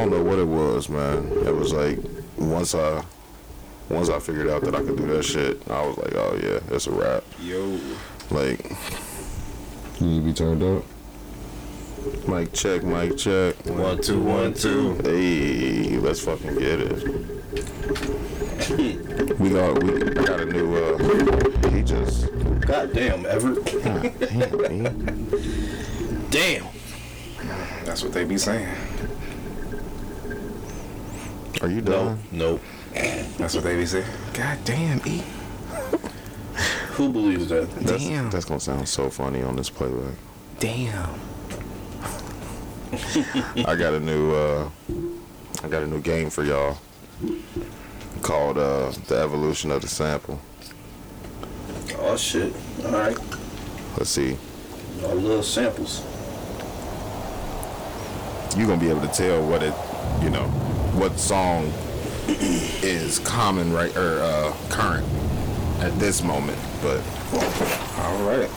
don't know what it was, man. It was like once I once I figured out that I could do that shit, I was like, oh yeah, it's a wrap. Yo. Like, You need to be turned up. mic check, mic check. One, two, one, two. Hey, let's fucking get it. we got we got a new uh he just God damn, Everett. damn. Damn. That's what they be saying. Are you No, done? nope. That's what they be saying. God damn, E. Who believes that? That's, Damn. that's gonna sound so funny on this playback. Damn. I got a new uh I got a new game for y'all called uh the evolution of the sample. Oh shit. All right. Let's see. I love samples. You're gonna be able to tell what it you know, what song is common right or uh current at this moment. But All right.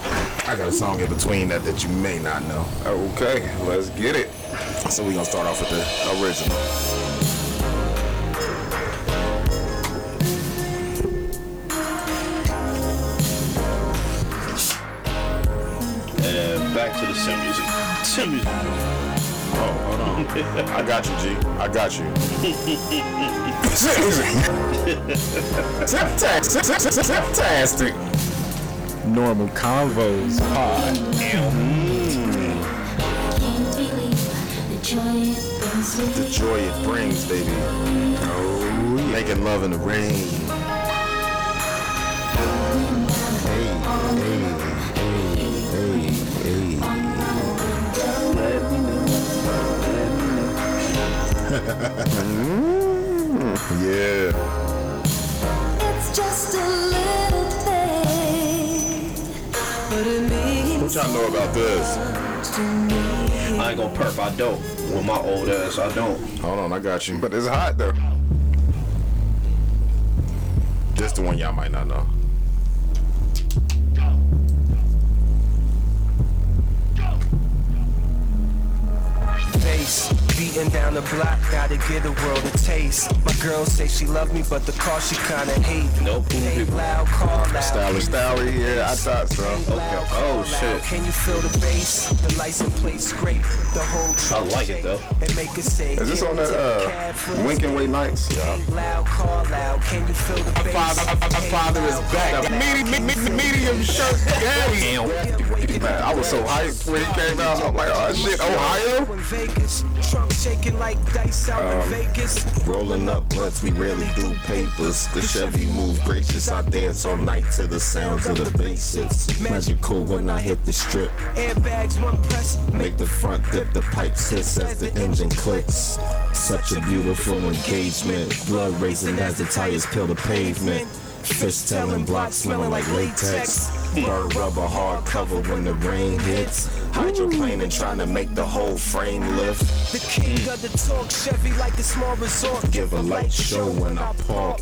I got a song in between that that you may not know. Okay, let's get it. So we gonna start off with the original. And back to the sim music. Sim music. Oh, hold on. I got you, G. I got you. Fantastic. Normal convos pod. The joy it brings, baby. Oh, yeah. Making love in the rain. Hey, means What y'all know about this? I ain't gonna perp. I don't. With my old ass, I don't. Hold on, I got you. But it's hot though. This the one y'all might not know. Bass, beating down the block, gotta get a world a taste. My girl say she love me, but the car she kinda hate. Nope. Hey, loud, call loud. Stylish, stylish, yeah, I thought so. Loud, Oh, shit. Can you feel the bass? The license plate scrape, the whole I like it, though. And make it say, Is this "Get on that the uh Winking Way Nights? Hey, loud, call loud. Can you feel the bass? father- my Hey, father is back. call loud. Medium, medium shirt, daddy. Man, I was so hyped when he came out. I'm like, oh shit, Ohio? In shaking like dice out Um, in Vegas. Rolling up blunts, we rarely do papers. The Chevy move gracious. I dance all night to the sounds of the basses. Magical when I hit the strip. Airbags, one press, Make the front dip, the pipes hiss as the engine clicks. Such a beautiful engagement. Blood racing as the tires peel the pavement. Fish tailing blocks smelling like latex. Bird rubber hard cover when the rain hits. Hydroplaning trying to make the whole frame lift. The king of the talk, Chevy like a small resort. Give a light show when I park.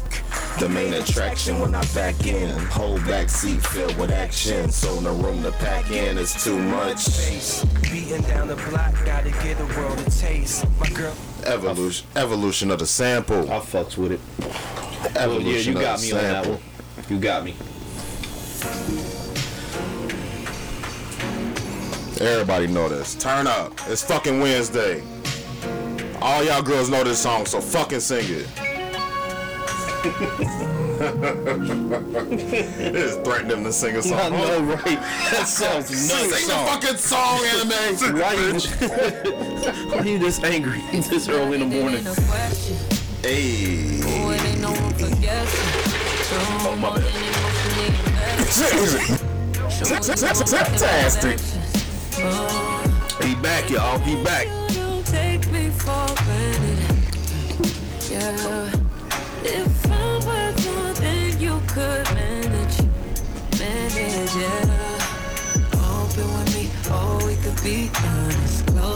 The main attraction when I back in. Whole back seat filled with action. So no room to pack in is too much. Bass, beating down the block, gotta get a world a taste. My girl, Evolution, evolution of the sample. I fucks with it. Well, Evolution yeah, you of got the me on that sample. one. You got me. Everybody know this. Turn up. It's fucking Wednesday. All y'all girls know this song, so fucking sing it. it's threatening them to sing a song. I know, right? That sounds Sing nuts. the fucking song, anime. Why you, why are you this angry this early in the morning? Hey. Oh, my bad. Fantastic. He back, y'all. He back. Don't take me for granted. Yeah. If I were gone, then you could manage. Manage, yeah. Open with me, oh, we could be.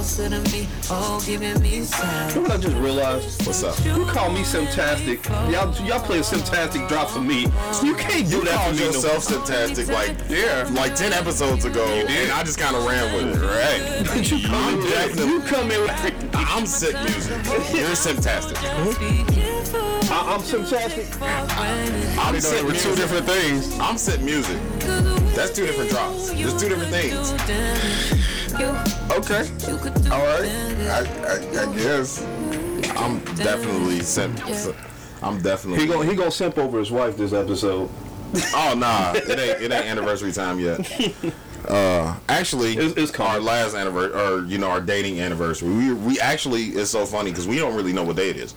Closer to me, oh, giving me You know what I just realized? What's up? You call me Simtastic. Y'all, y'all play a Simtastic drop for me. You can't do You that for called me. no- yourself Fantastic like Yeah. like ten episodes ago, and I just kind of ran with it. Right? you come I'm in, definitely- you come in with, I'm sick music. You're Fantastic. I, I'm Simtastic. I'm They sick were two music. different things. I'm set music. That's two different drops. There's two different things. Okay. All right. I, I, I guess. I'm definitely set. I'm definitely. He gonna he gonna simp over his wife this episode. Oh nah, it ain't it ain't anniversary time yet. Uh, actually, It's- it's our last anniversary, or you know, our dating anniversary. We we actually it's so funny because we don't really know what day it is.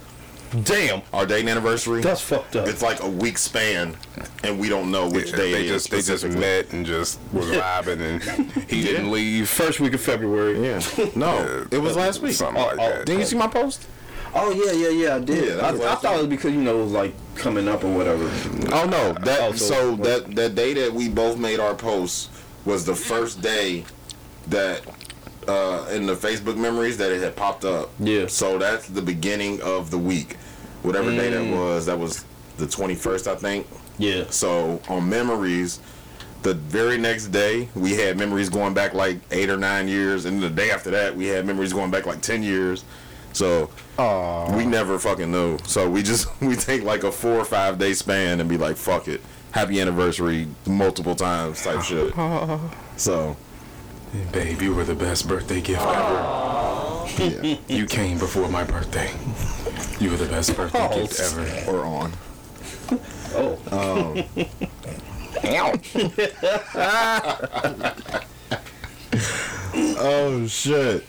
Damn, Our dating anniversary. that's fucked up. It's like a week span, and we don't know which Yeah, day they it is just they just met and just was vibing and he didn't leave. First week of February. Yeah, no, it was last week. Something like oh, oh, that. Didn't you see my post? Oh yeah, yeah, yeah. I did. Yeah, I, I thought it was because you know it was like coming up or whatever. Oh no, that Oh, so, so- that that day that we both made our posts was the first day that uh, in the Facebook memories that it had popped up. Yeah. So that's the beginning of the week, whatever day Mm. that was. That was the twenty first, I think. Yeah. So on memories, the very next day we had memories going back like eight or nine years, and the day after that we had memories going back like ten years. So we never fucking know. So we just we take like a four or five day span and be like, fuck it, happy anniversary multiple times type shit. So Babe, you were the best birthday gift ever. yeah, You came before my birthday. You were the best birthday gift ever. or on. Oh. Oh Oh shit.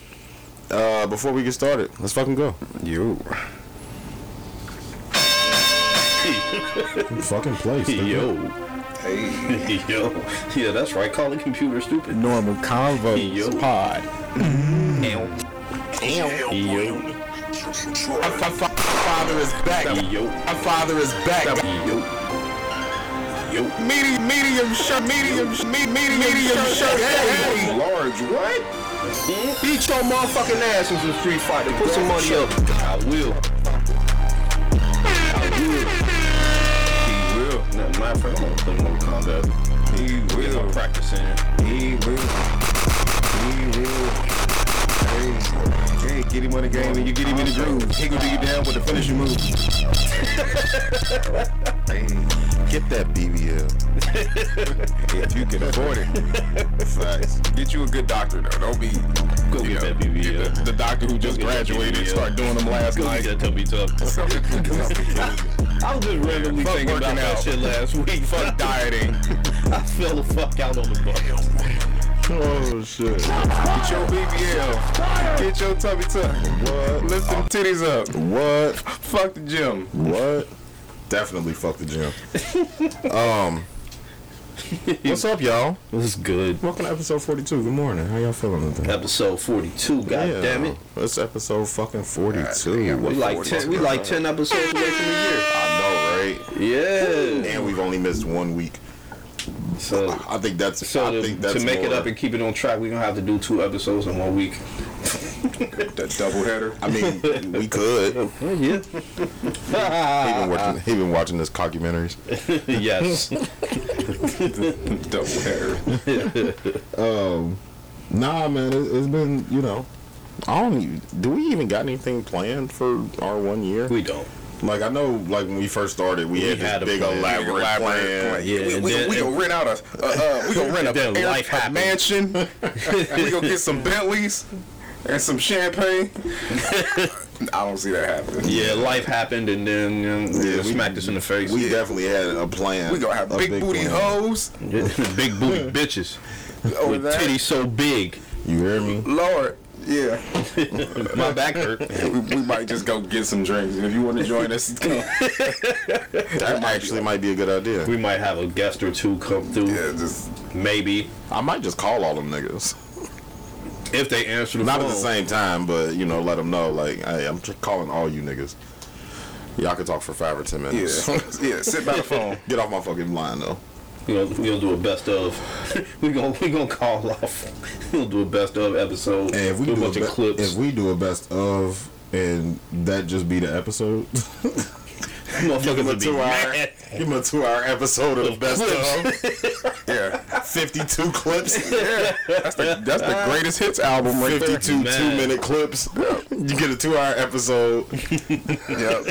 Uh, before we get started, let's fucking go. You. Fucking place. Yo. Hey. Yo. Yeah, that's right. Call the computer stupid. Normal Convos Yo. Pod. Yo. My father is back. Yo. My father is back. Yo. Yo. Medium, medium shirt, medium, sh- me- medium, medium shirt. Hey, hey. Large, what? Beat your motherfucking ass in some Street Fighter. Put some money up. I will. I will. Matter of fact, I'm gonna Mortal Kombat. He will. Practicing. He will. Hey, hey, get him on the game and you get him in the groove. He gonna do you down with the finishing move. Get that BBL. If you can afford it. Facts. Get you a good doctor though. Don't be Go get know, that BBL. get The, the doctor who just graduated start doing them last Go night. get that tubby tuck. I was just randomly thinking about working that shit last week. Fuck dieting. I fell the fuck out on the bus. Oh shit. Get your BBL. Get your tummy tuck. What? Lift them titties up. What? Fuck the gym. What? Definitely fuck the gym. um. What's up, y'all? This is good. Welcome to episode 42. Good morning. How y'all feeling today? Episode 42. God damn it. It's episode fucking 42. damn. We like ten. We like ten episodes away from the year. I know, right? Yeah. And we've only missed one week. So, I think that's. so I to, think that's to make it up and keep it on track, we're gonna have to do two episodes in one week. That double header. I mean, we could. Yeah. He been watching. He been watching this documentaries. yes. double header. Um, nah, man, it, it's been. You know, I don't. Even, do we even got anything planned for our one year? We don't. Like I know, like when we first started, we, We had, had a this big plan. elaborate, Elaborate plan. plan. Yeah, we, we, then- we gonna rent out a, uh, uh, we gonna rent a, air- life a mansion. we gonna get some Bentleys and some champagne. I don't see that happening. Yeah, life happened and then you know, Yeah, yeah, we- smacked us in the face. We definitely had a plan. We gonna have a big, booty plan. hoes big booty bitches over with titties so big. You hear me? Lord, yeah. My back hurt. we, we might just go get some drinks. And if you want to join us, come. That actually might be a good idea. We might have a guest or two come through. yeah, just Maybe I might just call all them niggas. if they answer the Not phone. at the same time, but you know, let them know. Like, hey, I'm just calling all you niggas. Y'all can talk for five or ten minutes. yeah, yeah. Sit by the phone. Get off my fucking line though. We gonna, we gonna do a best of. we gonna we gonna call off. We'll do a best of episode. And if we do do, a bunch a of clips. if we do a best of, and that just be the episode. Motherfuckers Give him a would be two hour, mad. give him a two hour episode of the best of. Yeah, Fifty two clips. that's the that's the greatest hits album right there. 52 two minute clips. You get a two hour episode. Yep.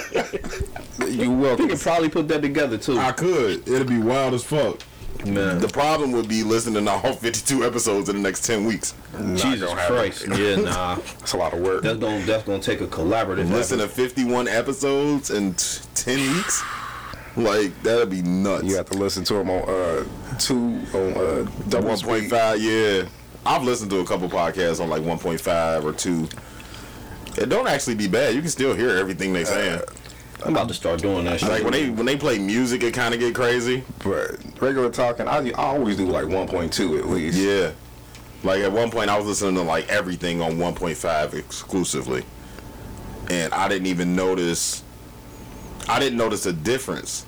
you We welcome. could probably put that together too. I could. It'd be wild as fuck. Man, The problem would be listening to all 52 episodes in the next 10 weeks. Jesus. Christ. Yeah, nah. That's a lot of work. That's gonna that's gonna take a collaborative. Listen effort. to 51 episodes in t- 10 weeks? Like, that'd be nuts. You have to listen to them on uh two on uh double 1.5, yeah. I've listened to a couple podcasts on like 1.5 or 2. It don't actually be bad. You can still hear everything they saying. I'm about to start doing that shit. like when they when they play music, it kind of get crazy. But regular talking, I, I always do like 1.2 at least. Yeah. Like at one point, I was listening to like everything on 1.5 exclusively, and I didn't even notice. I didn't notice a difference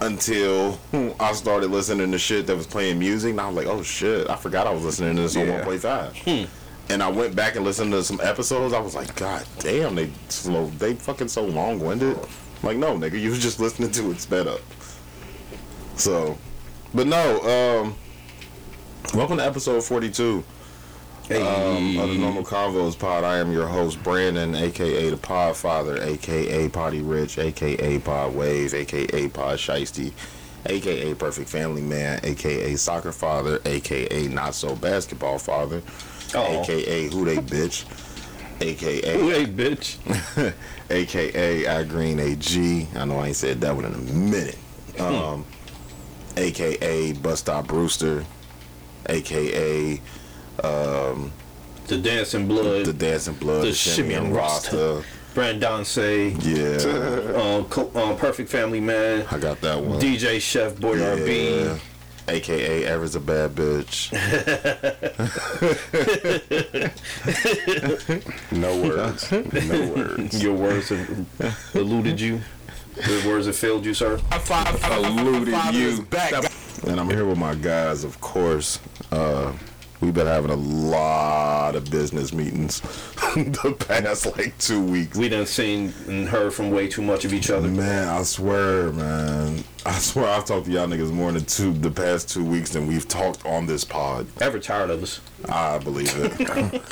until I started listening to shit that was playing music, and I was like, "Oh shit! I forgot I was listening to this on Yeah. 1.5." And I went back and listened to some episodes. I was like, "God damn, they slow, they fucking so long winded." Like, no, nigga, you was just listening to it sped up. So, but no, um, welcome to episode 42 um, of the Normal Convos Pod. I am your host, Brandon, aka the Podfather, aka Potty Rich, aka Pod Wave, aka Pod Shiesty, aka Perfect Family Man, aka Soccer Father, aka Not So Basketball Father, Oh. aka Who They Bitch, aka who they bitch. aka I Green AG. I know I ain't said that one in a minute. Um, aka Bus Stop Brewster, aka um, The dancing blood. the Dancing Blood, The the, Simeon Rasta. Rasta. Brandon say. Yeah, co- um, perfect family man. I got that one. DJ Chef Boy yeah. RB. AKA Ever's a bad bitch. No words. No words. Your words have eluded you. Your words have failed you, sir. Eluded you. And I'm here with my guys, of course. Uh, we've been having a lot of business meetings the past like two weeks. We done seen and heard from way too much of each other. Man, I swear, man. I swear I've talked to y'all niggas more in the two the past two weeks than we've talked on this pod. Ever tired of us? I believe it.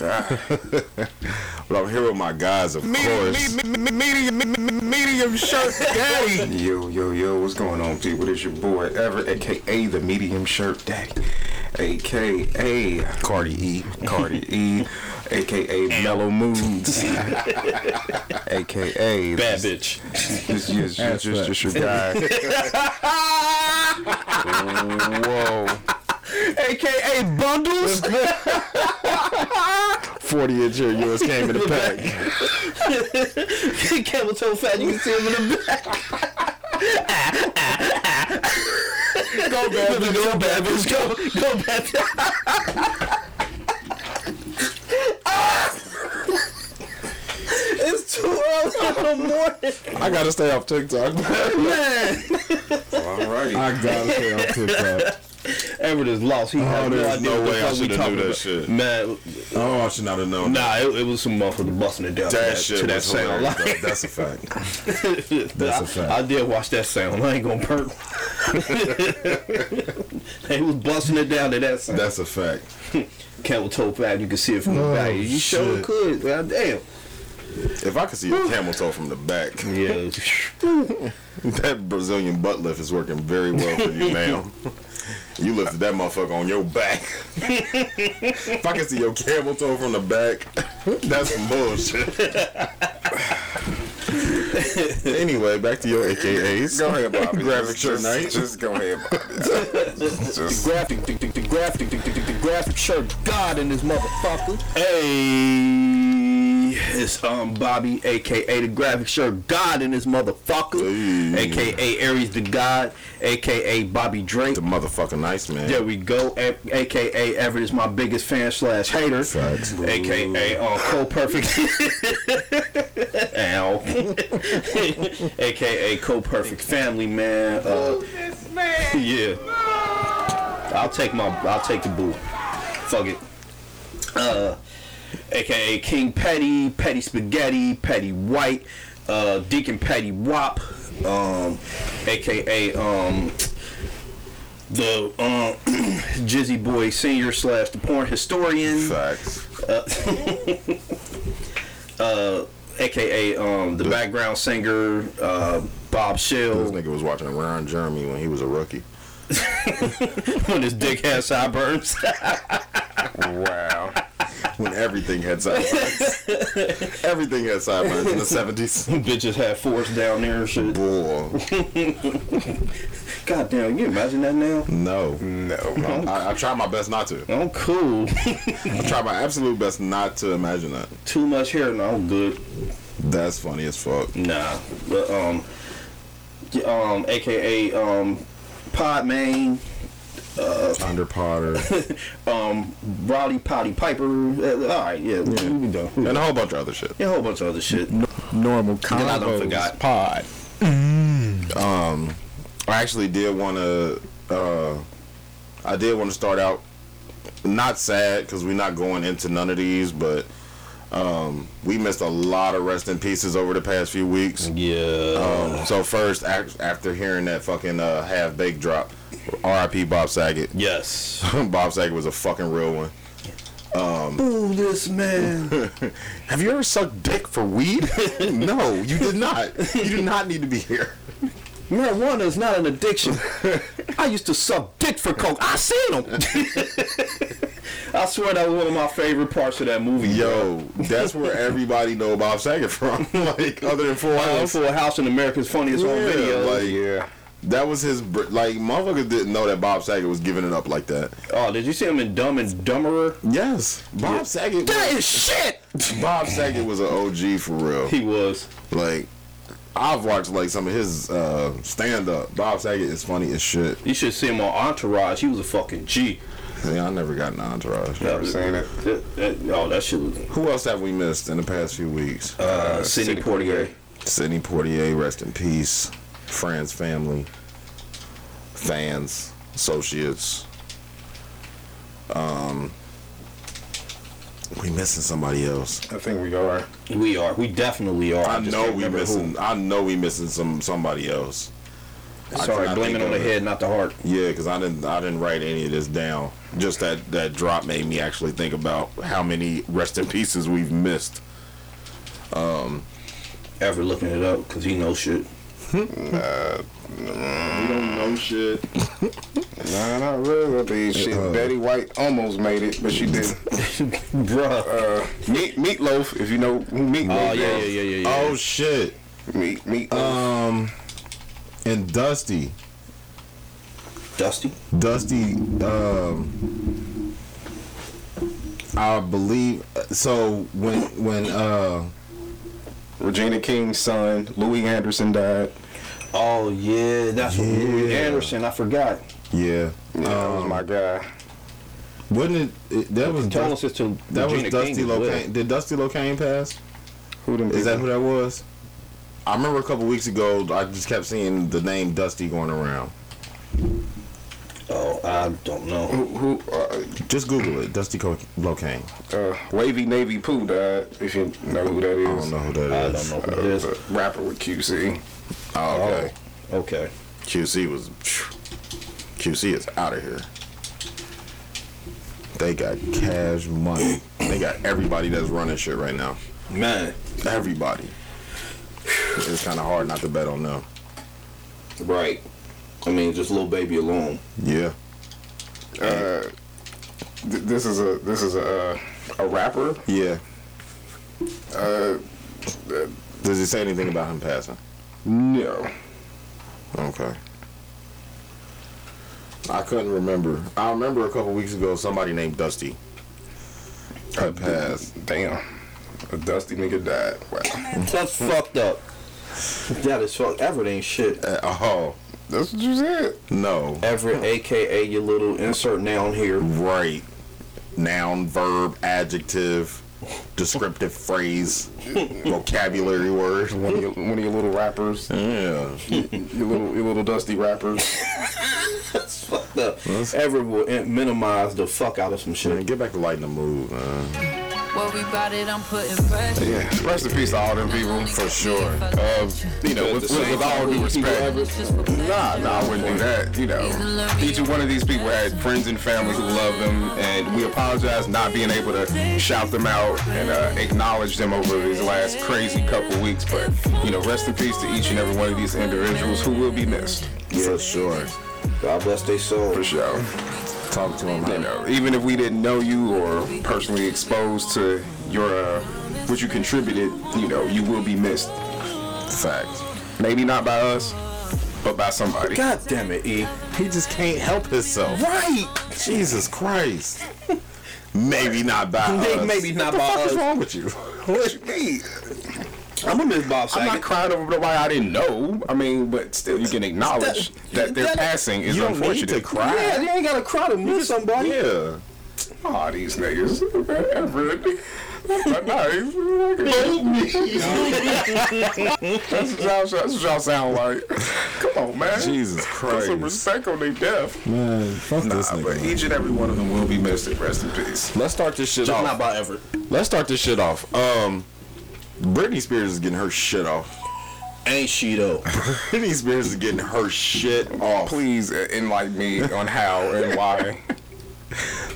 but I'm here with my guys, of course. Medium shirt daddy. Yo, yo, yo, what's going on, people? It's your boy Ever, aka the medium shirt daddy, aka Cardi E. Cardi E, aka Mellow Moods, aka Bad bitch. Just, just, just, just, just your guy. Whoa. AKA bundles. 40 inch here, yours came in the pack. Camel toe fat, you can see him in the back. go bad bitch, go bad bitch, go, go bad It's too early in the morning, I gotta stay off TikTok. man. Alrighty. I gotta stay off TikTok. Everett is lost. He has oh, no there's idea no what the way I we shoulda talking knew that about. shit. Man, Oh, I should not have known. nah, it, it was some motherfucker busting it down to that that, shit to that was sound. hilarious, Like. That's a fact. That's a fact. I, I did watch that sound. I ain't gonna perk. they was busting it down to that sound. That's a fact. Camel toe fat, you can see it from the Oh, back. You sure could. God damn. If I could see a camel toe from the back, Yeah. that Brazilian butt lift is working very well for you, ma'am. You lifted that motherfucker on your back. if I can see your camel toe from the back, that's some bullshit. anyway, back to your AKAs. Go ahead, Bobby. Graphic shirt just, night. Just go ahead, Bobby. Just, graphic, the, the, the graphic, the, the, the, the graphic shirt God in this motherfucker. Hey, it's um Bobby, aka the graphic shirt God in this motherfucker, Hey. aka Aries the God, aka Bobby Drake. The motherfucker nice man. There we go. A- AKA Everett is my biggest fan slash hater. Facts. AKA uh, Co Perfect. Ow. AKA Co Perfect Family Man. Uh, yeah. I'll take my. I'll take the boo. Fuck it. Uh, aka King Petty, Petty Spaghetti, Petty White, uh, Deacon Petty Wop, um, aka um, the um, Jizzy Boy Senior slash the porn historian, Facts. uh, aka um, the background singer uh, Bob Shell. This nigga was watching Ron Jeremy when he was a rookie. when his dick had sideburns. Wow. When everything had sideburns. everything had sideburns in the seventies. Bitches had force down there and shit. Boy, God damn, you imagine that now? no. No. I, I try my best not to. I'm cool. I try my absolute best not to imagine that. Too much hair, no, I'm good. That's funny as fuck. Nah, but um, um, AKA um, Podman, Under Potter. um, Rowdy Potty Piper. Uh, all right, yeah, we we done. We and a whole bunch of other shit. Yeah, a whole bunch of other shit. Normal Then I done Convos forgot. pod. I actually did want to. Uh, I did want to start out not sad because we're not going into none of these, but um, we missed a lot of rest in pieces over the past few weeks. Yeah. Um, so first, after hearing that fucking uh, half baked drop, R.I.P. Bob Saget. yes. Bob Saget was a fucking real one. Ooh, this man. Have you ever sucked dick for weed? no, you did not. You do not need to be here. Marijuana is not an addiction. I used to suck dick for coke. I seen him. I swear that was one of my favorite parts of that movie. Yo, that's where everybody know Bob Saget from. like other than Full. House. for a house in America's funniest home Yeah, video. like- Yeah. That was his br- like motherfuckers didn't know that Bob Saget was giving it up like that. oh, did you see him in Dumb and Dumberer? Yes, Bob Saget. That Was, is shit. Bob Saget was an OG for real. He was. Like I've watched like some of his uh, stand up. Bob Saget is funny as shit. You should see him on Entourage. He was a fucking G. Yeah, I never got an entourage. Never seen it. That- that- oh, that shit was. Who else have we missed in the past few weeks? Uh, Sidney Sidney Poitier. Sidney Portier, rest in peace. Friends, family, fans, associates. Um, we missing somebody else. I think we are. We are. We definitely are. I just know we remember missing. I know we missing some somebody else. I Sorry, cannot blame it on the head, not the heart. Yeah, because I didn't. I didn't write any of this down. Just that that drop made me actually think about how many rest in pieces we've missed. Um, Ever looking it up because he knows shit. We don't know shit. Nah, not really. Shit, Betty White almost made it, but she did. Bruh. Uh, meat Meatloaf, if you know who Meatloaf Oh, yeah, yeah, yeah, yeah. yeah. Oh shit. Meat Meatloaf. Um, and Dusty. Dusty? Dusty, um, I believe. So when when uh Regina King's son, Louie Anderson, died. Oh, yeah. That's what Louie Anderson. I forgot. yeah, Yeah, that was my guy. wasn't it? it that was Tell Dusty, us to that was Dusty King as. Locane. Did Dusty Locane pass? Who them Is that who that was? I remember a couple weeks ago. I just kept seeing the name Dusty going around. Oh, I don't know. Who, who uh, Just Google it. Dusty Co- Locane. uh, Wavy Navy Pooh died, if you know who that is. I don't know who that is. I is. don't know Uh, who it is. the rapper with QC. Oh, okay. Okay. QC was QC is out of here. They got cash money. They got everybody that's running shit right now. Man. Everybody. It's kind of hard not to bet on them. Right. I mean, just Lil Baby alone. Yeah. Uh, th- this is a this is a uh, a rapper. Yeah. Uh, Does it say anything about him passing? No, Okay. I couldn't remember. I remember a couple weeks ago somebody named Dusty had passed. damn, a dusty nigga died. Wow, That's fucked up. That is fucked. Everett ain't shit. Uh, oh that's what you said. no. Everett, aka your little insert noun here. Right. Noun, verb, adjective, descriptive phrase, vocabulary word. One of your, one of your little rappers, Yeah. your little your little dusty rappers. That's fucked up. Everett will minimize the fuck out of some Man, shit. get back to lighting the mood, man. Worry about it, I'm putting pressure. Yeah, rest in peace to all them people for sure. Uh, you know, with, with, with all due respect, nah, nah, I wouldn't do that. You know, each one of these people had friends and family who love them, and we apologize not being able to shout them out and uh, acknowledge them over these last crazy couple weeks. But you know, rest in peace to each and every one of these individuals who will be missed. For sure. God bless their soul. For sure. Talk to him. You know, even if we didn't know you or personally exposed to your uh, what you contributed, you know, you will be missed. Facts. Maybe not by us, but by somebody. God damn it, E. He just can't help himself. Right. Jesus Christ. Maybe not by Maybe- us. maybe not what the by fuck is wrong with you? What you mean? I'm gonna miss Bob I'm not crying over nobody I didn't know. I mean, but still, you can acknowledge that, their that- passing is you don't need unfortunate. to cry. Yeah, you ain't gotta cry to miss somebody. Yeah. Aw, these niggas. Everett. But nice. that's, what y'all, that's what y'all sound like. Come on, man. Jesus Put some Christ. respect on their death. Man, fuck Nah, this but nigga. man. each and every one of them will be missed. and Rest in peace. Let's start this shit Just off. not by Everett. Let's start this shit off. Um, Britney Spears is getting her shit off. Ain't she though? Britney Spears is getting her shit off. Please uh, enlighten me on how and why.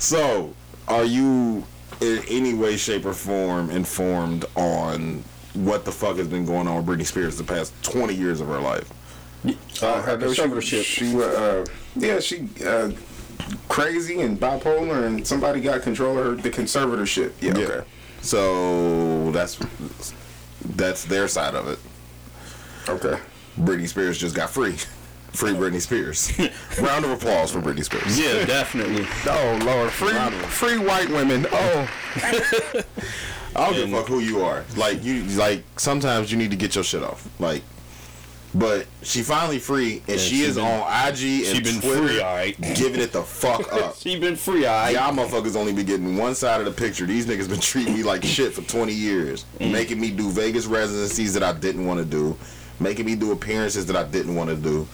So, are you in any way, shape, or form informed on what the fuck has been going on with Britney Spears the past 20 years of her life? Uh, her conservatorship. She, she uh, yeah, she uh, crazy and bipolar, and somebody got control of her the conservatorship. Yeah, okay, So that's that's their side of it. okay. Britney Spears just got free. Free Britney Spears. Round of applause for Britney Spears. Yeah, definitely. Oh Lord, free free white women. Oh, I don't give a fuck who you are. Like you, like sometimes you need to get your shit off. Like, but she finally free, and she, she is been- on IG and she been Twitter, free, alright. giving it the fuck up. She been free, alright. Y'all motherfuckers only be getting one side of the picture. These niggas been treating me like shit for 20 years, mm. making me do Vegas residencies that I didn't want to do, making me do appearances that I didn't want to do.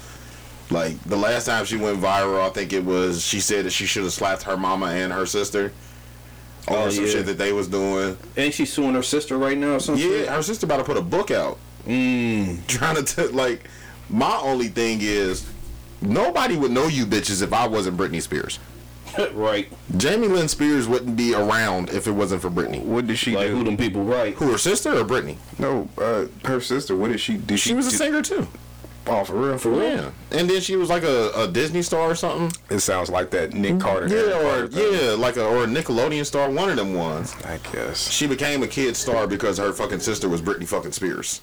Like the last time she went viral, I think it was she said that she should have slapped her mama and her sister Or Oh, some yeah. shit that they was doing. Ain't she suing her sister right now or something? Yeah, her sister about to put a book out. Mm. Trying to t- like, my only thing is nobody would know you bitches if I wasn't Britney Spears. right. Jamie Lynn Spears wouldn't be around if it wasn't for Britney. what did she Like who do? them people right? Who, her sister or Britney? No, uh, her sister. What did she? Did She was a did- singer too. Oh, for real? For real? Yeah, and then she was like a, a Disney star or something. It sounds like that Nick Carter. Yeah, Aaron or Carter thing. yeah, like a or a Nickelodeon star. One of them ones. I guess. She became a kid star because her fucking sister was Britney fucking Spears.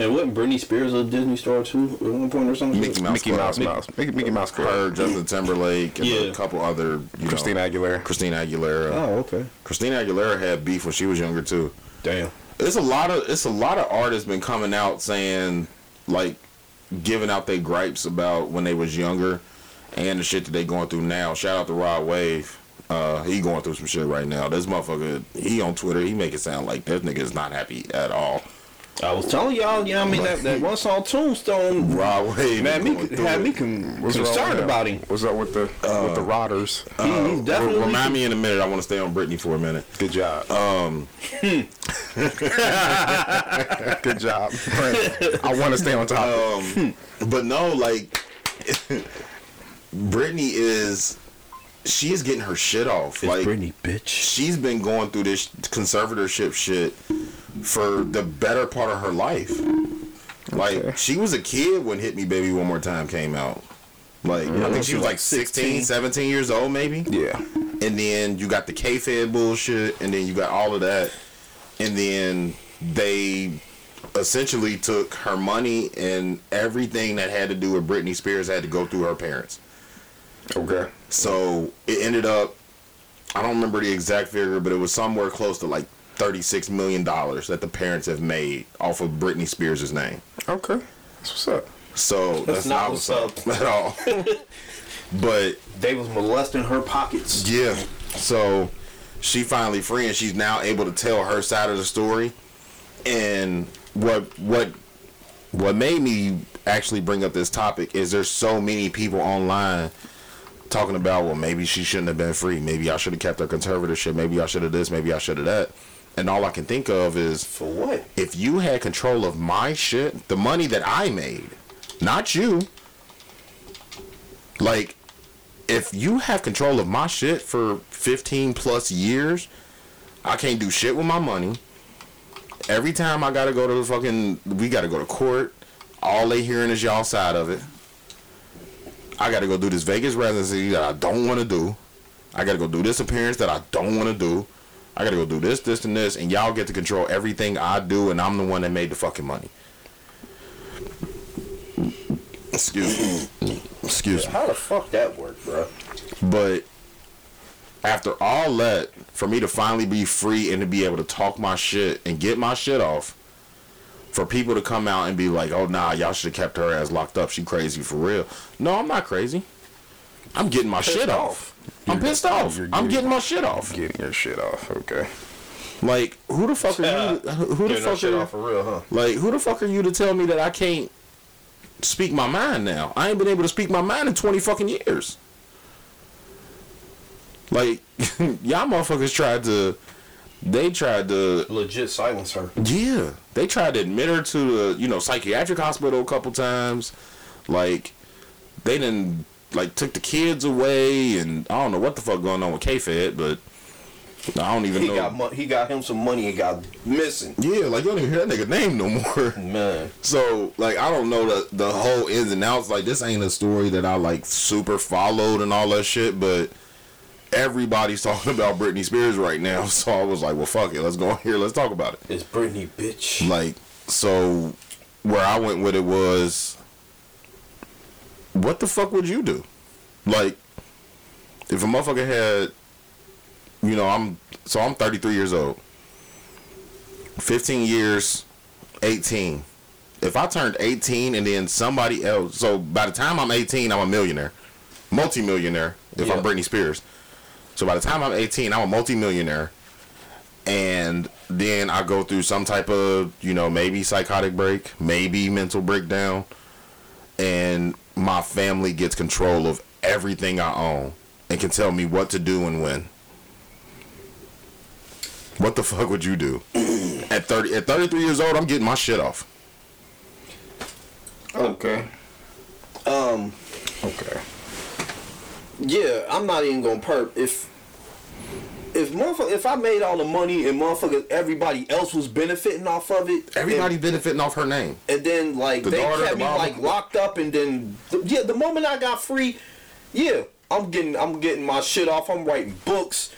And wasn't Britney Spears a Disney star too at one point or something? Mickey Mouse. Mickey Club. Mouse, Mouse, Mickey, Mickey Mouse Club. Her, Justin Timberlake, and Yeah. a couple other. You Christina know, Aguilera. Christina Aguilera. Oh, okay. Christina Aguilera had beef when she was younger too. Damn. It's a lot of it's a lot of artists been coming out saying like giving out their gripes about when they was younger and the shit that they going through now. Shout out to Rod Wave. Uh, he going through some shit right now. This motherfucker, he on Twitter, he make it sound like this nigga is not happy at all. I was telling y'all, you know I mean? That, that one song Tombstone Rod Wave man, me, had it. me con- What's concerned about him. What's up with the with the Rotters? He- he's definitely Remind me in a minute. I want to stay on Britney for a minute. Good job. Um, Good job. I want to stay on top. um, but no, like Britney is, she is getting her shit off. It's like Britney, bitch. she's been going through this conservatorship shit for the better part of her life. Like she was a kid when Hit Me Baby One More Time came out. Like I think she was like mm-hmm. 16, 17 years old maybe. yeah. And then you got the K-Fed bullshit and then you got all of that. And then they essentially took her money and everything that had to do with Britney Spears had to go through her parents. Okay. So it ended up, I don't remember the exact figure, but it was somewhere close to like thirty-six million dollars that the parents have made off of Britney Spears' name. Okay. That's what's up. So that's, not not what's what's up at all. but They was molesting her pockets. yeah, so she finally free and she's now able to tell her side of the story. And what what what made me actually bring up this topic is there's so many people online talking about well maybe she shouldn't have been free maybe I should have kept her conservatorship maybe I should have this maybe I should have that and all I can think of is For what? if you had control of my shit, the money that I made, not you. Like, if you have control of my shit for 15 plus years, I can't do shit with my money. Every time I gotta go to the fucking, we gotta go to court. All they hearing is y'all side of it. I gotta go do this Vegas residency that I don't want to do. I gotta go do this appearance that I don't want to do. I gotta go do this, this, and this, and y'all get to control everything I do, and I'm the one that made the fucking money. Excuse me. Excuse me. How the fuck that work, bro? But after all that, for me to finally be free and to be able to talk my shit and get my shit off, for people to come out and be like, "Oh nah, y'all should have kept her ass locked up. She crazy for real." No, I'm not crazy. I'm getting my shit off. I'm pissed off. I'm getting- my shit off. Getting your shit off. Okay. Like, who the fuck are you? To, who the fuck are off for real, huh? Like, who the fuck are you to tell me that I can't speak my mind now? I ain't been able to speak my mind in 20 fucking years. Like, y'all motherfuckers tried to, they tried to, Legit silence her. yeah, they tried to admit her to the, you know, psychiatric hospital a couple times. Like, they didn't, like, took the kids away, and I don't know what the fuck going on with K-Fed, but I don't even He know. got mo- he got him some money and got missing. yeah, like, you don't even hear that nigga name no more. Man, So like I don't know the the whole ins and outs. Like this ain't a story that I like super followed and all that shit, but everybody's talking about Britney Spears right now. So I was like, well fuck it, let's go in here, let's talk about it. it's Britney, bitch. Like so where I went with it was what the fuck would you do? Like if a motherfucker had you know, I'm so I'm 33 years old. 15 years 18. If I turned 18 and then somebody else, so by the time I'm 18, I'm a millionaire, multi-millionaire. If Yeah. I'm Britney Spears, so by the time I'm 18, I'm a multi-millionaire, and then I go through some type of, you know, maybe psychotic break, maybe mental breakdown, and my family gets control of everything I own and can tell me what to do and when. What the fuck would you do? at 30 at 33 years old, I'm getting my shit off. Okay. Um, Okay. Yeah, I'm not even gonna perp if if motherfucker if I made all the money and motherfucker everybody else was benefiting off of it. Everybody and, benefiting off her name. and then like The they daughter, kept the me mama. like locked up and then yeah, the moment I got free, yeah, I'm getting I'm getting my shit off. I'm writing books.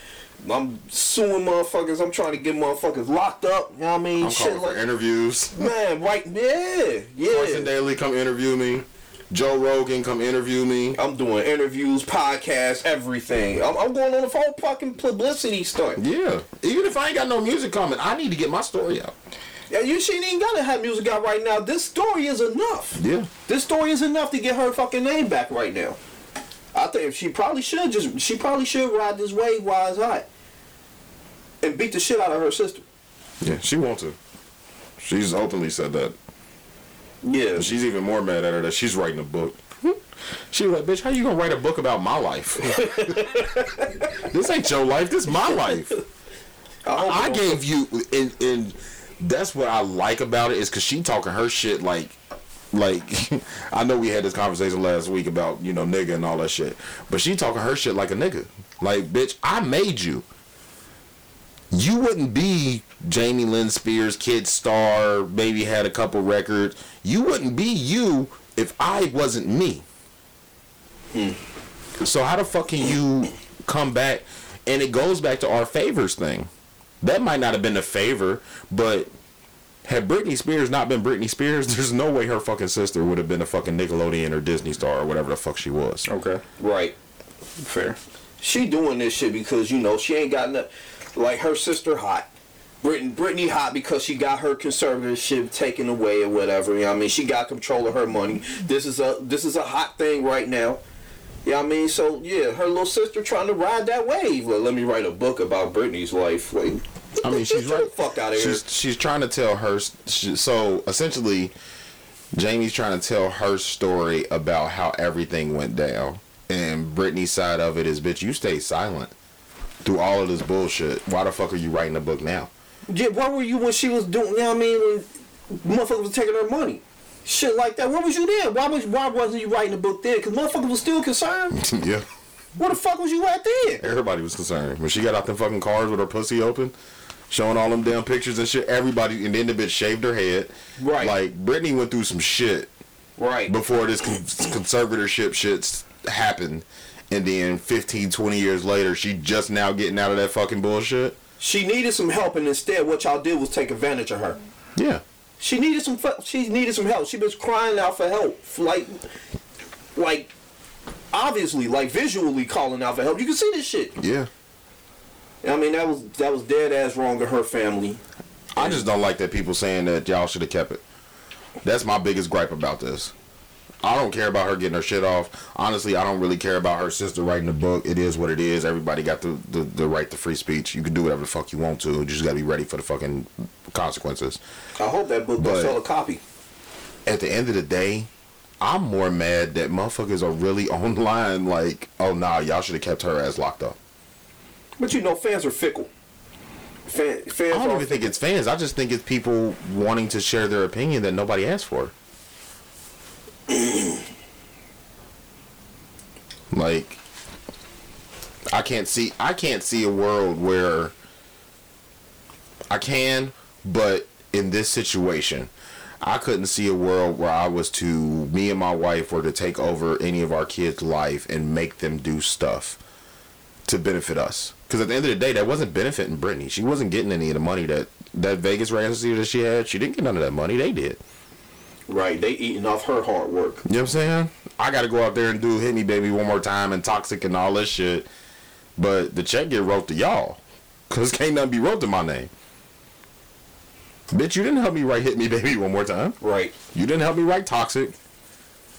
I'm suing motherfuckers. I'm trying to get motherfuckers locked up. You know what I mean? I'm Shit like interviews. man, right? Yeah, yeah. Carson. Daly, come interview me. Joe Rogan, come interview me. I'm doing interviews, podcasts, everything. I'm, I'm going on a whole fucking publicity stunt. Yeah. Even if I ain't got no music coming, I need to get my story out. Yeah, you she ain't gotta have music out right now. This story is enough. Yeah. This story is enough to get her fucking name back right now. I think she probably should just she probably should ride this wave while it's hot. And beat the shit out of her sister. Yeah, she wants to. She's openly said that. Yeah. She's even more mad at her that she's writing a book. She was like, bitch, how you gonna write a book about my life? this ain't your life, this my life. I, I gave you and and that's what I like about it is cause she talking her shit like like I know we had this conversation last week about, you know, nigga and all that shit. But she talking her shit like a nigga. Like, bitch, I made you. You wouldn't be Jamie Lynn Spears, kid star, maybe had a couple records. You wouldn't be you if I wasn't me. Hmm. So how the fuck can you come back? And it goes back to our favors thing. That might not have been a favor, but had Britney Spears not been Britney Spears, there's no way her fucking sister would have been a fucking Nickelodeon or Disney star or whatever the fuck she was. Okay. Right. Fair. She doing this shit because you know she ain't got nothing. like her sister hot. Britney, Britney hot because she got her conservatorship taken away or whatever. You know what I mean? She got control of her money. This is a this is a hot thing right now. You know what I mean? So yeah, her little sister trying to ride that wave. Well, let me write a book about Britney's life. Like, I mean, she's right. fuck out of here. She's she's trying to tell her. She, so essentially, Jamie's trying to tell her story about how everything went down, and Britney's side of it is, bitch, you stay silent through all of this bullshit. Why the fuck are you writing a book now? Yeah, where were you when she was doing? You know what I mean? When motherfuckers was taking her money, shit like that. Where was you then? Why was why wasn't you writing a book then? Because motherfuckers was still concerned. yeah. Where the fuck was you at then? Everybody was concerned when she got out them fucking cars with her pussy open, showing all them damn pictures and shit. Everybody, and then the bitch shaved her head. Right. Like Britney went through some shit Right. before this con- conservatorship shits happened, and then 15, 20 years later, she just now getting out of that fucking bullshit. She needed some help, and instead, what y'all did was take advantage of her. Yeah. She needed some. She needed some help. She was crying out for help, like, like, obviously, like visually calling out for help. You can see this shit. Yeah. I mean, that was that was dead ass wrong to her family. I just don't like that people saying that y'all should have kept it. That's my biggest gripe about this. I don't care about her getting her shit off. Honestly, I don't really care about her sister writing the book. It is what it is. Everybody got the, the, the right to free speech. You can do whatever the fuck you want to. You just gotta be ready for the fucking consequences. I hope that book But- sell a copy. At the end of the day, I'm more mad that motherfuckers are really online like, oh nah, y'all should have kept her ass locked up. But you know, fans are fickle. Fan, fans I don't even think it's fans. I just think it's people wanting to share their opinion that nobody asked for. like I can't see I can't see a world where I can, but in this situation, I couldn't see a world where I was to me and my wife were to take over any of our kids' life and make them do stuff to benefit us. Because at the end of the day, that wasn't benefiting Britney. She wasn't getting any of the money that that Vegas residency that she had. She didn't get none of that money. They did. Right. They eating off her hard work. You know what I'm saying? I got to go out there and do "Hit Me, Baby" one more time and "Toxic" and all this shit. But the check get wrote to y'all, cause can't nothing be wrote to my name. Bitch, you didn't help me write "Hit Me, Baby" one more time. Right. You didn't help me write "Toxic."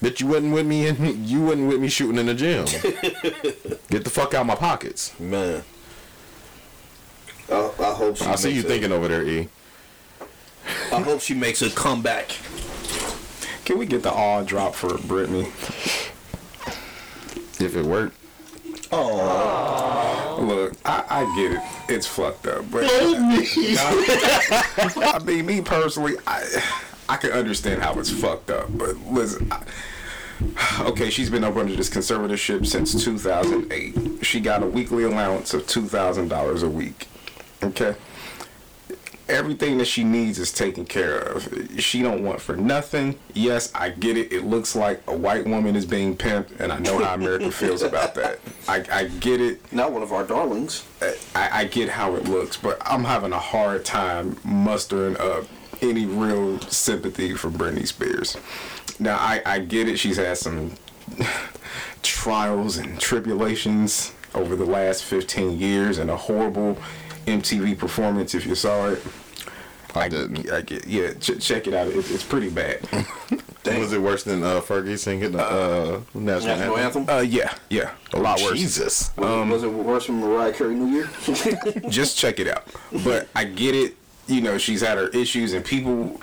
Bitch, you wasn't with me and you wasn't with me shooting in the gym. Get the fuck out of my pockets. Man. I, I hope she I see you thinking over there, E. I hope she makes a comeback. Can we get the all drop for Britney? If it worked. Oh. Look, I, I get it. It's fucked up, but I mean, me personally, I I can understand how it's fucked up. But listen, I, okay, she's been up under this conservatorship since 2008. She got a weekly allowance of two thousand dollars a week. Okay. Everything that she needs is taken care of. She don't want for nothing. Yes, I get it. It looks like a white woman is being pimped, and I know how America feels about that. I, I get it. Not one of our darlings. I, I get how it looks, but I'm having a hard time mustering up any real sympathy for Britney Spears. Now, I, I get it. She's had some trials and tribulations over the last 15 years and a horrible MTV performance, if you saw it. I didn't. I get, yeah, ch- check it out. It, it's pretty bad. Was it worse than uh, Fergie singing the uh, national, National anthem? anthem. Uh, yeah, yeah, a lot worse. Jesus. Was, it, was it worse than Mariah Carey New Year? just check it out. But I get it. You know, she's had her issues, and people,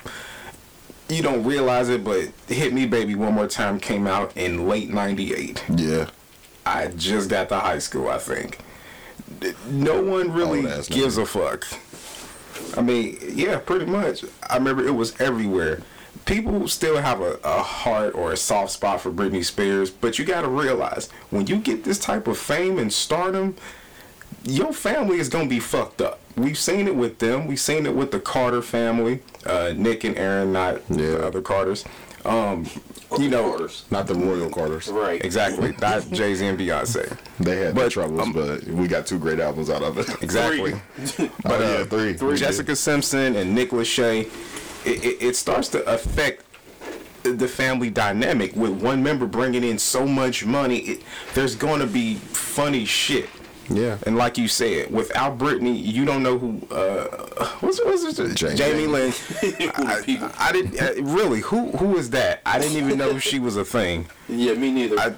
you don't realize it, but "Hit Me, Baby, One More Time" came out in late '98. Yeah. I just got to high school, I think. No one really gives a fuck. I mean, yeah, pretty much. I remember it was everywhere. People still have a, a heart or a soft spot for Britney Spears, but you got to realize when you get this type of fame and stardom, your family is gonna be fucked up. We've seen it with them. We've seen it with the Carter family, uh, Nick and Aaron, not Yeah. the other Carters. Um, you know, Carters. Not the royal Carters. right. exactly. Not Jay Z and Beyonce. They had their But, troubles, um, but we got two great albums out of it. Exactly. but uh, yeah, three. Jessica Simpson and Nick Lachey, it, it, it starts to affect the family dynamic with one member bringing in so much money. It, there's going to be funny shit. Yeah. And like you said, without Britney, you don't know who. Uh, what's what's it? Jamie. Jamie Lynn. I, I didn't uh, really. Who who is that? I didn't even know she was a thing. Yeah, me neither. I,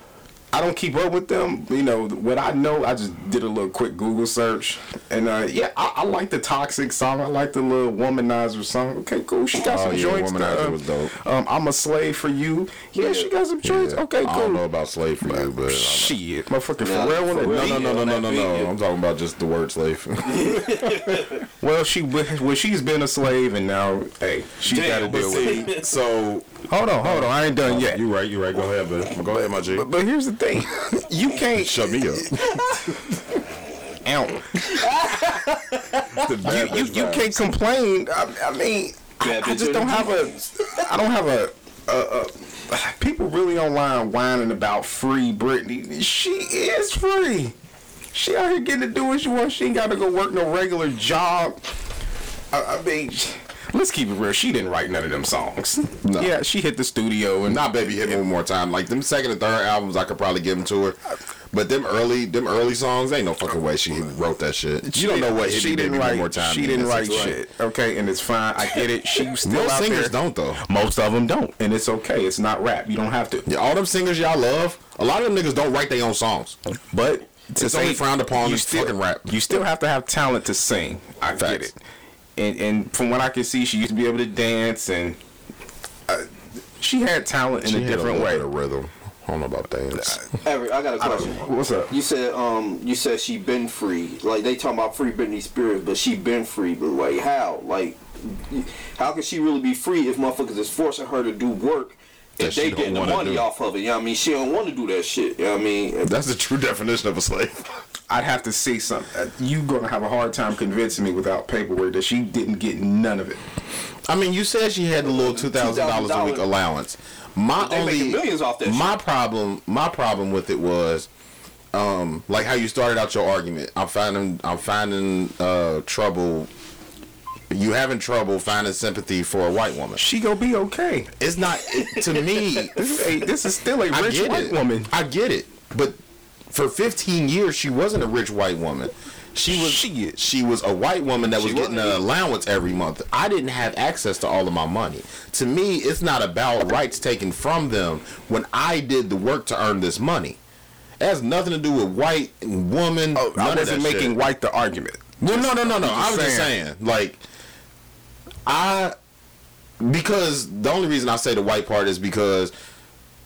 I don't keep up with them. You know what I know. I just did a little quick Google search, and uh, yeah, I, I like the toxic song. I like the little womanizer song. Okay, cool. She got Oh, some yeah, joints. Womanizer uh, was dope. Um, I'm a slave for you. Yeah, she got some joints. Yeah. Okay, cool. I don't know about slave for you, but Shit, motherfucking Nah, Pharrell on that no, no, no, no, no, no, no. I'm talking about just the word slave. Well, she well she's been a slave, and now hey, she got to deal with it. so Hold on, hold on. I ain't done yet. you right, you right. Go ahead, but go ahead, my G. But, but here's the thing, you can't. Shut me up. The you, you, you can't complain. I, I mean, Bad I just don't have a. I don't have a. a, a people really online whining about free Britney. She is free. She out here getting to do what she wants. She ain't got to go work no regular job. I, I mean, let's keep it real. She didn't write none of them songs. No. Yeah, she hit the studio and Not baby hit one more time. Like them second and third albums, I could probably give them to her. But them early, them early songs, ain't no fucking way she wrote that shit. You don't know what hit she didn't write. one more time. She didn't write shit. Okay, and it's fine. I get it. She still Most singers there. don't though. Most of them don't, and it's okay. It's not rap. You don't have to. Yeah, all them singers y'all love, a lot of them niggas don't write their own songs. But to It's only frowned upon in fucking rap. You still have to have talent to sing. I get it. And and from what I can see, she used to be able to dance, and uh, she had talent in She a had different little way. of rhythm. I don't know about dance. Everett, I got a question. What's up? You said um you said she been free. Like they talking about free Britney Spears, but she been free. But like how? Like how can she really be free if motherfuckers is forcing her to do work That if she they don't getting the money do. off of it? You know what I mean? She don't want to do that shit. You know what I mean? That's the true definition of a slave. I'd have to see something. Uh, you gonna have a hard time convincing me without paperwork that she didn't get none of it. I mean, you said she had the little two thousand dollars a week allowance. My They only making millions off that my shit. problem, my problem with it was, um, like how you started out your argument. I'm finding, I'm finding uh, trouble. You having trouble finding sympathy for a white woman. She gonna be okay. It's not to me. This is, a, this is still a rich white it. woman. I get it, but for 15 years she wasn't a rich white woman. She was Shit. she was a white woman that was getting an allowance every month. I didn't have access to all of my money. To me, it's not about rights taken from them when I did the work to earn this money. It has nothing to do with white woman. Oh, I wasn't making shit. white the argument. Well, no, no, no, no. I'm I just was just saying. saying, like, I because the only reason I say the white part is because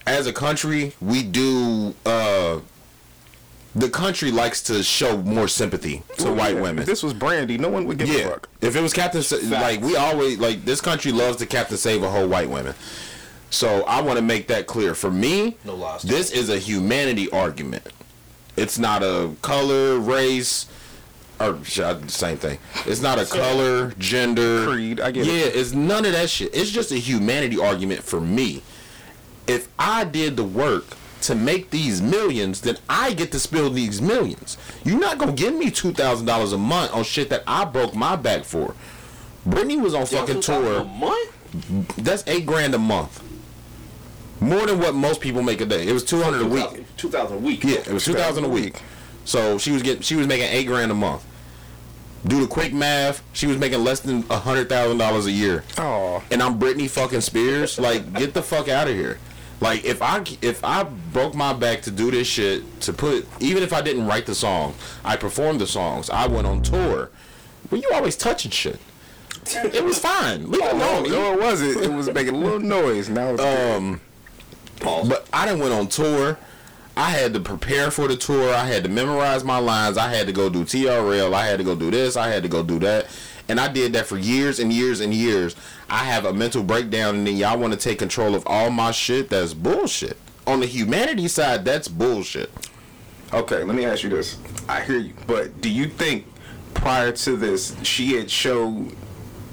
as a country we do. uh the country likes to show more sympathy to Well, white yeah, women. If this was Brandy, no one would give a fuck. if it was Captain, Sa- like we always like this country loves to Captain Save a whole white women. So I want to make that clear. For me, No lies. this is a humanity argument. It's not a color, race, or uh, same thing. It's not a color, gender, Creed, I get it. yeah, it's none of that shit. It's just a humanity argument for me. If I did the work to make these millions, then I get to spill these millions. You're not gonna give me two thousand dollars a month on shit that I broke my back for. Britney was on fucking A tour. month? That's eight grand a month. More than what most people make a day. It was two hundred a week. Two thousand a week. Yeah, it was two thousand a week. So she was getting she was making eight grand a month. Do the quick math, she was making less than a hundred thousand dollars a year. Oh, And I'm Britney fucking Spears. Like, get the fuck out of here. Like, if I if I broke my back to do this shit, to put even if I didn't write the song, I performed the songs. I went on tour. Well, you always touching shit. It was fine. Leave it no, alone. no, it wasn't. It was making a little noise. Now it's Um, but I didn't went on tour. I had to prepare for the tour. I had to memorize my lines. I had to go do TRL. I had to go do this. I had to go do that. And I did that for years and years and years. I have a mental breakdown, and then y'all want to take control of all my shit. That's bullshit. On the humanity side, that's bullshit. Okay, let me ask you this. I hear you, but do you think prior to this she had showed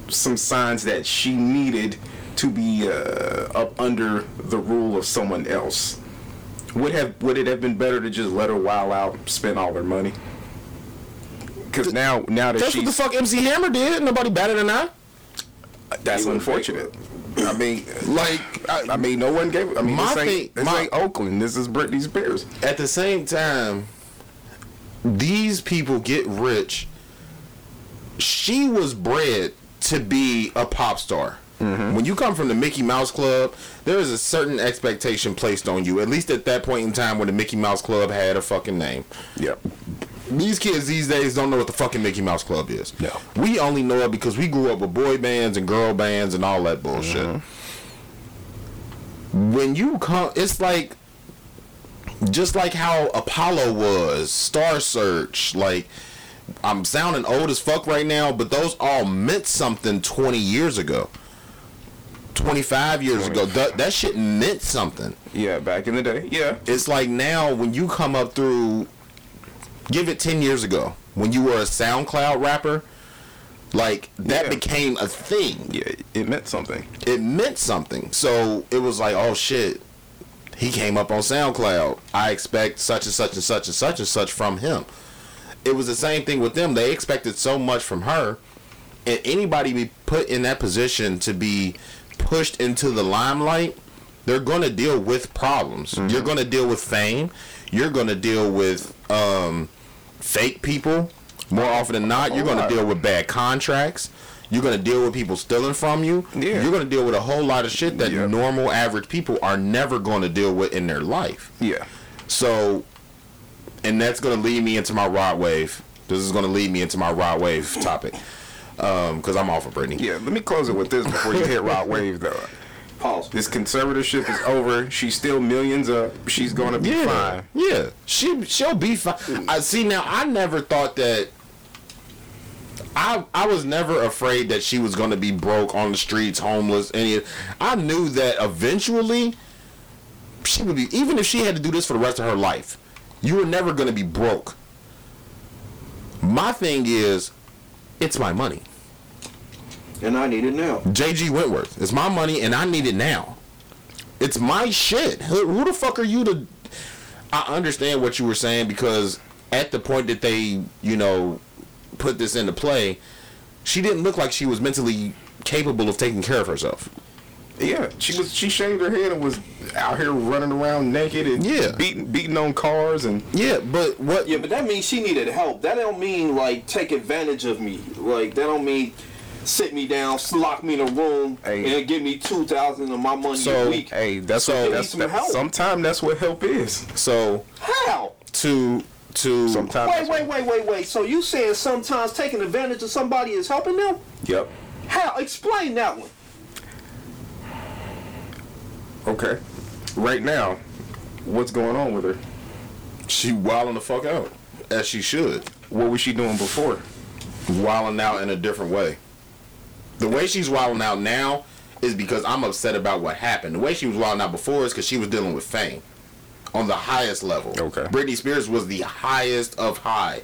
some signs that she needed to be uh, up under the rule of someone else? Would have would it have been better to just let her while out, spend all her money? Because now now that That's what the fuck MC Hammer did. Nobody better than I. that's unfortunate. I mean, Like, I, I mean, no one gave. I mean, My this ain't, thing- this my- ain't Oakland. This is Britney Spears. at the same time, these people get rich. She was bred to be a pop star. Mm-hmm. When you come from the Mickey Mouse Club, there is a certain expectation placed on you. At least at that point in time when the Mickey Mouse Club had a fucking name. Yep. These kids these days don't know what the fucking Mickey Mouse Club is. No. We only know it because we grew up with boy bands and girl bands and all that bullshit. Mm-hmm. When you come, it's like just like how Apollo was, Star Search, like I'm sounding old as fuck right now, but those all meant something 20 years ago. 25 years ago. That, that shit meant something. Yeah, back in the day. Yeah. It's like now when you come up through give it 10 years ago when you were a SoundCloud rapper, like that Yeah. became a thing. Yeah, it meant something. It meant something. So it was like, oh shit, he came up on SoundCloud. I expect such and such and such and such and such from him. It was the same thing with them. They expected so much from her. And anybody be put in that position to be pushed into the limelight, they're going to deal with problems. You're going to deal with fame. You're going to deal with um, fake people. More often than not, you're going to deal with bad contracts. You're going to deal with people stealing from you. Yeah. You're going to deal with a whole lot of shit that Yeah. normal average people are never going to deal with in their life. Yeah. So, and that's going to lead me into my rod wave. This is going to lead me into my rod wave topic. Um, because I'm off of Britney. Yeah, let me close it with this before you hit Rod Wave though. Pause. This conservatorship is over. She's still millions up. She's gonna be Yeah, fine. yeah. She she'll be fine. I see now. I never thought that. I I was never afraid that she was going to be broke on the streets, homeless. Any, I knew that eventually she would be. Even if she had to do this for the rest of her life, you were never going to be broke. My thing is, it's my money. And I need it now. JG Wentworth. It's my money and I need it now. It's my shit. Who, who the fuck are you to I understand what you were saying because at the point that they, you know, put this into play, she didn't look like she was mentally capable of taking care of herself. Yeah, she was. She shaved her head and was out here running around naked and Yeah. beating beating on cars and Yeah, but what Yeah, but that means she needed help. That don't mean like take advantage of me. Like that don't mean sit me down, lock me in a room, Hey. and give me two thousand of my money So, a week. hey, that's So- what that's, Need some that, help. sometimes that's what help is. so How? to to Sometimes. Wait, wait, wait, wait, wait. So you saying sometimes taking advantage of somebody is helping them? Yep. How? Explain that one. Okay. Right now, what's going on with her? she wilding the fuck out as she should. What was she doing before? wilding out in a different way. The way she's wilding out now is because I'm upset about what happened. The way she was wilding out before is because she was dealing with fame on the highest level. Okay. Britney Spears was the highest of high.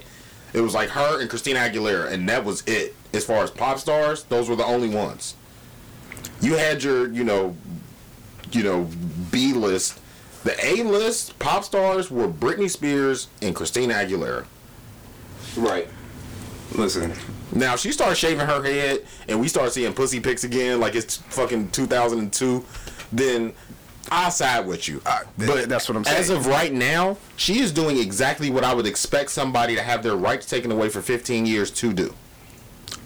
It was like her and Christina Aguilera, and that was it. As far as pop stars, those were the only ones. You had your, you know, you know, B list. The A list pop stars were Britney Spears and Christina Aguilera. Right. Listen, Now if she starts shaving her head and we start seeing pussy pics again, like it's fucking 2002, then I side with you. Uh, but that's what I'm saying. As of right now, she is doing exactly what I would expect somebody to have their rights taken away for 15 years to do.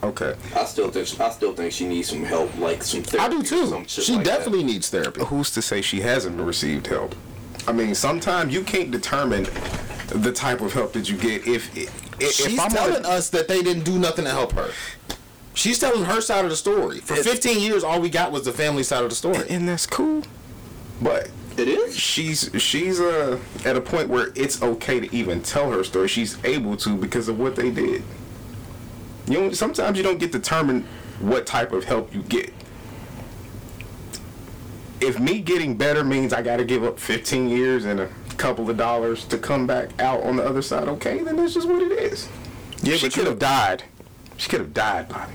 okay. I still think I still think she needs some help, like some therapy. I do too. She like that. definitely needs therapy. Who's to say she hasn't received help? I mean, sometimes you can't determine the type of help that you get if if, if She's I'm telling gonna- us that they didn't do nothing to help her. She's telling her side of the story. For 15 years, all we got was the family side of the story. and that's cool, but It is. she's she's uh at a point where it's okay to even tell her story. She's able to because of what they did. You know, sometimes you don't get determined what type of help you get. If me getting better means I got to give up 15 years and a couple of dollars to come back out on the other side, okay, then that's just what it is. Yeah, she could have died. She could have died, Bobby.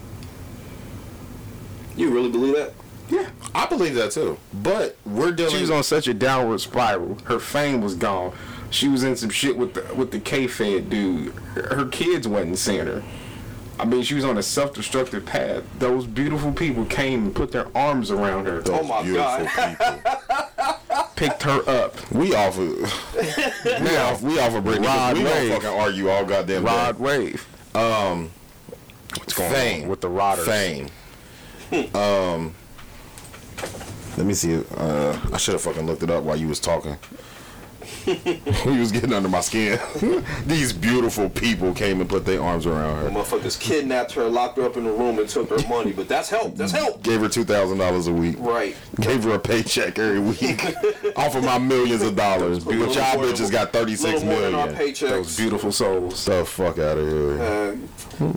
You really believe that? Yeah. I believe that too. But we're dealing. She was on such a downward spiral. Her fame was gone. She was in some shit with the with the K-Fed dude. Her her kids wasn't seeing her. I mean, she was on a self-destructive path. Those beautiful people came and put their arms around her, Oh my God. people. picked her up. We offer, of we off we off of Britney. 'cause Rod we don't fucking argue all goddamn day. Rod Wave. Um, What's going fame on with the Rodders? Fame. um, Let me see. Uh, I should have fucking looked it up while you was talking. he was getting under my skin. These beautiful people came and put their arms around her. The Motherfuckers kidnapped her, locked her up in a room, and took her money. But that's help. That's help. Gave her two thousand dollars a week. Right. Gave her a paycheck every week off of my millions of dollars. But y'all bitches got thirty six little more than our paychecks. Those beautiful souls. The fuck out of here. Uh,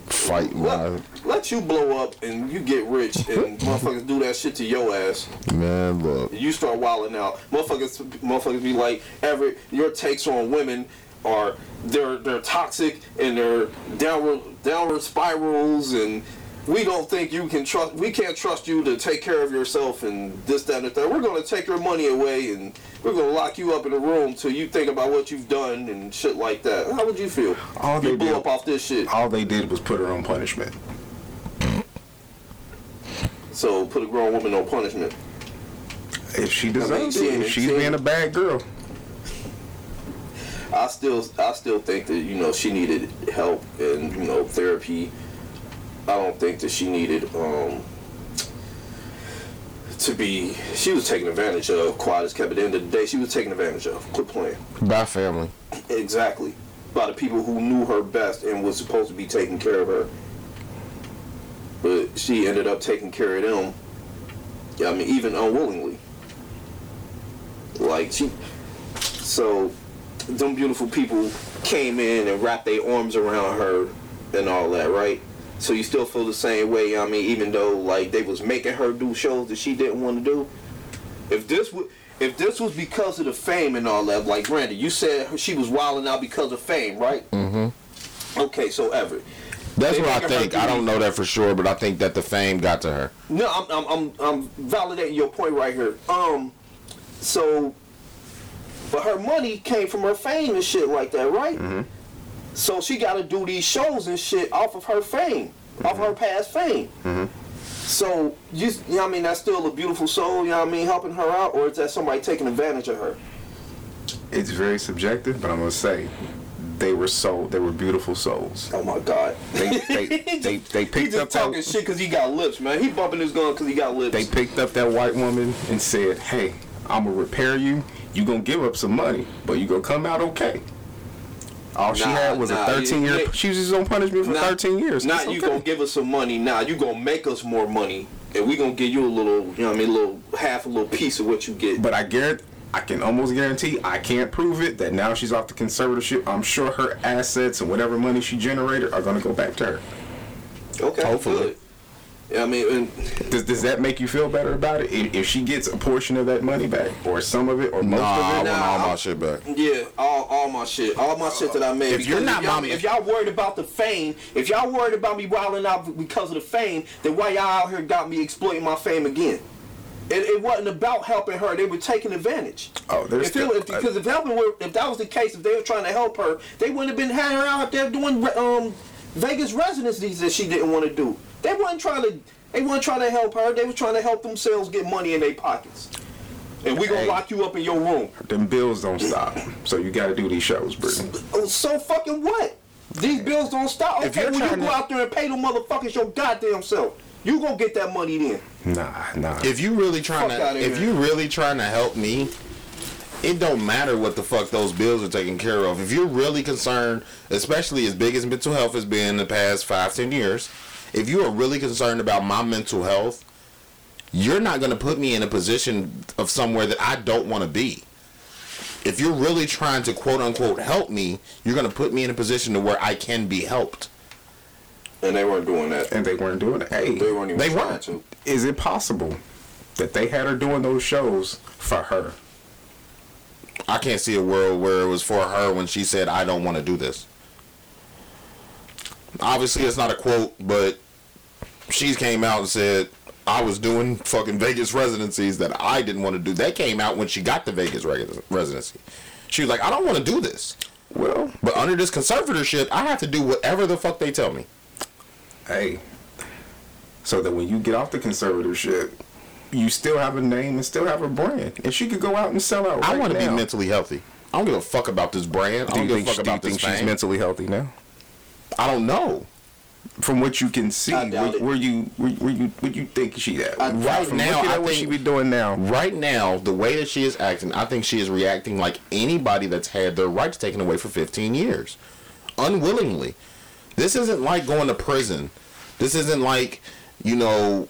Fight my let, let you blow up and you get rich and motherfuckers do that shit to your ass. man. Look, You start wilding out. Motherfuckers, motherfuckers be like, Everett, your takes on women are they're they're toxic and they're downward downward spirals and we don't think you can trust we can't trust you to take care of yourself and this that and the third. We're gonna take your money away and we're gonna lock you up in a room till you think about what you've done and shit like that. How would you feel? All you they blew did- up off this shit. All they did was put her on punishment. So put a grown woman on punishment. If she deserves see, it, if she's being a bad girl. I still I still think that you know she needed help and you know therapy. I don't think that she needed um to be she was taken advantage of quiet as kept at the end of the day she was taken advantage of. Quit playing. By family. exactly. By the people who knew her best and was supposed to be taking care of her. But she ended up taking care of them i mean even unwillingly. Like she so them beautiful people came in and wrapped their arms around her and all that right so you still feel the same way i mean even though like they was making her do shows that she didn't want to do if this would if this was because of the fame and all that, like Randy, you said she was wilding out because of fame, right? Mm-hmm. Okay, so Everett. That's what I think. I don't know that for sure, but I think that the fame got to her. No, I'm, I'm, I'm, I'm validating your point right here. Um, so, but her money came from her fame and shit like that, right? So she got to do these shows and shit off of her fame, off of her mm-hmm. past fame. Mm-hmm. So you, you know what I mean? That's still a beautiful soul. You know what I mean? Helping her out, or is that somebody taking advantage of her? It's very subjective, but I'm gonna say they were soul. They were beautiful souls. Oh my God. They they they, they He picked just up talking that shit because he got lips, man. He bumping his gun because he got lips. they picked up that white woman and said, "Hey, I'm gonna repair you. You gonna give up some money, but you gonna come out okay." All she Nah, had was nah, a 13 year. yeah. She was just on punishment for Now- 13 years. Now It's you okay. gonna give us some money. Now you gonna make us more money, and we gonna give you a little, you know what I mean, a little half, a little piece of what you get. But I guarantee, I can almost guarantee, I can't prove it, that now she's off the conservatorship. I'm sure her assets and whatever money she generated are going to go back to her. okay, hopefully. good. Yeah, I mean, and Does, does that make you feel better about it? If, if she gets a portion of that money back, or some of it, or most Nah, I of want it? all my I'm- shit back. yeah, all, all my shit, all my shit that I made. If you're Because not y'all, if y'all worried about the fame, if y'all worried about me wilding out because of the fame, then why y'all out here got me exploiting my fame again? It, it wasn't about helping her; they were taking advantage. Oh, there's if it, still- if, because if helping were, if that was the case, if they were trying to help her, they wouldn't have been having her out there doing um Vegas residencies that she didn't want to do. They weren't trying to. They weren't trying to help her. They were trying to help themselves get money in their pockets. And we gonna Hey. lock you up in your room. Them bills don't stop. So you got to do these shows, Britney. Oh, So fucking what? These bills don't stop. If Okay, you're when you go to- out there and pay them motherfuckers your goddamn self, you gonna get that money then. Nah, nah. If you really trying Fuck to, if here. you really trying to help me, it don't matter what the fuck those bills are taken care of. If you're really concerned, especially as big as mental health has been in the past five, ten years, if you are really concerned about my mental health, you're not going to put me in a position of somewhere that I don't want to be. If you're really trying to quote unquote help me, you're going to put me in a position to where I can be helped. And they weren't doing that. and they weren't doing it. Hey, They weren't even They weren't. to. is it possible that they had her doing those shows for her? I can't see a world where it was for her when she said, I don't want to do this. Obviously, it's not a quote, but she came out and said, I was doing fucking Vegas residencies that I didn't want to do. That came out when she got the Vegas residency. She was like, I don't want to do this. Well, But under this conservatorship, I have to do whatever the fuck they tell me. hey, so that when you get off the conservatorship, you still have a name and still have a brand, and she could go out and sell out. I right want to be mentally healthy. I don't give a fuck about this brand. I Do don't you give think, a fuck do you think this she's fame. mentally healthy now? I don't know. From what you can see, where, where you where, where you what you think she at? I- Right From now, looking I what think- she be doing now. Right now, the way that she is acting, I think she is reacting like anybody that's had their rights taken away for 15 years. Unwillingly. This isn't like going to prison. This isn't like, you know,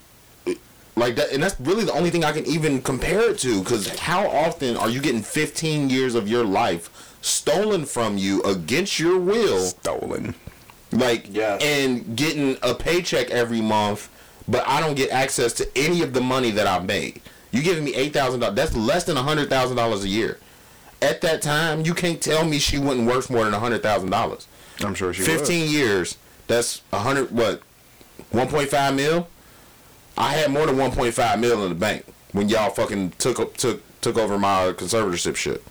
like that. And that's really the only thing I can even compare it to. Because how often are you getting 15 years of your life stolen from you against your will? Stolen. like Yes. and getting a paycheck every month but i don't get access to any of the money that i've made you giving me $8000 that's less than $100000 a year at that time you can't tell me she wasn't worth more than $100000 I'm sure she 15 years that's 100 what 1.5 mil i had more than 1.5 mil in the bank when y'all fucking took took took over my conservatorship shit.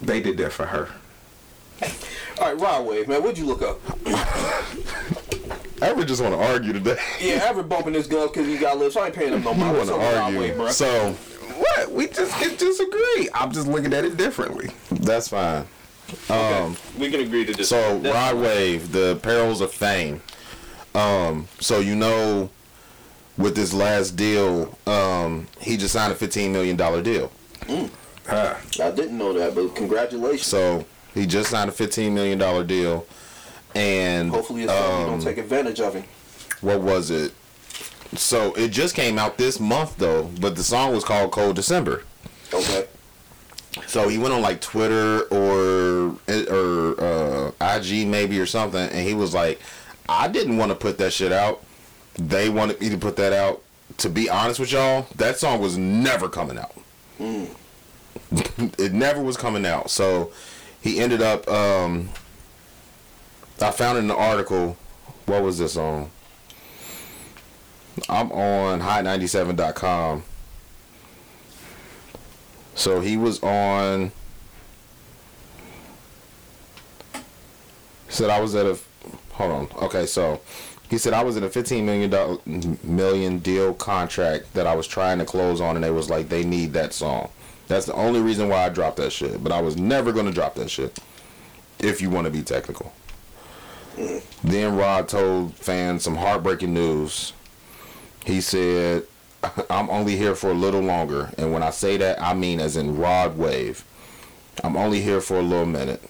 They did that for her. All right, Rod Wave, man, what'd you look up? I ever just want to argue today. Yeah, Ever bumping his gun because he got lips. I ain't paying him no I mind. want to up with Rod Wave, argue. bro? So What? We just can disagree. I'm just looking at it differently. that's fine. Um, we can agree to this. So That's Rod. Wave, the perils of fame. Um, so you know, with this last deal, um, he just signed a fifteen million dollar deal. Huh. I didn't know that, but congratulations. So he just signed a fifteen million dollar deal, and Hopefully, his family um, don't take advantage of him. what was it? So it just came out this month though, but the song was called Cold December. Okay. So he went on like Twitter or or uh, IG maybe or something, and he was like, "I didn't want to put that shit out. They wanted me to put that out. To be honest with y'all, that song was never coming out. it never was coming out. So he ended up. Um, I found in the article. What was this on? I'm on high97.com. So he was on. Said I was at a. Hold on. Okay, so he said I was in a 15 million dollar million deal contract that I was trying to close on, and they was like they need that song. That's the only reason why I dropped that shit. But I was never gonna drop that shit. If you want to be technical. Then Rod told fans some heartbreaking news. He said, I'm only here for a little longer. And when I say that, I mean as in Rod Wave. I'm only here for a little minute.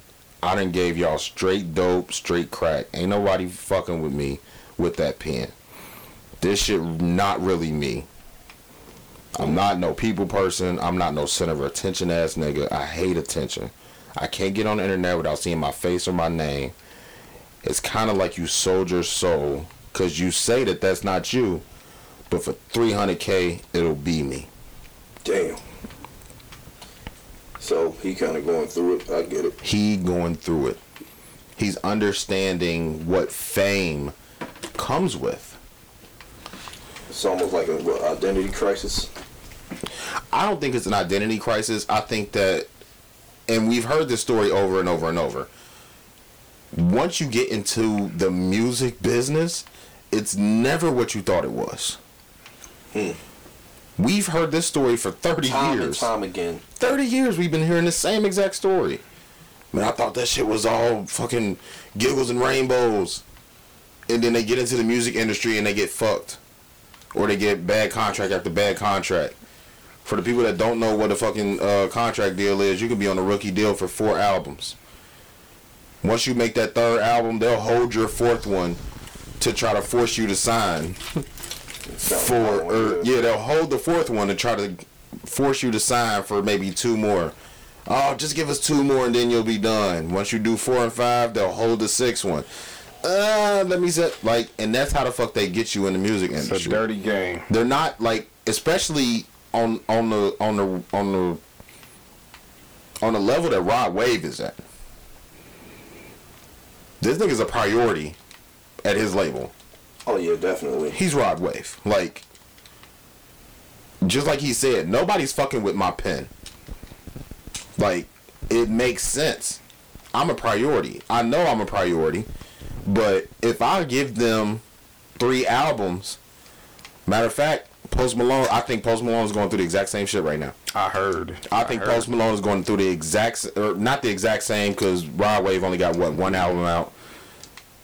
I done gave y'all straight dope, straight crack. Ain't nobody fucking with me with that pen. This shit not really me. I'm not no people person. I'm not no center of attention ass nigga. I hate attention. I can't get on the internet without seeing my face or my name. It's kind of like you sold your soul because you say that that's not you, but for 300k it'll be me. Damn. So he kind of going through it. I get it. He going through it. He's understanding what fame comes with. It's almost like an identity crisis. I don't think it's an identity crisis. I think that, and we've heard this story over and over and over. Once you get into the music business, it's never what you thought it was. Hmm. We've heard this story for 30 Time and years. time again. 30 years we've been hearing the same exact story. Man, I thought that shit was all fucking giggles and rainbows. And then they get into the music industry and they get fucked. Or they get bad contract after bad contract. For the people that don't know what a fucking uh, contract deal is, you can be on a rookie deal for four albums. Once you make that third album, they'll hold your fourth one to try to force you to sign for or yeah they'll hold the fourth one to try to force you to sign for maybe two more oh just give us two more and then you'll be done once you do four and five they'll hold the sixth one uh let me say like and that's how the fuck they get you in the music It's industry a dirty game. they're not like especially on on the on the on the on the level that Rod Wave is at this nigga's a priority at his label Oh yeah, definitely. he's Rod Wave. Like, just like he said, nobody's fucking with my pen. Like, it makes sense. I'm a priority. I know I'm a priority, but if I give them three albums, matter of fact, Post Malone, I think Post Malone is going through the exact same shit right now. I heard. I think heard. Post Malone is going through the exact, or not the exact same, because Rod Wave only got what one album out.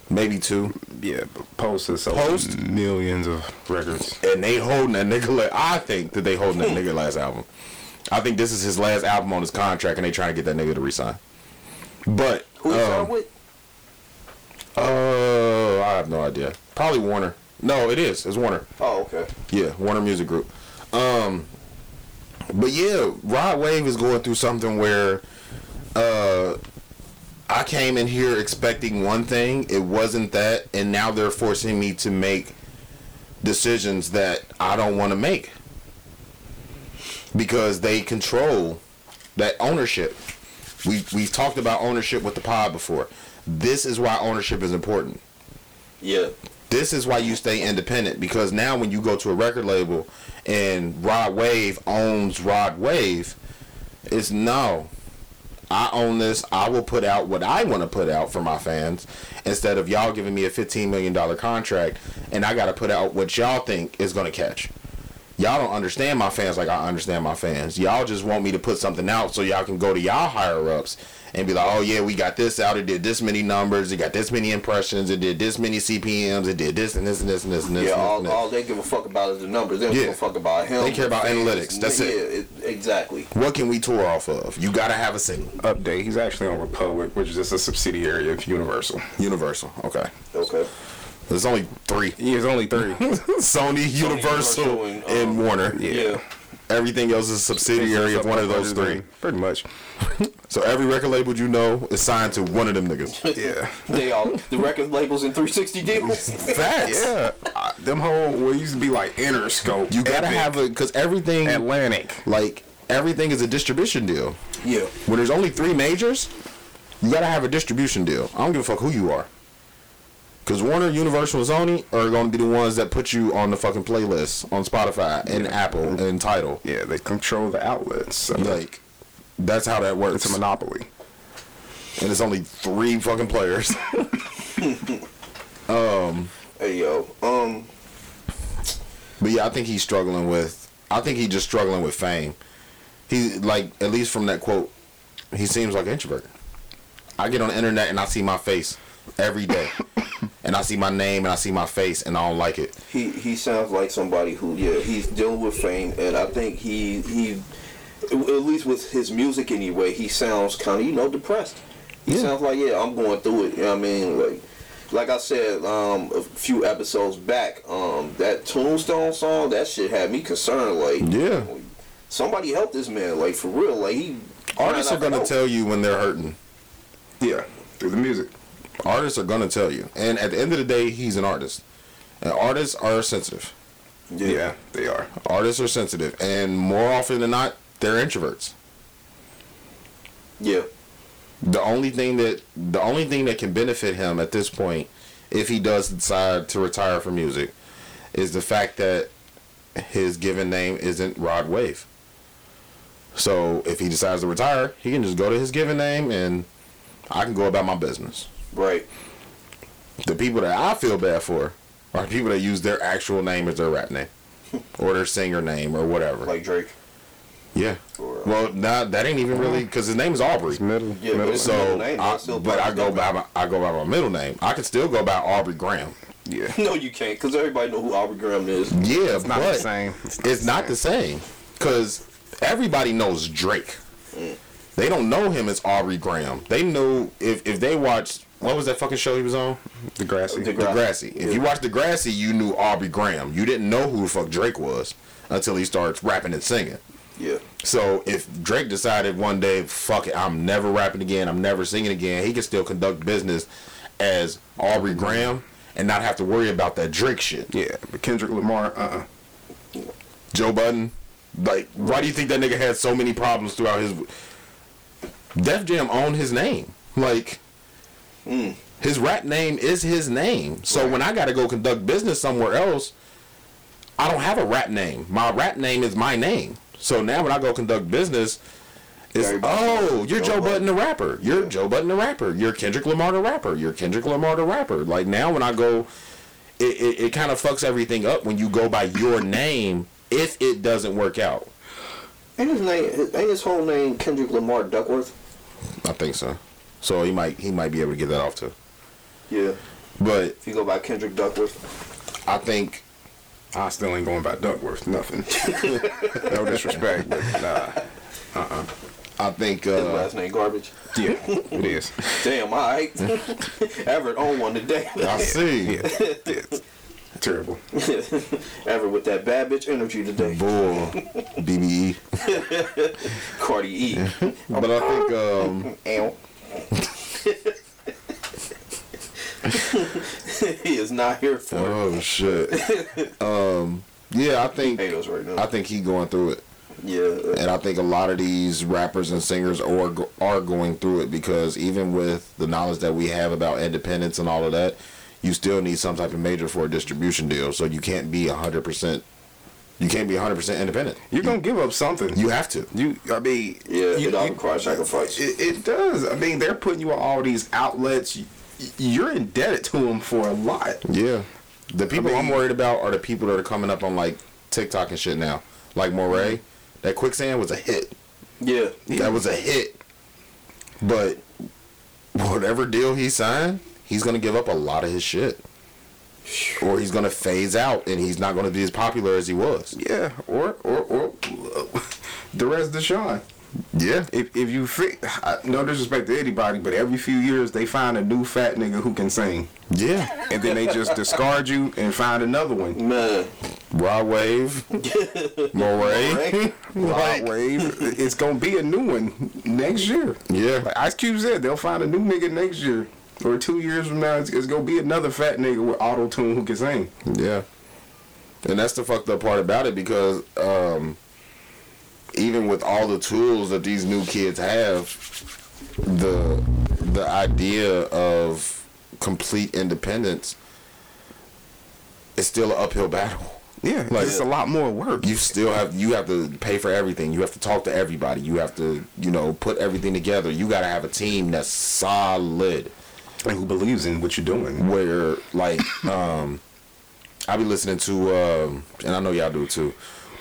maybe two. Yeah, but Post has sold Post? millions of records. and they holding that nigga. la- I think that they holding that nigga last album. I think this is his last album on his contract, and they trying to get that nigga to resign. But Who you um, with? Uh, I have no idea. Probably Warner. No, it is. It's Warner. Oh, okay. Yeah, Warner Music Group. Um, but yeah, Rod Wave is going through something where, uh, I came in here expecting one thing. It wasn't that, and now they're forcing me to make decisions that I don't want to make because they control that ownership. We we've talked about ownership with the pod before. This is why ownership is important. Yeah. This is why you stay independent because now when you go to a record label and Rod Wave owns Rod Wave, it's no. I own this. I will put out what I want to put out for my fans instead of y'all giving me a $15 million contract and I got to put out what y'all think is going to catch. Y'all don't understand my fans like I understand my fans. Y'all just want me to put something out so y'all can go to y'all higher ups and be like, oh yeah, we got this out. It did this many numbers. It got this many impressions. It did this many CPMs. It did this and this and this and this and this. Yeah, and this all, and this. all they give a fuck about is the numbers. They don't Yeah. give a fuck about him. They care about fans. analytics. That's it. Yeah, it, exactly. What can we tour off of? You gotta have a single. Update. He's actually on Republic, which is just a subsidiary of Universal. Universal. Okay. Okay. There's only three. He is only three. Sony, Universal, Universal, and, and, um, Warner. Yeah. Everything else is a subsidiary of one of those three. Pretty much. So every record label you know is signed to one of them niggas. Yeah. They all the record labels in 360 deals. Facts. Yeah. Uh, them whole what used to be like Interscope. You gotta Epic, have a because everything Atlantic. like everything is a distribution deal. yeah. When there's only three majors, you gotta have a distribution deal. I don't give a fuck who you are. Cause Warner, Universal, and Sony are gonna be the ones that put you on the fucking playlist on Spotify and Apple and Tidal. Yeah, they control the outlets. So Like, that's how that works. it's a monopoly. and it's only three fucking players. um. Hey yo. Um. But yeah, I think he's struggling with. I think he's just struggling with fame. He like at least from that quote, he seems like an introvert. I get on the internet and I see my face every day, and I see my name and I see my face and I don't like it. He he sounds like somebody who yeah he's dealing with fame and I think he he at least with his music anyway he sounds kind of you know depressed. He Yeah. sounds like yeah I'm going through it. You know what I mean like like I said um, a few episodes back um, that Tombstone song that shit had me concerned like Yeah. somebody help this man like for real like he Artists are gonna for tell you when they're hurting. Yeah, through the music. Artists are gonna tell you, and at the end of the day, he's an artist. And artists are sensitive. help. Yeah, they are. Artists are sensitive, and more often than not, they're introverts. yeah the only thing that the only thing that can benefit him at this point if he does decide to retire from music is the fact that his given name isn't Rod Wave. So if he decides to retire, he can just go to his given name and I can go about my business. Right The people that I feel bad for are people that use their actual name as their rap name or their singer name or whatever. like Drake yeah. or, Well, nah, that ain't even really because his name is Aubrey. It's middle. Yeah, but middle. it's- So, middle name, I, still but I go by my I go by my middle name. I can still go by Aubrey Graham. yeah. no you can't because everybody know who Aubrey Graham is Yeah, It's not but the same. It's not the same because everybody knows Drake. Mm. They don't know him as Aubrey Graham. They know if if they watched what was that fucking show he was on? Degrassi. The Degrassi. If you watched Degrassi, you knew Aubrey Graham. You didn't know who the fuck Drake was until he starts rapping and singing. yeah So if Drake decided one day, fuck it, I'm never rapping again, I'm never singing again, he could still conduct business as Aubrey Graham and not have to worry about that Drake shit. yeah, but Kendrick Lamar. Uh. uh Joe Budden, like, why do you think that nigga had so many problems throughout his? Def Jam owned his name. Like, Mm. his rap name is his name. So when I got to go conduct business somewhere else, I don't have a rap name. My rap name is my name. So now when I go conduct business, it's Everybody oh, you're Joe Joe Budden. Budden the rapper. You're Joe Budden the rapper. You're Kendrick Lamar the rapper. You're Kendrick Lamar the rapper. Like now when I go, it it, it kind of fucks everything up when you go by your name if it doesn't work out. Ain't his name? Ain't his whole name Kendrick Lamar Duckworth? I think so. So he might he might be able to get that off too. Yeah. But If you go by Kendrick Duckworth, I think I still ain't going by Duckworth. Nothing. no disrespect, but nah. Uh uh. I think his uh, last name garbage. Yeah, it is. Damn, alright. Everett on one today. I see. Yeah, it's terrible. Everett with that bad bitch energy today. Bull, BBE. Cardi E. But I think um. He is not here for oh shit. Um, yeah, I think right. I think he going through it. yeah. And I think a lot of these rappers and singers are are going through it because even with the knowledge that we have about independence and all of that, you still need some type of major for a distribution deal. So you can't be hundred percent. You can't be hundred percent independent. You're gonna give up something. You have to. You, I mean, Yeah, you, it all you- requires sacrifice. It, it does. I mean, they're putting you on all these outlets. You- You're indebted to them for a lot. Yeah. The people I mean- am worried about are the people that are coming up on like TikTok and shit now. Like Morray, that quicksand was a hit. yeah. That was a hit. But whatever deal he signed, he's gonna give up a lot of his shit. Or he's gonna phase out and he's not gonna be as popular as he was. Yeah, or or or the rest of Deshaun. Yeah. If if you fi- I- no disrespect to anybody, but every few years they find a new fat nigga who can sing, Yeah. and then they just discard you and find another one. Man. Rod Wave. Morray. Rod Wave. It's gonna be a new one next year. Yeah. Like Ice Cube said, they'll find a new nigga next year. Or two years from now, it's, it's gonna be another fat nigga with auto tune who can sing. Yeah. And that's the fucked up part about it because um, even with all the tools that these new kids have, the the idea of complete independence is still an uphill battle. Yeah, Like- it's a lot more work. You still have you have to pay for everything. You have to talk to everybody. You have to you know put everything together. You got to have a team that's solid. And who believes in what you're doing? where like um I be listening to um and I know y'all do too,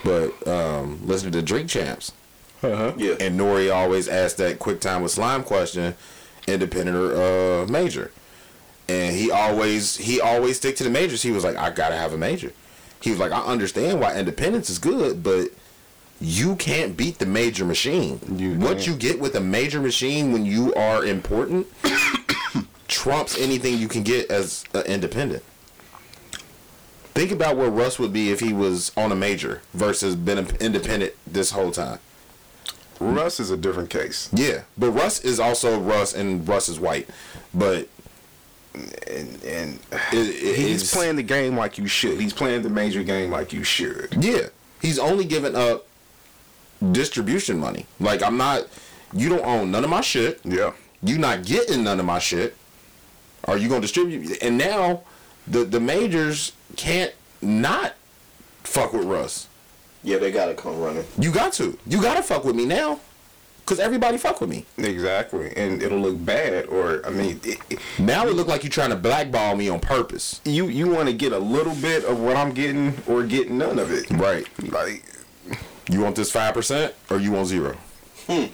but um listening to Drink Champs. Uh-huh. Yeah. And N.O.R.E. always asked that quick time with slime question, independent or uh major. And he always he always stick to the majors. He was like, I gotta have a major. He was like, I understand why independence is good, but you can't beat the major machine. You what you get with a major machine when you are important trumps anything you can get as an independent. Think about where Russ would be if he was on a major versus been an independent this whole time. Russ is a different case. Yeah, but Russ is also Russ, and Russ is white. But and and it- he's playing the game like you should. He's playing the major game like you should. Yeah, he's only giving up distribution money. Like I'm not. You don't own none of my shit. Yeah. You not getting none of my shit. Are you gonna distribute? And now, the the majors can't not fuck with Russ. Yeah, they gotta come running. You got to. You gotta fuck with me now. Cause everybody fuck with me. Exactly, and it'll look bad. Or I mean, it, it- Now it look like you're trying to blackball me on purpose. you you want to get a little bit of what I'm getting, or get none of it. Right. Like, You want this five percent or you want zero? Hmm.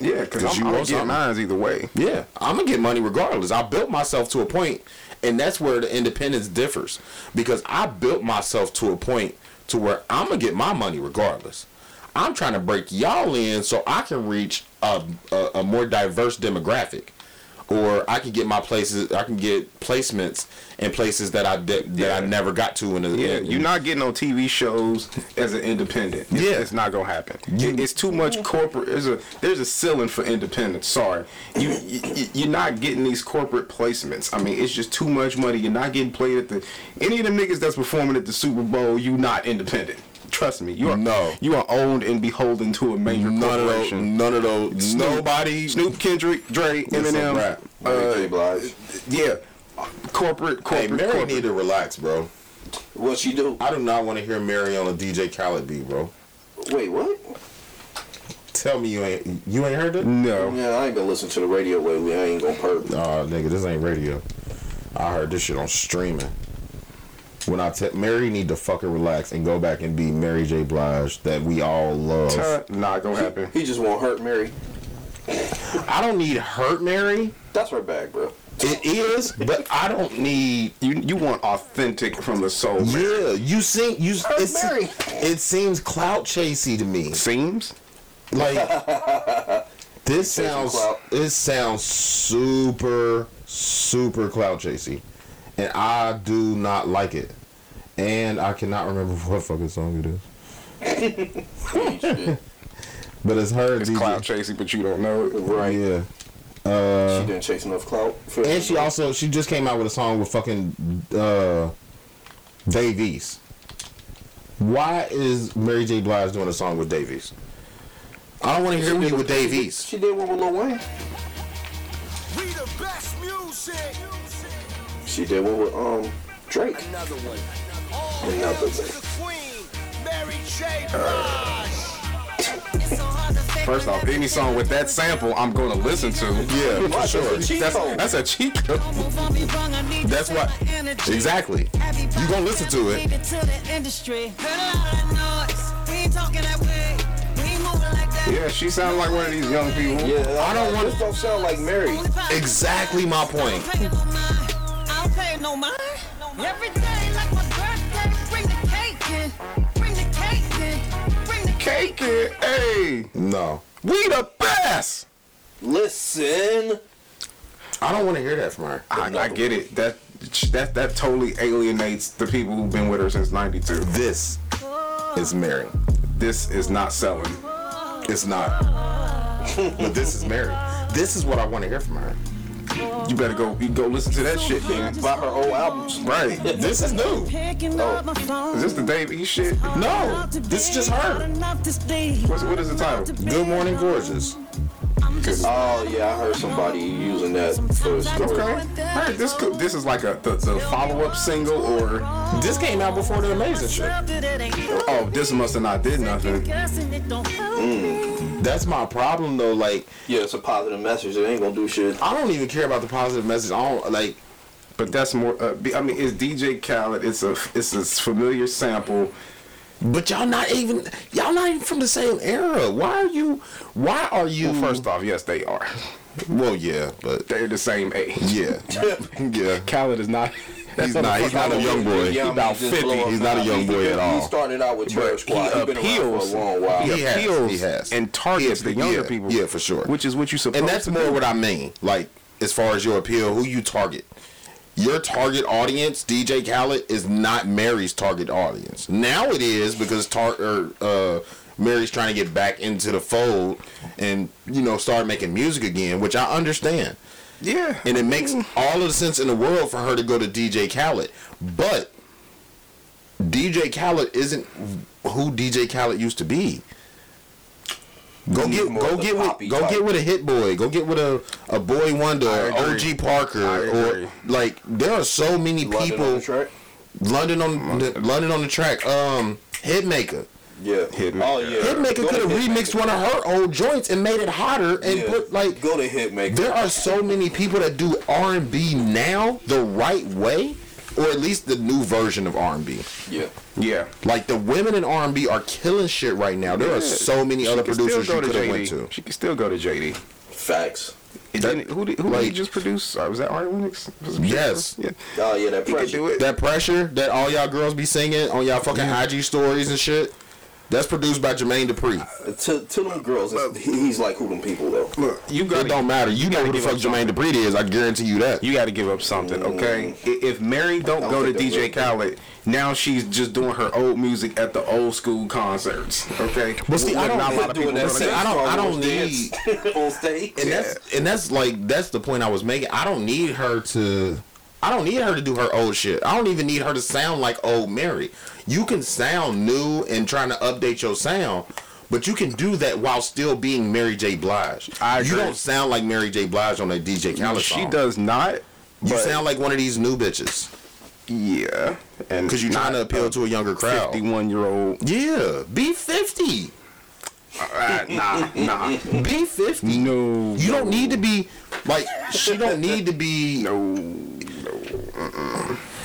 Yeah, because you I'm getting something. mine either way. Yeah, I'm gonna get money regardless. I built myself to a point, and that's where the independence differs. Because I built myself to a point to where I'm gonna get my money regardless. I'm trying to break y'all in so I can reach a, a, a more diverse demographic, or I can get my places. I can get placements in places that I did that I never got to in the. Yeah, in- you're not getting on TV shows as an independent. It's, Yeah. it's not gonna happen. It- it's too much corporate. There's a there's a ceiling for independence. Sorry, you, you you're not getting these corporate placements. I mean, it's just too much money. You're not getting played at the any of the niggas that's performing at the Super Bowl. You not independent. Trust me. You are No. You are owned and beholden to a major None of those. corporation. None of those. Snoop- Nobody. Snoop, Kendrick, Dre, It's a Eminem. wrap. Mary J. Uh, Blige. yeah, corporate, Hey, Mary corporate. need to relax, bro. What she do? I do not want to hear Mary on a DJ Khaled beat, bro. Wait, what? Tell me you ain't you ain't heard it? no. Yeah, I ain't gonna listen to the radio lately. I ain't gonna perk. Nah, nigga, this ain't radio. I heard this shit on streaming. When I tell Mary need to fucking relax and go back and be Mary J. Blige that we all love. Uh, not gonna happen. He just won't hurt Mary. I don't need hurt Mary. That's her bag, bro. It is, but I don't need. You you want authentic from the soul. man. Yeah, you seem you. It's, Mary. it seems clout chasey to me. Seems. Like this sounds. clout. It sounds super super clout chasey, and I do not like it. And I cannot remember what fucking song it is. But it's her. It's DJ. cloud chasing, but you don't know it. Right. Yeah. she didn't chase enough clout. for- And she also she just came out with a song with fucking uh Dave East. Why is Mary J. Blige doing a song with Dave East? I don't want to hear you with Dave East. She did one with Lil Wayne. We the best music. She did one with um Drake. Another one. Another to the queen, Mary J. Uh, Blige. First off, any song with that sample, I'm going to listen to. Yeah, for sure. That's, that's a cheat code. That's what exactly. You gonna listen to it? Yeah, she sounds like one of these young people. Yeah, I don't want- This don't sound like Mary. Exactly my point. In. Bring the Cake it, hey, No, we the best. Listen. I don't want to hear that from her. I, I get it. That that that totally alienates the people who've been with her since '92. This is Mary. This is not selling. It's not. but this is Mary. This is what I want to hear from her. You better go. You go listen to that shit, then. Buy her old albums. Right. This is new. up. Is this the Dave E shit? No, this is just her. Enough to sleep. What's, what is the title? Good Morning Gorgeous. Oh yeah, I heard somebody using that for the story. Okay. Hey, this could, this is like a the, the follow up single, or This came out before the Amazing shit. oh, this must have not did nothing. Mm. That's my problem though. Like Yeah, it's a positive message. It ain't gonna do shit. I don't even care about the positive message. I don't like. But that's more. Uh, I mean, it's DJ Khaled. It's a it's a familiar sample. But y'all not even y'all not even from the same era. Why are you? Why are you? Well, first off, yes, they are. well, yeah, but They're the same age. yeah, yeah. Khaled is not. He's not. He's not a young boy. Yeah, I about 50. He's not a young boy at all. He started out with Terror But Squad. he He been around appeals. for a long while. He He appeals he has. and targets the younger people. Yeah, for sure. Which is what you supposed and that's more what I mean. Like as far as your appeal, who you target. Your target audience, DJ Khaled, is not Mary's target audience. Now it is because tar- or, uh, Mary's trying to get back into the fold and you know start making music again, which I understand. Yeah. and it makes all of the sense in the world for her to go to DJ Khaled. But DJ Khaled isn't who DJ Khaled used to be. Go get go get with go type. get with a Hit-Boy. Go get with a, a Boi-1da, I. OG Parker, or like there are so many London people. on the track. London on the, London on the track. Um, Hitmaker. Yeah. Hitmaker. Oh yeah. Hitmaker could have remixed one of her old joints and made it hotter and Yeah. put like Go to Hitmaker. there are so many people that do R and B now the right way, or at least the new version of R and B. Yeah. Yeah. Like the women in R and B are killing shit right now. There are so many She other producers go you to could have went to. She can still go to JD. Facts. That- who did, who did he like- just produce? Uh, was that Ari Lennox? Was Yes. Yeah. Oh yeah, that pressure. do it. That pressure that all y'all girls be singing on y'all fucking IG stories and shit. That's produced by Jermaine Dupri. Uh, to, to them girls, it's- he's like who them people though. Look, you got It don't matter. You know who the give fuck Jermaine something. Dupri is. I guarantee you that. You got to give up something, mm-hmm. okay? I- If Mary don't, don't go to DJ they will. Khaled, now she's just doing her old music at the old school concerts, okay? But see, I With don't- not a lot of doing people that going See, I don't- I don't need on stage. and that's and that's like that's the point I was making. I don't need her to. I don't need her to do her old shit. I don't even need her to sound like old Mary. You can sound new and trying to update your sound, but you can do that while still being Mary J. Blige. I agree. You don't sound like Mary J. Blige on a DJ Khaled She song. does not. You sound like one of these new bitches Yeah, and because you're trying to appeal to a younger crowd. Fifty-one year old. Yeah, be fifty. Uh, nah, nah. Be fifty. No, You don't need to be like she don't need to be no,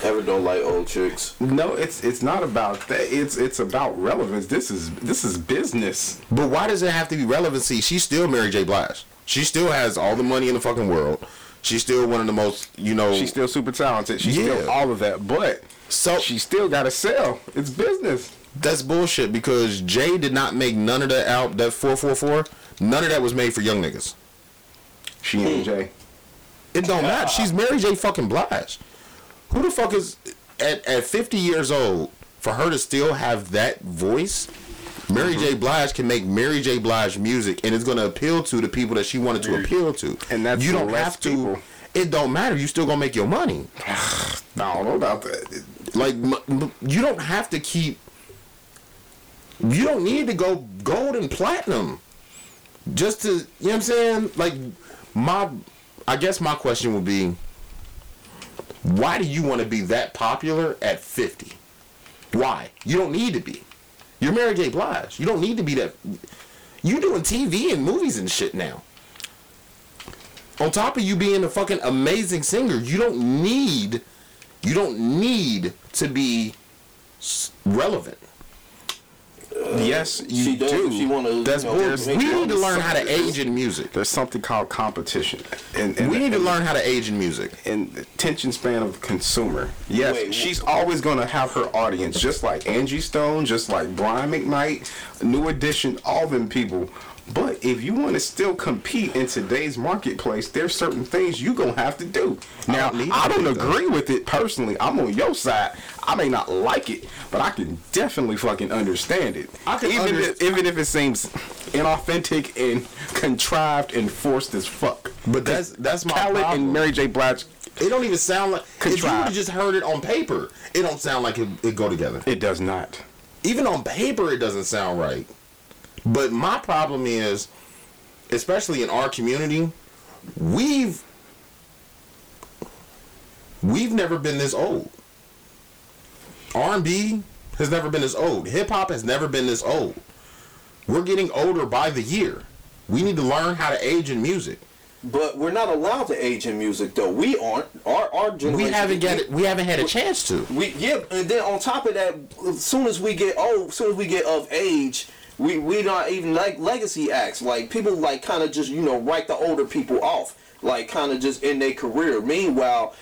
Ever don't like old chicks. no. It's it's not about that. It's it's about relevance. This is this is business. But why does it have to be relevancy? She's still Mary J. Blige. She still has all the money in the fucking world. She's still one of the most, you know. She's still super talented. She's Yeah. still all of that, but so she still got to sell. It's business. That's bullshit because Jay did not make none of that out that 444. None of that was made for young niggas. She ain't Jay. It don't matter. She's Mary J. fucking Blige. Who the fuck is at at 50 years old for her to still have that voice? Mary mm-hmm. J. Blige can make Mary J. Blige music, and it's gonna appeal to the people that she wanted to appeal to. And that's you don't have to. people. It don't matter. You still gonna make your money. No, I don't know about that. Like you don't have to keep. You don't need to go gold and platinum, just to you know what I'm saying. Like my, I guess my question would be, why do you want to be that popular at 50? Why? You don't need to be. You're Mary J. Blige. You don't need to be that. You doing TV and movies and shit now. On top of you being a fucking amazing singer, you don't need you don't need to be relevant. Yes, you she does do. she wanna, That's you know, bullshit. We need to learn how to age in music. There's something called competition, and, and We need to and- learn how to age in music. and the attention span of the consumer. Yes, Wait, she's always gonna have her audience, just like Angie Stone, just like Brian McKnight, New Edition, all them people. But if you want to still compete in today's marketplace, there's certain things you're gonna have to do. Now, I don't agree with it personally. I'm on your side. I may not like it, but I can definitely fucking understand it. I can even underst- if, even if it seems inauthentic and contrived and forced as fuck. But that's that's my Khaled problem. and Mary J. Blige It don't even sound like if you would have just heard it on paper, it don't sound like it, it go together. It does not. Even on paper, it doesn't sound right. But my problem is, especially in our community, we've we've never been this old. R and B has never been this old. Hip hop has never been this old. We're getting older by the year. We need to learn how to age in music. But we're not allowed to age in music, though. We aren't. Our our generation. We haven't get it. We haven't had a chance to. We yeah, and then on top of that, as soon as we get old, as soon as we get of age, we we not even like legacy acts. Like people like kind of just you know write the older people off, like kind of just in their career. Meanwhile.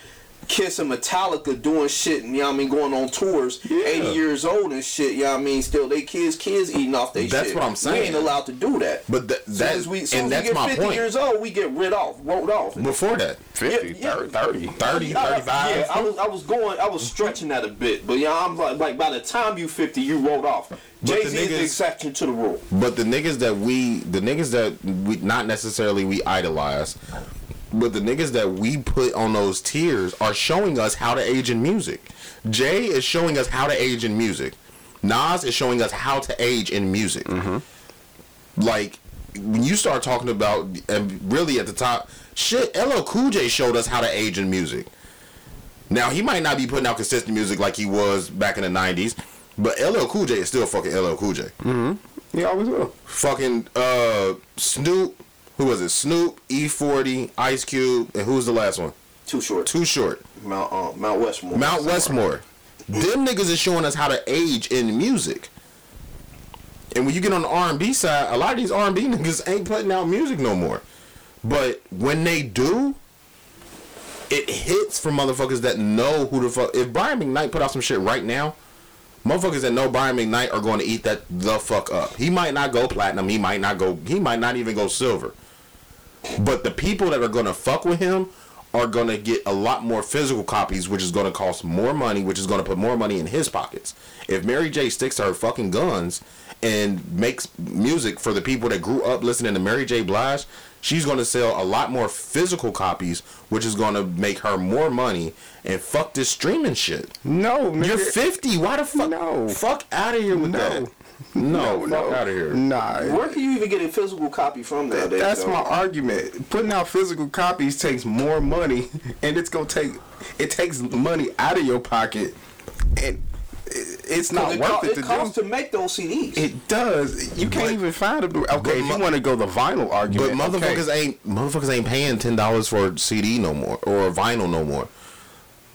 Kiss and Metallica doing shit, and you know what I mean, going on tours, eighty years old and shit. You know what I mean, still they kids, kids eating off they That's shit. what I'm saying. We ain't allowed to do that. But th- Soon that as we, soon and as we get my 50 point. years old, we get rid off, wrote off. Before that, 50, Yeah, yeah. 30, 30. 30, I- I- 35. Yeah, I was, I was going, I was stretching that a bit, but yeah, I'm like, like by the time you 50, you wrote off. Jay Z is the exception to the rule. But the niggas that we, the niggas that we, not necessarily we idolize, but the niggas that we put on those tiers are showing us how to age in music. Jay is showing us how to age in music. Nas is showing us how to age in music. Like when you start talking about, and really at the top, shit, LL Cool J showed us how to age in music. Now he might not be putting out consistent music like he was back in the '90s, but LL Cool J is still fucking LL Cool J. He always will. fucking uh Snoop. Who was it? Snoop, E40, Ice Cube, and who was the last one? Too short. Too short. Mount uh, Mount Westmore. Mount Westmore. Them niggas is showing us how to age in music. And when you get on the R&B side, a lot of these R&B niggas ain't putting out music no more. But when they do, it hits for motherfuckers that know who the fuck. If Brian McKnight put out some shit right now, motherfuckers that know Brian McKnight are going to eat that the fuck up. He might not go platinum. He might not go. He might not even go silver. But the people that are going to fuck with him are going to get a lot more physical copies, which is going to cost more money, which is going to put more money in his pockets. If Mary J sticks to her fucking guns and makes music for the people that grew up listening to Mary J Blige, she's going to sell a lot more physical copies, which is going to make her more money. And fuck this streaming shit. No, nigga. You're 50. Why the fuck? No. Fuck out of here with No. that. No, no, fuck out of here. Nah. Where can you even get a physical copy from nowadays? That's though? my argument. Putting out physical copies takes more money, and it's gonna take it takes money out of your pocket, and it- it's not worth it worth co- it to costs do. to make those CDs. It does. You can't But- even find it. Okay, if you want to go the vinyl argument, But motherfuckers okay. ain't motherfuckers ain't paying ten dollars for a CD no more or a vinyl no more.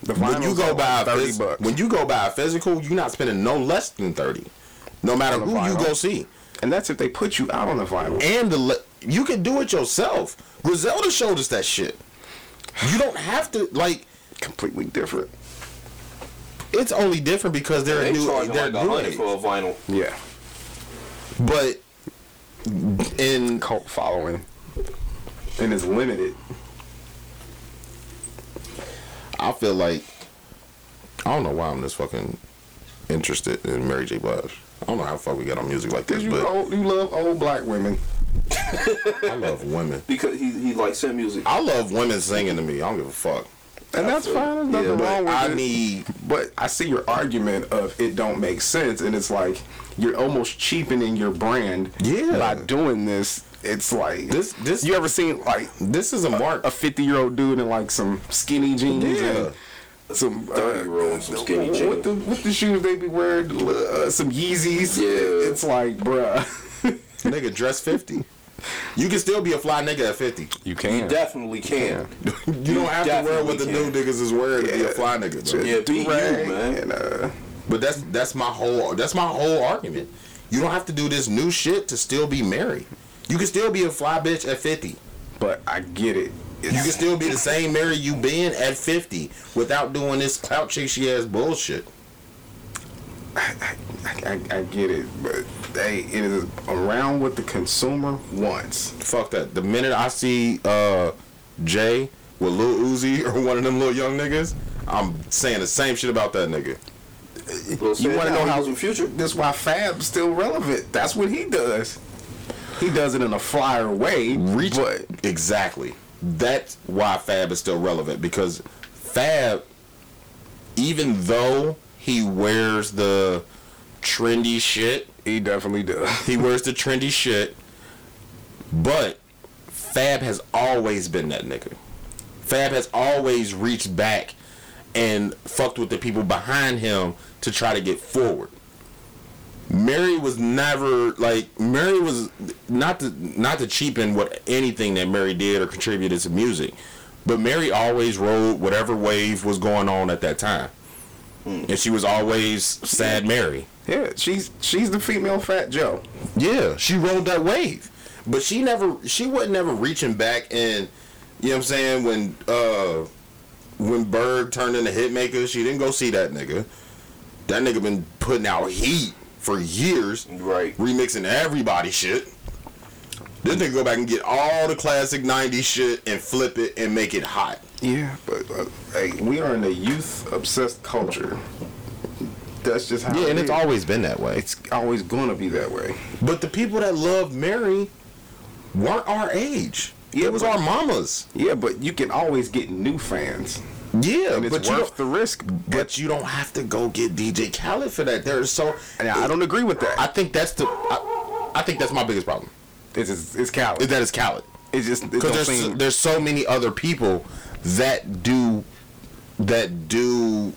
The When you vinyl's go like buy a thirty phys- bucks, when you go buy a physical, you're not spending no less than thirty, no matter On a who you go see. and that's if they put you out on the vinyl. And the le- you can do it yourself. Griselda showed us that shit. You don't have to like. Completely different. It's only different because they're They a new. They're like a new age. for a vinyl. Yeah. But in Cult following. And it's limited. I feel like I don't know why I'm this fucking interested in Mary J. Blige. I don't know how the fuck we got on music like this, you but old, you love old black women. I love women. Because he he likes some music. I love women singing to me. I don't give a fuck. And that's fine. There's nothing Yeah, wrong but with I it. need But I see your argument of it don't make sense, and it's like you're almost cheapening your brand. Yeah. By doing this, it's like This- this- You ever seen like this is a mark. a 50 year old dude in like some skinny jeans Yeah. and some uh, 30-year-old some skinny what jeans. the what the shoes they be wearing? Uh, some Yeezys. Yeah. It's like, bruh. nigga dress fifty. You can still be a fly nigga at fifty. You can. You Definitely can. You don't have to wear what the definitely new niggas is wearing to be a fly nigga, bro. Yeah, be you, man. And, uh, But that's that's my whole that's my whole argument. You don't have to do this new shit to still be married. You can still be a fly bitch at fifty. but I get it. You can still be the same Mary you been at 50 without doing this clout chasey ass bullshit. I, I, I get it, but hey, it is around what the consumer wants. Fuck that. The minute I see uh Jay with Lil Uzi or one of them little young niggas, I'm saying the same shit about that nigga. You want to know how's the future? That's why Fab's still relevant. That's what he does. He does it in a flyer way. Reach but exactly. That's why Fab is still relevant because Fab, even though he wears the trendy shit, he definitely does. he wears the trendy shit, but Fab has always been that nigga. Fab has always reached back and fucked with the people behind him to try to get forward. Mary was never like Mary was not to not to cheapen what anything that Mary did or contributed to music, but Mary always rode whatever wave was going on at that time, and she was always sad Mary. Yeah, she's she's the female Fat Joe. Yeah, she rode that wave. But she never she wasn't never reaching back and you know what I'm saying, when uh when Bird turned into Hitmaker, she didn't go see that nigga. That nigga been putting out heat for years. Right. Remixing everybody shit. This nigga go back and get all the classic 90s shit and flip it and make it hot. Yeah, but uh, hey, we are in a youth obsessed culture. That's just how. Yeah, and it it's always been that way. It's always gonna be that way. But the people that love Mary weren't our age. Yeah, it was but- our mamas. Yeah, but you can always get new fans, Yeah, and it's but you worth the risk. but you don't have to go get DJ Khaled for that. There's so And I don't agree with that. I think that's the I, I think that's my biggest problem. It's it's, it's Khaled. Is that it's Khaled It's just because there's seem- there's so many other people that do that do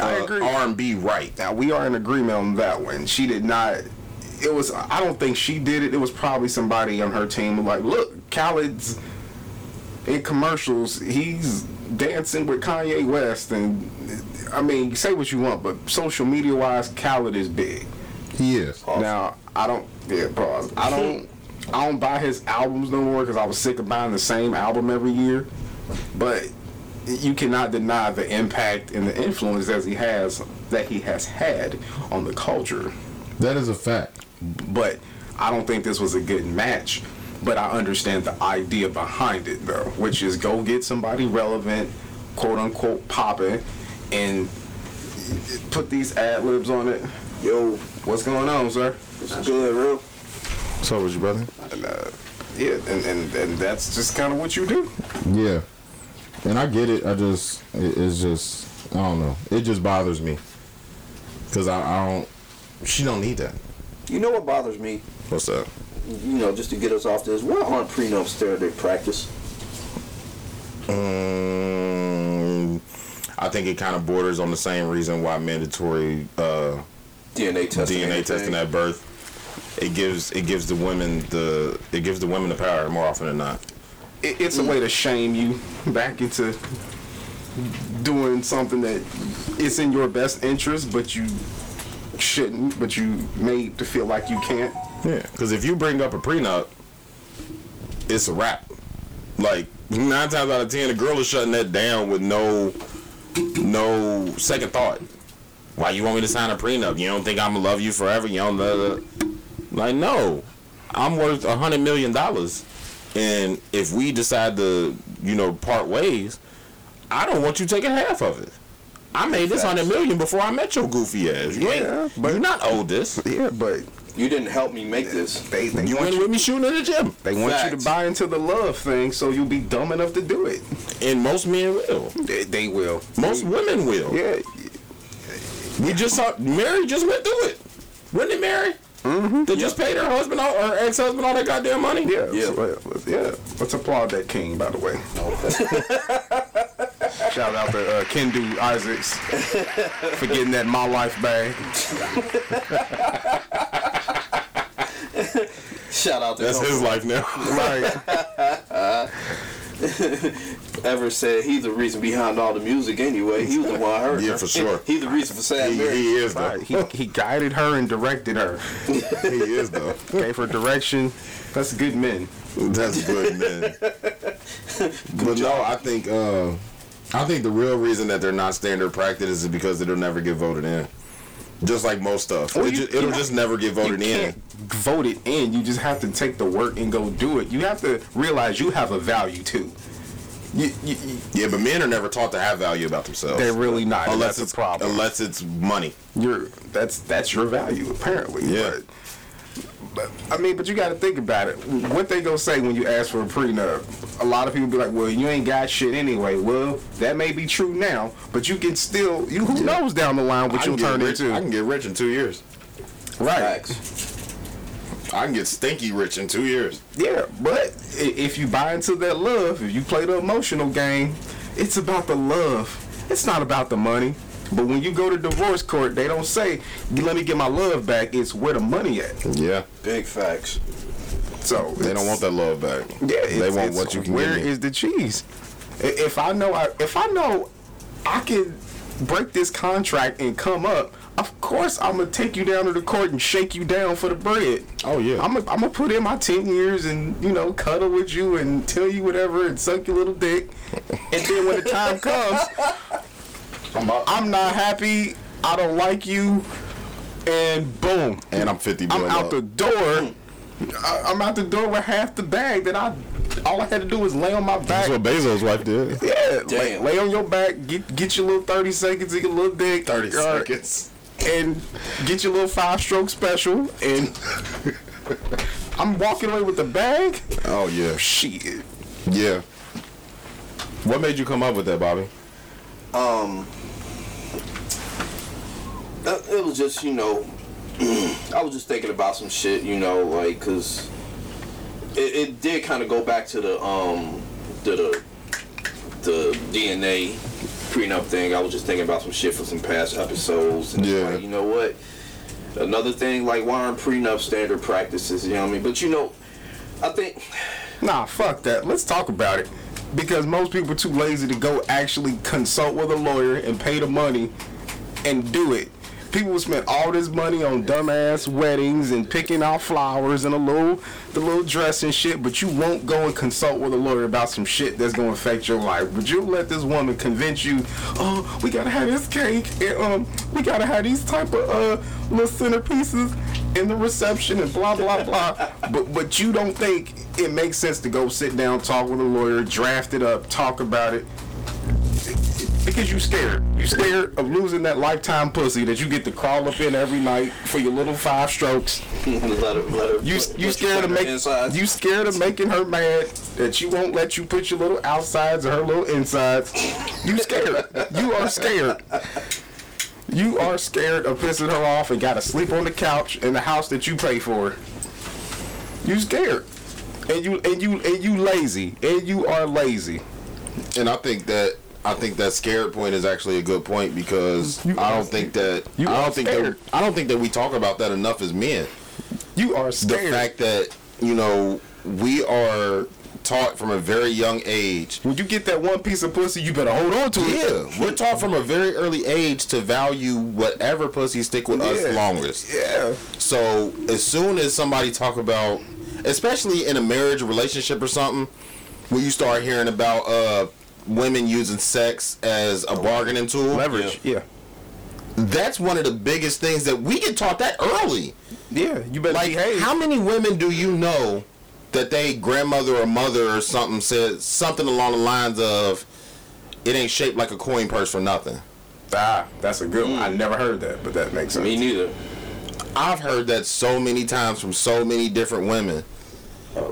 I uh, agree. R&B right. Now we are in agreement on that one. She did not. It was. I don't think she did it. It was probably somebody on her team like, look, Khaled's in commercials. He's dancing with Kanye West, and I mean, say what you want, but social media wise, Khaled is big. He is. Now I don't. Yeah, pause. I don't. I don't buy his albums no more because I was sick of buying the same album every year. But you cannot deny the impact and the influence that he has that he has had on the culture. That is a fact. But I don't think this was a good match. But I understand the idea behind it though, which is go get somebody relevant, quote unquote popping, and put these ad libs on it. Yo, what's going on, sir? It's good, real. So was your brother? And, uh, yeah, and, and, and that's just kind of what you do. Yeah. And I get it. I just, it, it's just, I don't know. It just bothers me. Because I, I don't. She don't need that. You know what bothers me? What's that? You know, just to get us off this, why aren't prenups standard practice? Um, I think it kind of borders on the same reason why mandatory uh, DNA testing. DNA everything. testing at birth. It gives it gives the women the it gives the women the power more often than not. It, it's a way to shame you back into doing something that it's in your best interest, but you shouldn't, but you made to feel like you can't. Yeah, because if you bring up a prenup, it's a wrap. Like nine times out of ten, the girl is shutting that down with no, no second thought. Why you want me to sign a prenup? You don't think I'm gonna love you forever? You don't know? Like no, I'm worth a hundred million dollars, and if we decide to, you know, part ways, I don't want you taking half of it. I made this hundred million before I met your goofy ass. You Yeah, ain't, but- you're not owed this. Yeah, but You didn't help me make this. they they You want went you, with me shooting in the gym, they want you to buy into the love thing, so you'll be dumb enough to do it. and most men will. They, they will. Most women will. Yeah, We just saw Mary just went through it. Wasn't it Mary? Mm-hmm. They just paid her husband all, her ex husband all that goddamn money. yeah, Yeah. So, yeah. Let's applaud that king, by the way. Shout out to uh, Kendu Isaacs for getting that my life bag. Shout out to That's him. his life now. Right. Ever said he's the reason behind all the music anyway. He was the one I heard. Yeah, her. for sure. He's the reason for Sad he, Mary. he is though. He, he guided her and directed her. he is though. Gave her direction. That's good men. That's good, man. but no, I think uh, I think the real reason that they're not standard practice is because it'll never get voted in. Just like most stuff, Well, it you- it'll just never get voted in. can't vote it in. You just have to take the work and go do it. You have to realize you have a value too. You, you, Yeah, but men are never taught to have value about themselves. They're really not, Unless it's problem. Unless it's money. you're that's that's your value apparently. Yeah. But I mean, but you got to think about it. What they gonna say when you ask for a prenup? A lot of people be like, "Well, you ain't got shit anyway." Well, that may be true now, but you can still. You who knows down the line what you'll can, get turn rich, into. I can get rich in two years. right. Facts. I can get stinky rich in two years. Yeah, but if you buy into that love, if you play the emotional game, it's about the love. It's not about the money. But when you go to divorce court, they don't say, "Let me get my love back." It's where the money at. Yeah, Big facts. So they don't want that love back. Yeah, they want it's what you can Where give me. is the cheese? If I know, I, if I know, I can break this contract and come up. Of course, I'm gonna take you down to the court and shake you down for the bread. Oh, yeah. I'm gonna, I'm gonna put in my ten years and you know cuddle with you and tell you whatever and suck your little dick. And then when the time comes, I'm not happy. I don't like you, and boom, and I'm 50 I'm bill out up. the door. I- I'm out the door with half the bag that I. All I had to do was lay on my back. That's what Bezos' wife did. yeah, lay, lay on your back. Get get your little thirty seconds of your little dick. 30 uh, seconds. And get your little five stroke special. And I'm walking away with the bag. Oh yeah, Shit. yeah. What made you come up with that, Bobby? Um, it was just you know, I was just thinking about some shit, you know, like because it, it did kind of go back to the um to the the DNA prenup thing. I was just thinking about some shit from some past episodes, and Yeah. like, you know what? Another thing, like why aren't prenup standard practices? You know what I mean? But you know, I think Nah, fuck that. Let's talk about it. Because most people are too lazy to go actually consult with a lawyer and pay the money and do it. People spend all this money on dumbass weddings and picking out flowers and a little the little dress and shit, but you won't go and consult with a lawyer about some shit that's gonna affect your life. But you let this woman convince you, oh, we gotta have this cake and um we gotta have these type of uh little centerpieces in the reception and blah blah blah. but but you don't think it makes sense to go sit down, talk with a lawyer, draft it up, talk about it. Because you scared. You scared of losing that lifetime pussy that you get to crawl up in every night for your little five strokes. let her, let her, You let you scared of her make insides. you scared of making her mad that she won't let you put your little outsides or her little insides. You scared. You are scared. You are scared of pissing her off and gotta sleep on the couch in the house that you pay for. You scared. And you and you and you lazy. And you are lazy. And I think that I think that scared point is actually a good point because You I don't think that you I don't think that. I don't think that we talk about that enough as men. You are scared. The fact that you know we are taught from a very young age. when you get that one piece of pussy, you better hold on to it. Yeah, we're taught from a very early age to value whatever pussy stick with Yeah. us longest. Yeah. So as soon as somebody talk about, especially in a marriage relationship or something, when you start hearing about uh, women using sex as a bargaining tool, Leverage. Yeah. that's one of the biggest things that we get taught that early. Yeah. You better Like, behave. how many women do you know that they grandmother or mother or something said something along the lines of, "It ain't shaped like a coin purse for nothing." ah, that's a good one. I never heard that, but that makes sense. Me neither. I've heard that so many times from so many different women.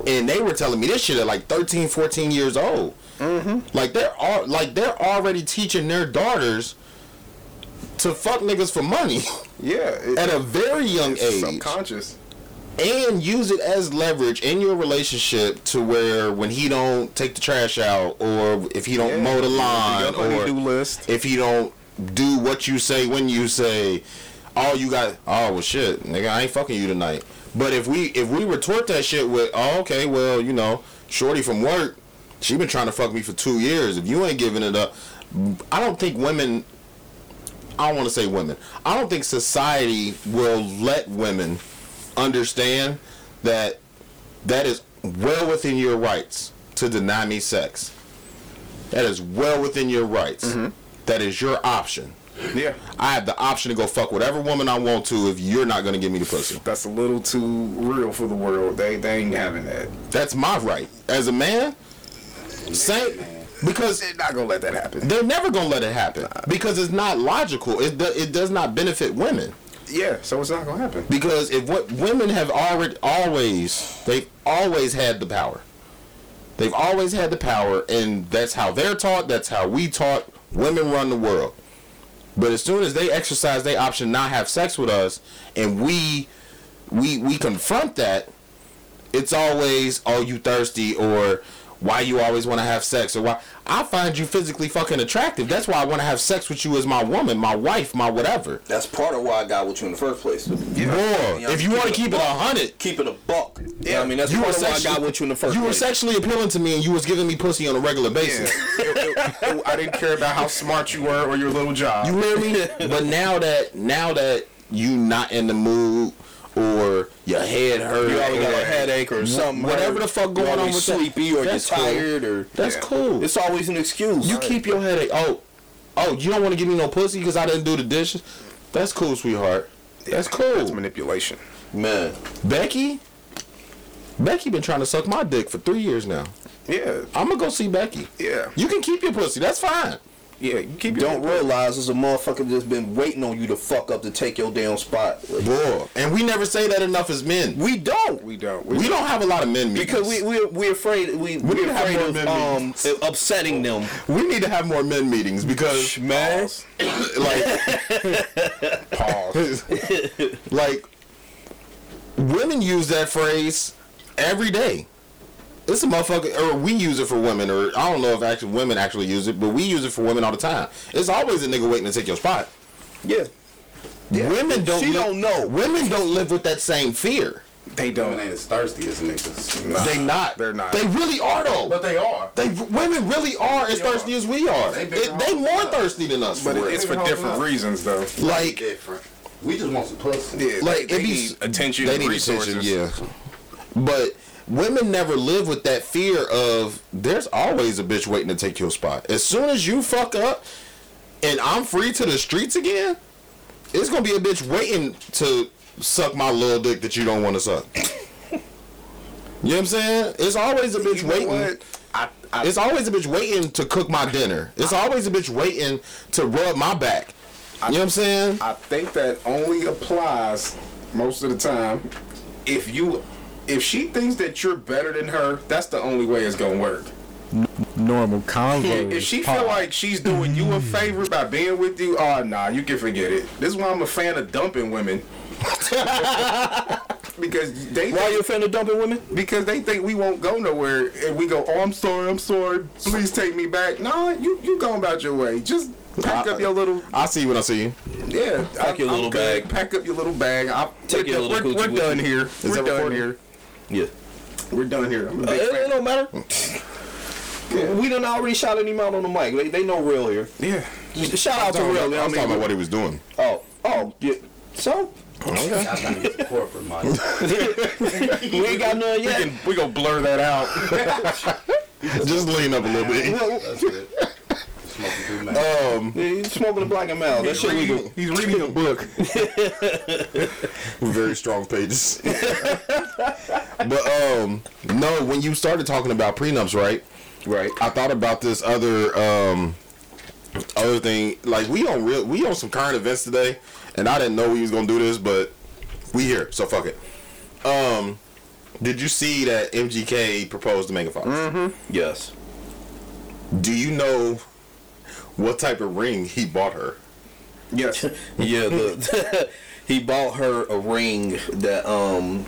And they were telling me this shit at like 13, 14 years old. Mm-hmm. Like they're all like they're already teaching their daughters to fuck niggas for money Yeah. It, at a very young age. subconscious. and use it as leverage in your relationship to where when he don't take the trash out or if he don't Yeah. mow the lawn or list. if he don't do what you say when you say oh you got oh well shit nigga I ain't fucking you tonight but if we if we retort that shit with oh okay well you know shorty from work she been trying to fuck me for two years if you ain't giving it up I don't think women I don't want to say women I don't think society will let women understand that that is well within your rights to deny me sex. That is well within your rights. Mm-hmm. That is your option. Yeah. I have the option to go fuck whatever woman I want to if you're not gonna give me the pussy. That's a little too real for the world. They they ain't having that. That's my right as a man. Same because They're not gonna let that happen. they're never gonna let it happen because it's not logical. It do, it does not benefit women. Yeah. So it's not gonna happen. Because if what women have already always they've always had the power. They've always had the power and that's how they're taught, that's how we taught women run the world. But as soon as they exercise their option not have sex with us and we we we confront that, it's always oh you thirsty or why you always want to have sex or why I find you physically fucking attractive. That's why I want to have sex with you as my woman, my wife, my whatever. That's part of why I got with you in the first place. Boy, Yeah, if you want to keep it a hundred, Keep it a buck. Yeah, I mean that's you part of why I got with you in the first you were place. sexually appealing to me, and you was giving me pussy on a regular basis. It- it- I didn't care about how smart you were or your little job. You hear me? but now that now that you not in the mood or your head hurt, You always got a headache or something. whatever hurt, the fuck going on with that, sleepy or you're cool. tired or That's Yeah. cool. it's always an excuse. you keep your headache. Oh, oh, you don't want to give me no pussy because I didn't do the dishes. That's cool, sweetheart. That's cool. That's manipulation. man. Becky, Becky been trying to suck my dick for three years now. Yeah. I'm gonna go see Becky. Yeah. You can keep your pussy. That's fine. Yeah. You keep your Don't realize there's a motherfucker that's been waiting on you to fuck up to take your damn spot. Boy, and we never say that enough as men. We don't. We don't. We don't have a lot of men meetings. Because we we we afraid we we need to have afraid more of men um meetings. upsetting them. we need to have more men meetings because Man, like pause. like women use that phrase every day. It's a motherfucker, or we use it for women, or I don't know if actually women actually use it, but we use it for women all the time. It's always a nigga waiting to take your spot. yeah. Women don't. She li- don't know. Women don't live with that same fear. They don't. Women ain't as thirsty as niggas. Nah, they not. They're not. They really are though. But they are. They women really are as thirsty as we are. They, They they, more hoes. thirsty than us. but for it's for different reasons, though. like Different. We just want some pussy. Yeah. like they, it they be need attention. They need resources. attention, yeah. But women never live with that fear of there's always a bitch waiting to take your spot. As soon as you fuck up and I'm free to the streets again, it's gonna be a bitch waiting to suck my little dick that you don't want to suck. you know what I'm saying? It's always a bitch You know waiting. what? I, I, It's always a bitch waiting to cook my dinner. It's always a bitch waiting to rub my back. You know what I'm saying? I think that only applies most of the time if you if she thinks that you're better than her, that's the only way it's gonna work. normal convo. If she feel like she's doing you a favor by being with you, oh nah, you can forget it. This is why I'm a fan of dumping women. because they Why you a fan of dumping women? because they think we won't go nowhere and we go, Oh I'm sorry, I'm sorry, please take me back. No, you you going about your way. Just pack I- up your little I see what I see yeah, Pack your little good. bag. Pack up your little bag. I'll, Take we're, your little we're, we're done you. here. we're done recording? here. Yeah. We're done here. I'm a Uh, big it, it don't matter. We done already shouted him out on the mic. They, they know real here. Yeah. Shout out to real. I you was talking about what he was doing. Oh, oh, yeah. So Y'all trying to get some corporate money. we ain't got none We yet. can we gonna blur that out. Just lean up a little bit. That's it. Smoking through man. Um, Yeah, he's smoking a black and mild. That's shit legal. He's reading a book. very strong pages. but um, no, when you started talking about prenups, right? Right. I thought about this other um other thing. Like we on real, we on some current events today, and I didn't know we was gonna do this, but we here, so fuck it. Um, did you see that MGK proposed to Megan Fox? Yes. Do you know what type of ring he bought her? Yes. Yeah, the he bought her a ring that um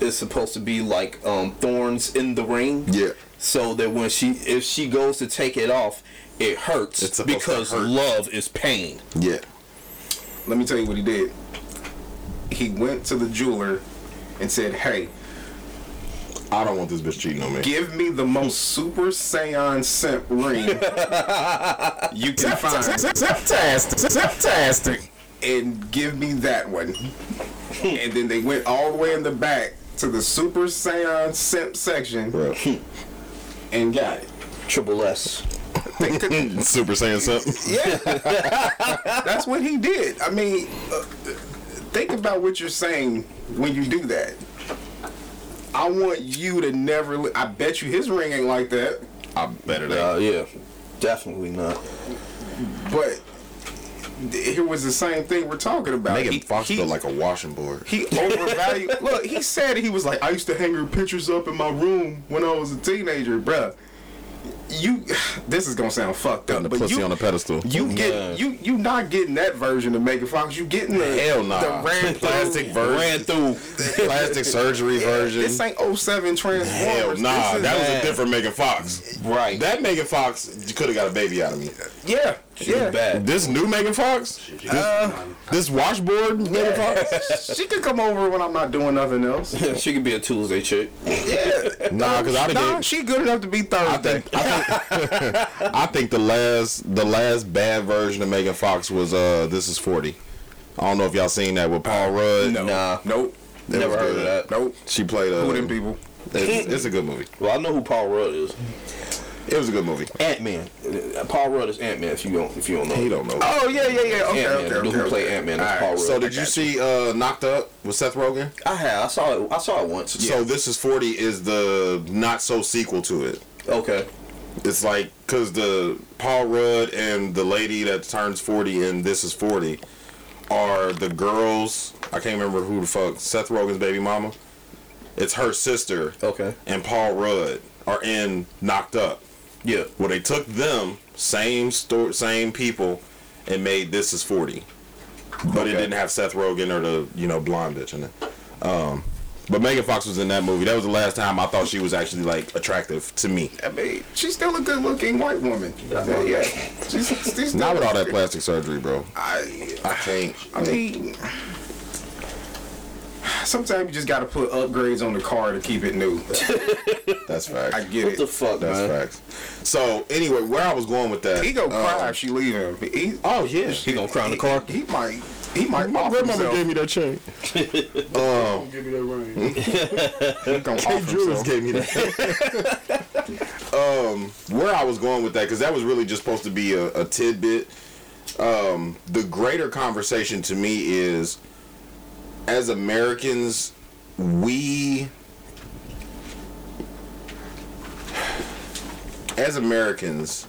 is supposed to be like um thorns in the ring. Yeah. So that when she if she goes to take it off, it hurts It's because hurt. love is pain. Yeah. Let me tell you what he did. He went to the jeweler and said, "Hey, I don't want this bitch cheating on me. give me the most Super Saiyan simp ring you can find, Fantastic. Fantastic. and give me that one." and then they went all the way in the back to the Super Saiyan simp section Bro. and got it. Triple S. Super Saiyan something. Yeah, that's what he did. I mean, uh, think about what you're saying when you do that. I want you to never. li- I bet you his ring ain't like that, I bet it ain't. Uh, yeah, definitely not. but it was the same thing we're talking about. Megan He- Fox he, like a washing board. he overvalued. look, he said he was like, I used to hang her pictures up in my room when I was a teenager, bruh. You, this is gonna sound fucked up, Putting the but pussy you, on a pedestal. You get Yeah. you you not getting that version of Megan Fox. You getting the Hell nah. the ran Plastic through- version. Ran through. Plastic surgery version. This ain't 07 Transformers. Hell nah, This is- that was a different Megan Fox. Right. That Megan Fox could have got a baby out of me. yeah She was yeah. bad. This new Megan Fox, this uh, washboard Megan Fox. she could come over when I'm not doing nothing else. she could be a Tuesday chick. Yeah, Nah, because I'd nah, have she good enough to be Thursday. I think the last the last bad version of Megan Fox was uh This Is Forty. I don't know if y'all seen that with Paul uh, Rudd. no, Nah. nope, It Never heard of that. nope. She played a. Who them people? It's, it's a good movie. Well, I know who Paul Rudd is. It was a good movie. Ant Man. Paul Rudd is Ant Man. If you don't, if you don't know. He don't know. Oh yeah, yeah, yeah. Okay, Ant-Man. okay, The dude okay. who okay. played Ant Man is Paul Rudd. So did you see uh Knocked Up with Seth Rogen? I have. I saw it. I saw it once. So This Is Forty is the not so sequel to it. okay. It's like because the Paul Rudd and the lady that turns forty in This Is Forty are the girls. I can't remember who the fuck Seth Rogen's baby mama. It's her sister Okay. and Paul Rudd are in Knocked Up. Yeah. Well, they took them same store, same people, and made This Is Forty, but it didn't have Seth Rogen or the you know blonde bitch in it. Um, but Megan Fox was in that movie. That was the last time I thought she was actually like attractive to me. I mean, she's still a good-looking white woman. Yeah, yeah. She's, she's still Not with all that plastic surgery, bro. I, I can't. I mean, sometimes you just got to put upgrades on the car to keep it new. That's facts. I get What it. What the fuck, That's man? facts. So anyway, where I was going with that? He gonna cry um, if she leave him. He, Oh yeah. He gonna cry in the car. He, might. He might. My off grandmama gave me that chain. um, Give me that ring. He gonna Kay Jewelers gave me that. um, where I was going with that, because that was really just supposed to be a, a tidbit. Um, the greater conversation to me is, as Americans, we, as Americans,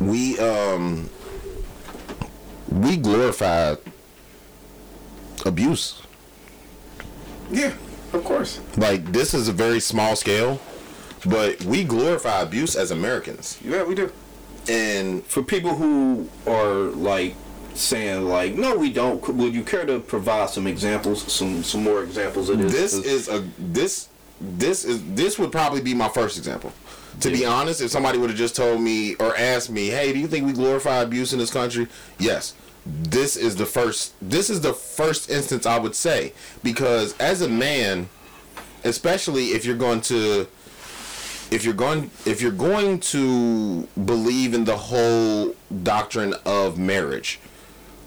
we um, we glorify abuse. Yeah, of course. Like this is a very small scale, but we glorify abuse as Americans. Yeah, we do. And For people who are like saying like, no, we don't. Would you care to provide some examples, some some more examples of this? this is a this this is this would probably be my first example. To be honest, if somebody would have just told me or asked me, "Hey, do you think we glorify abuse in this country?" Yes. This is the first this is the first instance I would say because as a man, especially if you're going to if you're going if you're going to believe in the whole doctrine of marriage,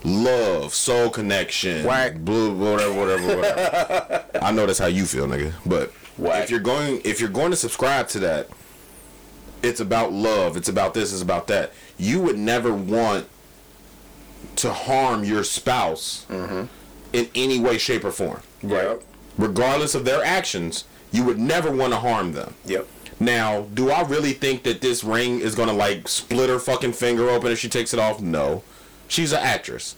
love, soul connection, Whack. blue, whatever, whatever, whatever. I know that's how you feel, nigga. But Whack. if you're going if you're going to subscribe to that, it's about love, it's about this, it's about that. You would never want to harm your spouse mm-hmm. in any way, shape, or form. Right. Regardless of their actions, you would never want to harm them. Yep. Now, do I really think that this ring is gonna like split her fucking finger open if she takes it off? No. She's an actress.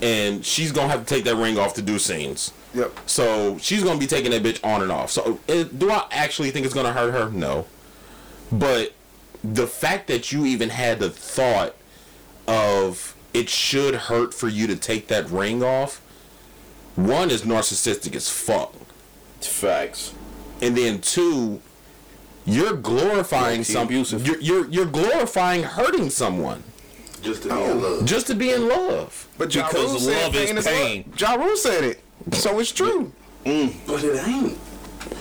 And she's gonna have to take that ring off to do scenes. Yep. So she's gonna be taking that bitch on and off. So it, do I actually think it's gonna hurt her? No. But the fact that you even had the thought of it should hurt for you to take that ring off, one is narcissistic as fuck. Facts. And then two, you're glorifying some. You're, you're you're glorifying hurting someone Just to be in oh. love. just to be in love. But Ja Because Rule love is pain is pain. love. Ja Rule said it. So it's true. Mm. But it ain't.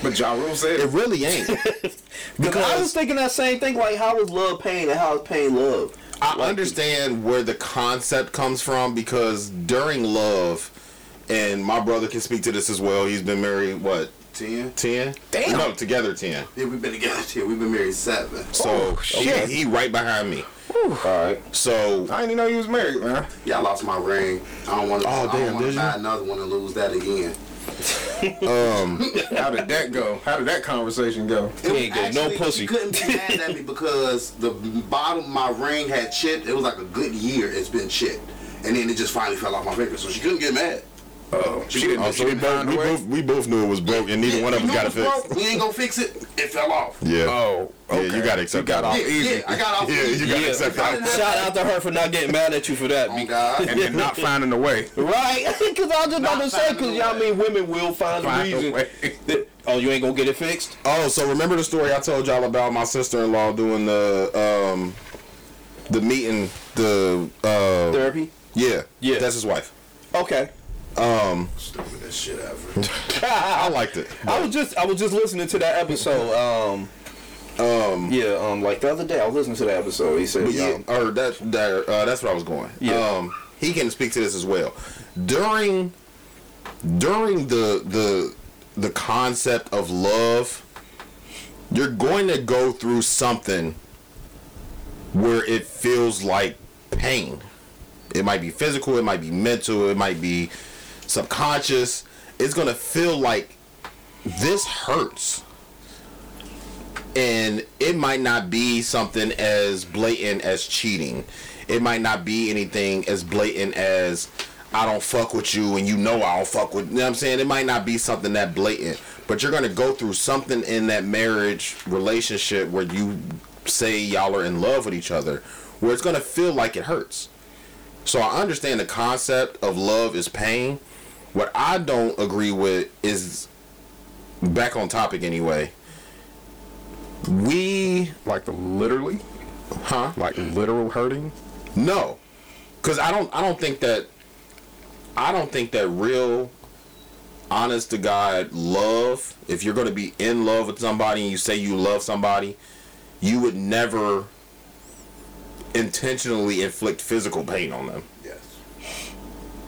But Ja Rule said It it. really ain't. Because I was thinking that same thing. Like, how is love pain and how is pain love? I understand where the concept comes from because during love, and my brother can speak to this as well. He's been married what Ten. ten? Damn. No, together ten. Yeah, we've been together ten. We've been married seven. So Oh, shit. he right behind me. All right. So I didn't even know you was married, man. Yeah, I lost my ring. I don't want to. Oh, I damn, did to you? buy another one and lose that again. Um, how did that go? How did that conversation go? It was ain't get no actually- pussy. She couldn't be mad at me because the bottom of my ring had chipped. It was like a good year. It's been chipped, and then it just finally fell off my finger. So she couldn't get mad. Oh, she didn't. Oh, she so we didn't both we both we both knew it was broke, and neither Yeah, one of us got it it fixed. broke. We ain't gonna fix it. It fell off. Yeah. Oh, Yeah, you gotta accept got that. off Yeah, easy. yeah, I got off. Yeah, you gotta Yeah. accept that. Shout out to her for not getting mad at you for that. Oh God. and then not finding a way. Right? Because I was just about to say, because y'all mean women will find, Find a a reason. way. that- oh, you ain't gonna get it fixed? Oh, so remember the story I told y'all about my sister-in-law doing the um the meeting the uh Therapy? yeah Yeah. that's his wife. Okay. Stupidest shit ever. I liked it. I was just I was just listening to that episode. Um, um, yeah, um, like the other day I was listening to that episode. He said, yeah, um, or that, that uh, that's where I was going. Yeah. Um, he can speak to this as well. During during the the the concept of love, you're going to go through something where it feels like pain. It might be physical, it might be mental, it might be subconscious. It's to feel like this hurts and it might not be something as blatant as cheating. It might not be anything as blatant as I don't fuck with you and you know I don't fuck with you know what I'm saying? It might not be something that blatant. But you're gonna go through something in that marriage relationship where you say y'all are in love with each other where it's gonna feel like it hurts. So I understand the concept of love is pain. What I don't agree with is back on topic anyway. We Like the literally, huh? like literal hurting. No, because I don't. I don't think that. I don't think that real, honest to God love. If you're going to be in love with somebody and you say you love somebody, you would never intentionally inflict physical pain on them.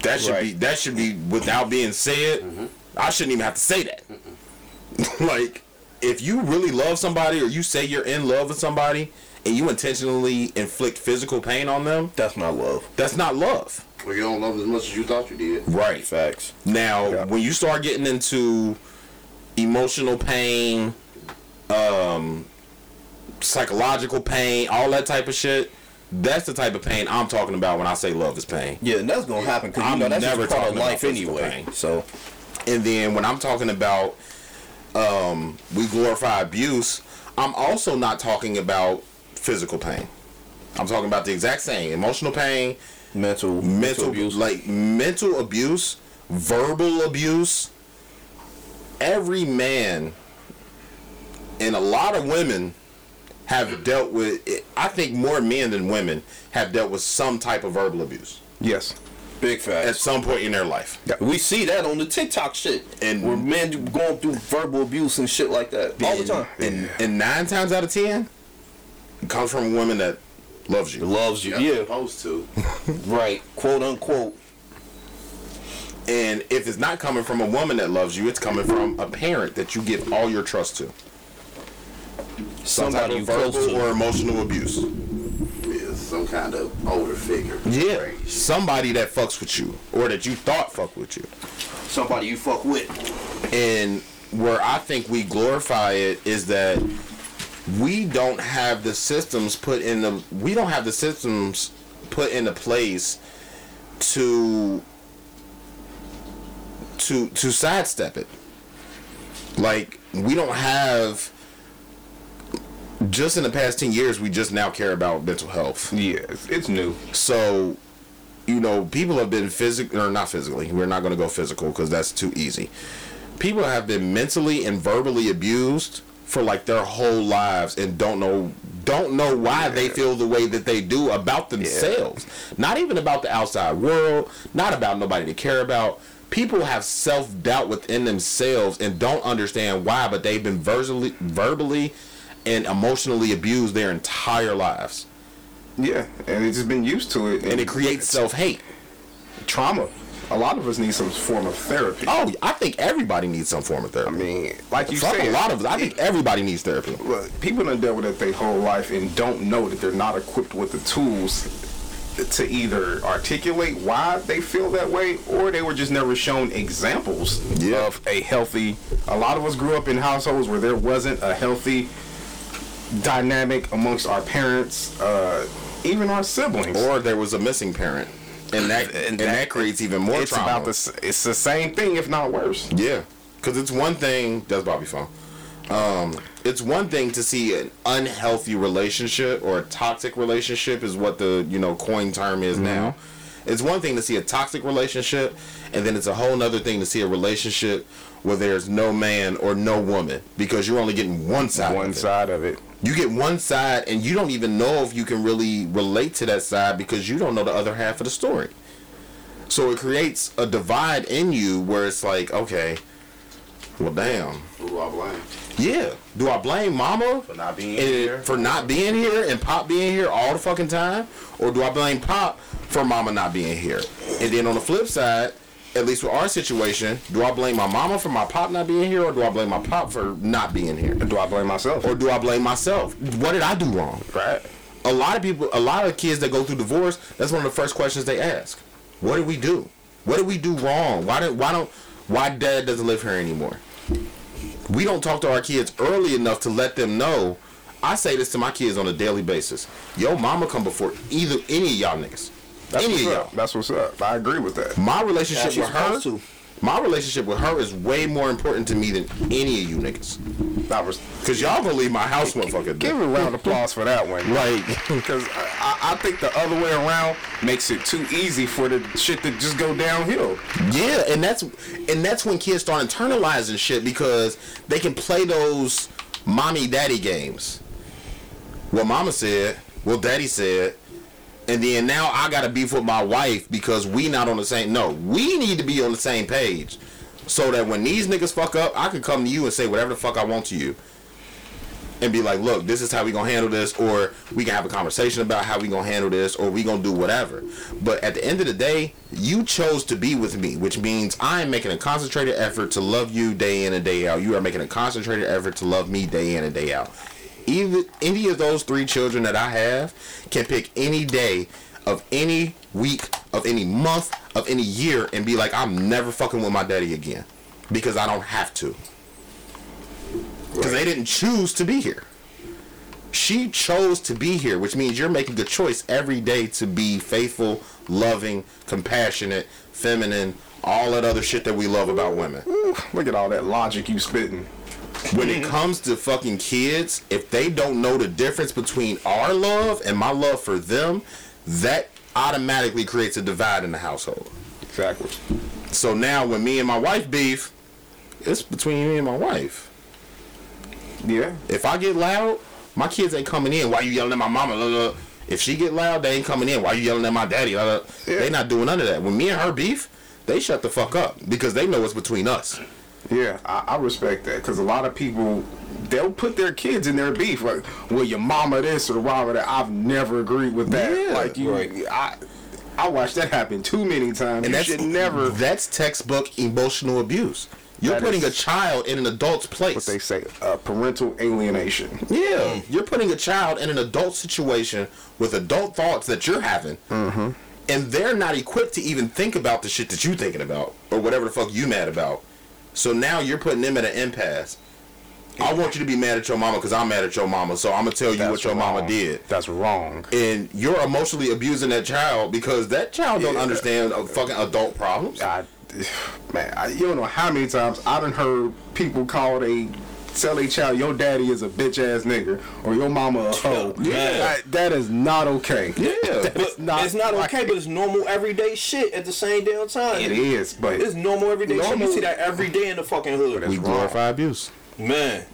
That should be. That should be without being said. I shouldn't even have to say that. like, if you really love somebody or you say you're in love with somebody and you intentionally inflict physical pain on them, that's not love. that's not love. Well, you don't love as much as you thought you did. Right. Facts. Now, Yeah. when you start getting into emotional pain, um, psychological pain, all that type of shit, that's the type of pain I'm talking about when I say love is pain. Yeah, and that's gonna happen because you I'm know that's never never part of talking about life physical anyway. pain. So And then when I'm talking about um, we glorify abuse, I'm also not talking about physical pain. I'm talking about the exact same emotional pain, mental, mental abuse. like mental abuse, verbal abuse. Every man and a lot of women have dealt with. I think more men than women have dealt with some type of verbal abuse Yes. big facts. at some point in their life. We see that on the TikTok shit, And- where men going through verbal abuse and shit like that all the time. And, and nine times out of ten, it comes from a woman that loves you. Loves you, You're yeah, supposed to. right, quote unquote. And if it's not coming from a woman that loves you, it's coming from a parent that you give all your trust to. Some Somebody type you of verbal close to. or emotional abuse. Yeah, some kind of older figure. Yeah, somebody that fucks with you or that you thought fuck with you. Somebody you fuck with. And where I think we glorify it is that we don't have the systems put in the we don't have the systems put into place to to to sidestep it. Like we don't have just in the past 10 years we just now care about mental health. Yeah, it's, it's new. So, you know, people have been physically or not physically. We're not going to go physical because that's too easy. People have been mentally and verbally abused for like their whole lives and don't know don't know why they feel the way that they do about themselves. Not even about the outside world, not about nobody to care about. People have self-doubt within themselves and don't understand why, but they've been verbally verbally and emotionally abused their entire lives. Yeah, and it's just been used to it, And it creates self-hate. trauma. A lot of us need some form of therapy. Oh, I think everybody needs some form of therapy. I mean, like you said, a lot of us. I think everybody needs therapy. Look, people done dealt with it their whole life and don't know that they're not equipped with the tools to either articulate why they feel that way or they were just never shown examples of a healthy a lot of us grew up in households where there wasn't a healthy dynamic amongst our parents uh, even our siblings Or there was a missing parent, and that and, that, creates even more it's trauma. about the it's the same thing if not worse Yeah, because it's one thing. That's Bobby phone. Um, it's one thing to see an unhealthy relationship or a toxic relationship is what the you know coin term is now. It's one thing to see a toxic relationship, and then it's a whole other thing to see a relationship where there's no man or no woman because you're only getting one side. one of it. side of it You get one side, and you don't even know if you can really relate to that side because you don't know the other half of the story. So it creates a divide in you where it's like, okay, well, damn. Who do I blame? Yeah. Do I blame mama For not being here. for not being here and pop being here all the fucking time? Or do I blame pop for mama not being here? And then on the flip side, at least with our situation, do I blame my mama for my pop not being here or do I blame my pop for not being here? do I blame myself Or do I blame myself? What did I do wrong? right A lot of people, a lot of kids that go through divorce, that's one of the first questions they ask. What did we do? What did we do wrong? Why did why don't why dad doesn't live here anymore? We don't talk to our kids early enough to let them know. I say this to my kids on a daily basis. Yo, mama come before either any of y'all niggas. That's any what's of y'all. up that's what's up I agree with that My relationship she's with her, to. my relationship with her is way more important to me than any of you niggas. Cause y'all gonna leave my house motherfucker. Give a round of applause for that one. Like, Because I, I think the other way around makes it too easy for the shit to just go downhill. Yeah, and that's and that's when kids start internalizing shit because they can play those mommy daddy games. Well, mama said, well, daddy said, and then now I got to beef with my wife because we not on the same. No, we need to be on the same page, so that when these niggas fuck up, I can come to you and say whatever the fuck I want to you. And be like, look, this is how we gonna handle this, or we can have a conversation about how we gonna handle this, or we gonna do whatever. But at the end of the day, you chose to be with me, which means I am making a concentrated effort to love you day in and day out. You are making a concentrated effort to love me day in and day out. Either any of those three children that I have can pick any day of any week, of any month, of any year, and be like, I'm never fucking with my daddy again because I don't have to because they didn't choose to be here. She chose to be here, which means you're making a choice every day to be faithful, loving, compassionate, feminine, all that other shit that we love about women. Ooh, look at all that logic you spitting. When it comes to fucking kids, if they don't know the difference between our love and my love for them, that automatically creates a divide in the household. Exactly. So now when me and my wife beef, it's between me and my wife. Yeah. If I get loud, my kids ain't coming in. Why you yelling at my mama? Blah, blah. If she get loud, they ain't coming in. Why you yelling at my daddy? Blah. They not doing none of that. When me and her beef, they shut the fuck up because they know what's between us. Yeah, I, I respect that because a lot of people they'll put their kids in their beef like, well, your mama this or mama that. I've never agreed with that. Yeah, like you, I, I watched that happen too many times. And you that's should never. That's textbook emotional abuse. You're That putting a child in an adult's place. What they say, uh, parental alienation. Yeah, you're putting a child in an adult situation with adult thoughts that you're having, Mm-hmm. and they're not equipped to even think about the shit that you're thinking about or whatever the fuck you mad about. So now you're putting them at an impasse. I want you to be mad at your mama because I'm mad at your mama, so I'm gonna tell you what That's your mama did. That's wrong. And you're emotionally abusing that child because that child don't Yeah. understand uh, fucking adult problems. I, man, I, you don't know how many times I done heard people call they tell a child your daddy is a bitch ass nigga or your mama a hoe. Yeah. I- that is not okay. Yeah. That's not it's not right. okay, but it's normal everyday shit at the same damn time. It is, but It's normal everyday shit. Normal- You see that every day in the fucking hood. we glorify abuse. Man.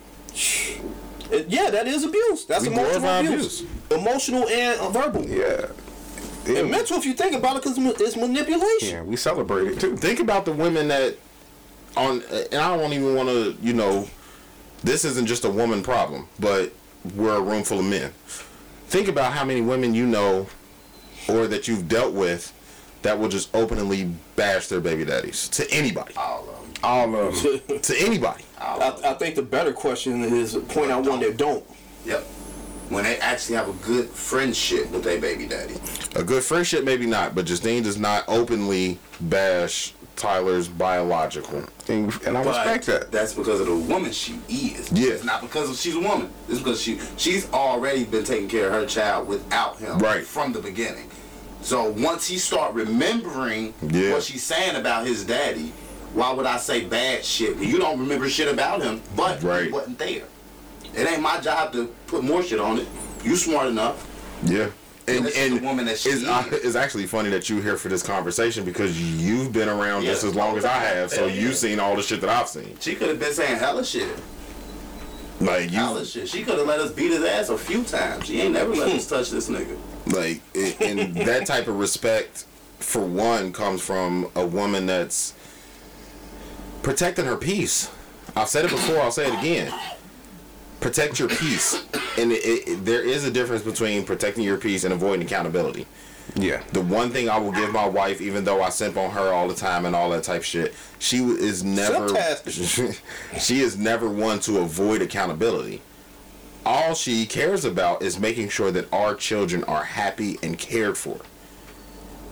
It- yeah, that is abuse. That's We emotional glorify abuse. Emotional and uh, verbal. yeah. And mental if you think about it because it's manipulation. Yeah, we celebrate it too. think about the women that on and I don't even want to you know this isn't just a woman problem but we're a room full of men think about how many women you know or that you've dealt with that will just openly bash their baby daddies to anybody All of them. All of them. to anybody I, I think the better question is point out one that don't. Yep. When they actually have a good friendship with their baby daddy. a good friendship maybe not but Justine does not openly bash Tyler's biological And, and I But respect that. That's because of the woman she is. Yeah. It's not because of she's a woman. It's because she she's already been taking care of her child without him Right. from the beginning. So once he start remembering Yeah. what she's saying about his daddy, why would I say bad shit you don't remember shit about him, but Right. he wasn't there? It ain't my job to put more shit on it. You smart enough. Yeah. And, and the woman that she it's, uh, it's actually funny that you're here for this conversation because you've been around just as long as I have, so Yeah. you've seen all the shit that I've seen. She could have been saying hella shit. Like you, Hella shit. She could have let us beat his ass a few times. She ain't never let us touch this nigga. like, and that type of respect, for one, comes from a woman that's protecting her peace. I've said it before. I'll say it again. Protect your peace, and it, it, there is a difference between protecting your peace and avoiding accountability. Yeah. The one thing I will give my wife, even though I simp on her all the time and all that type shit, she is never. she is never one to avoid accountability. All she cares about is making sure that our children are happy and cared for.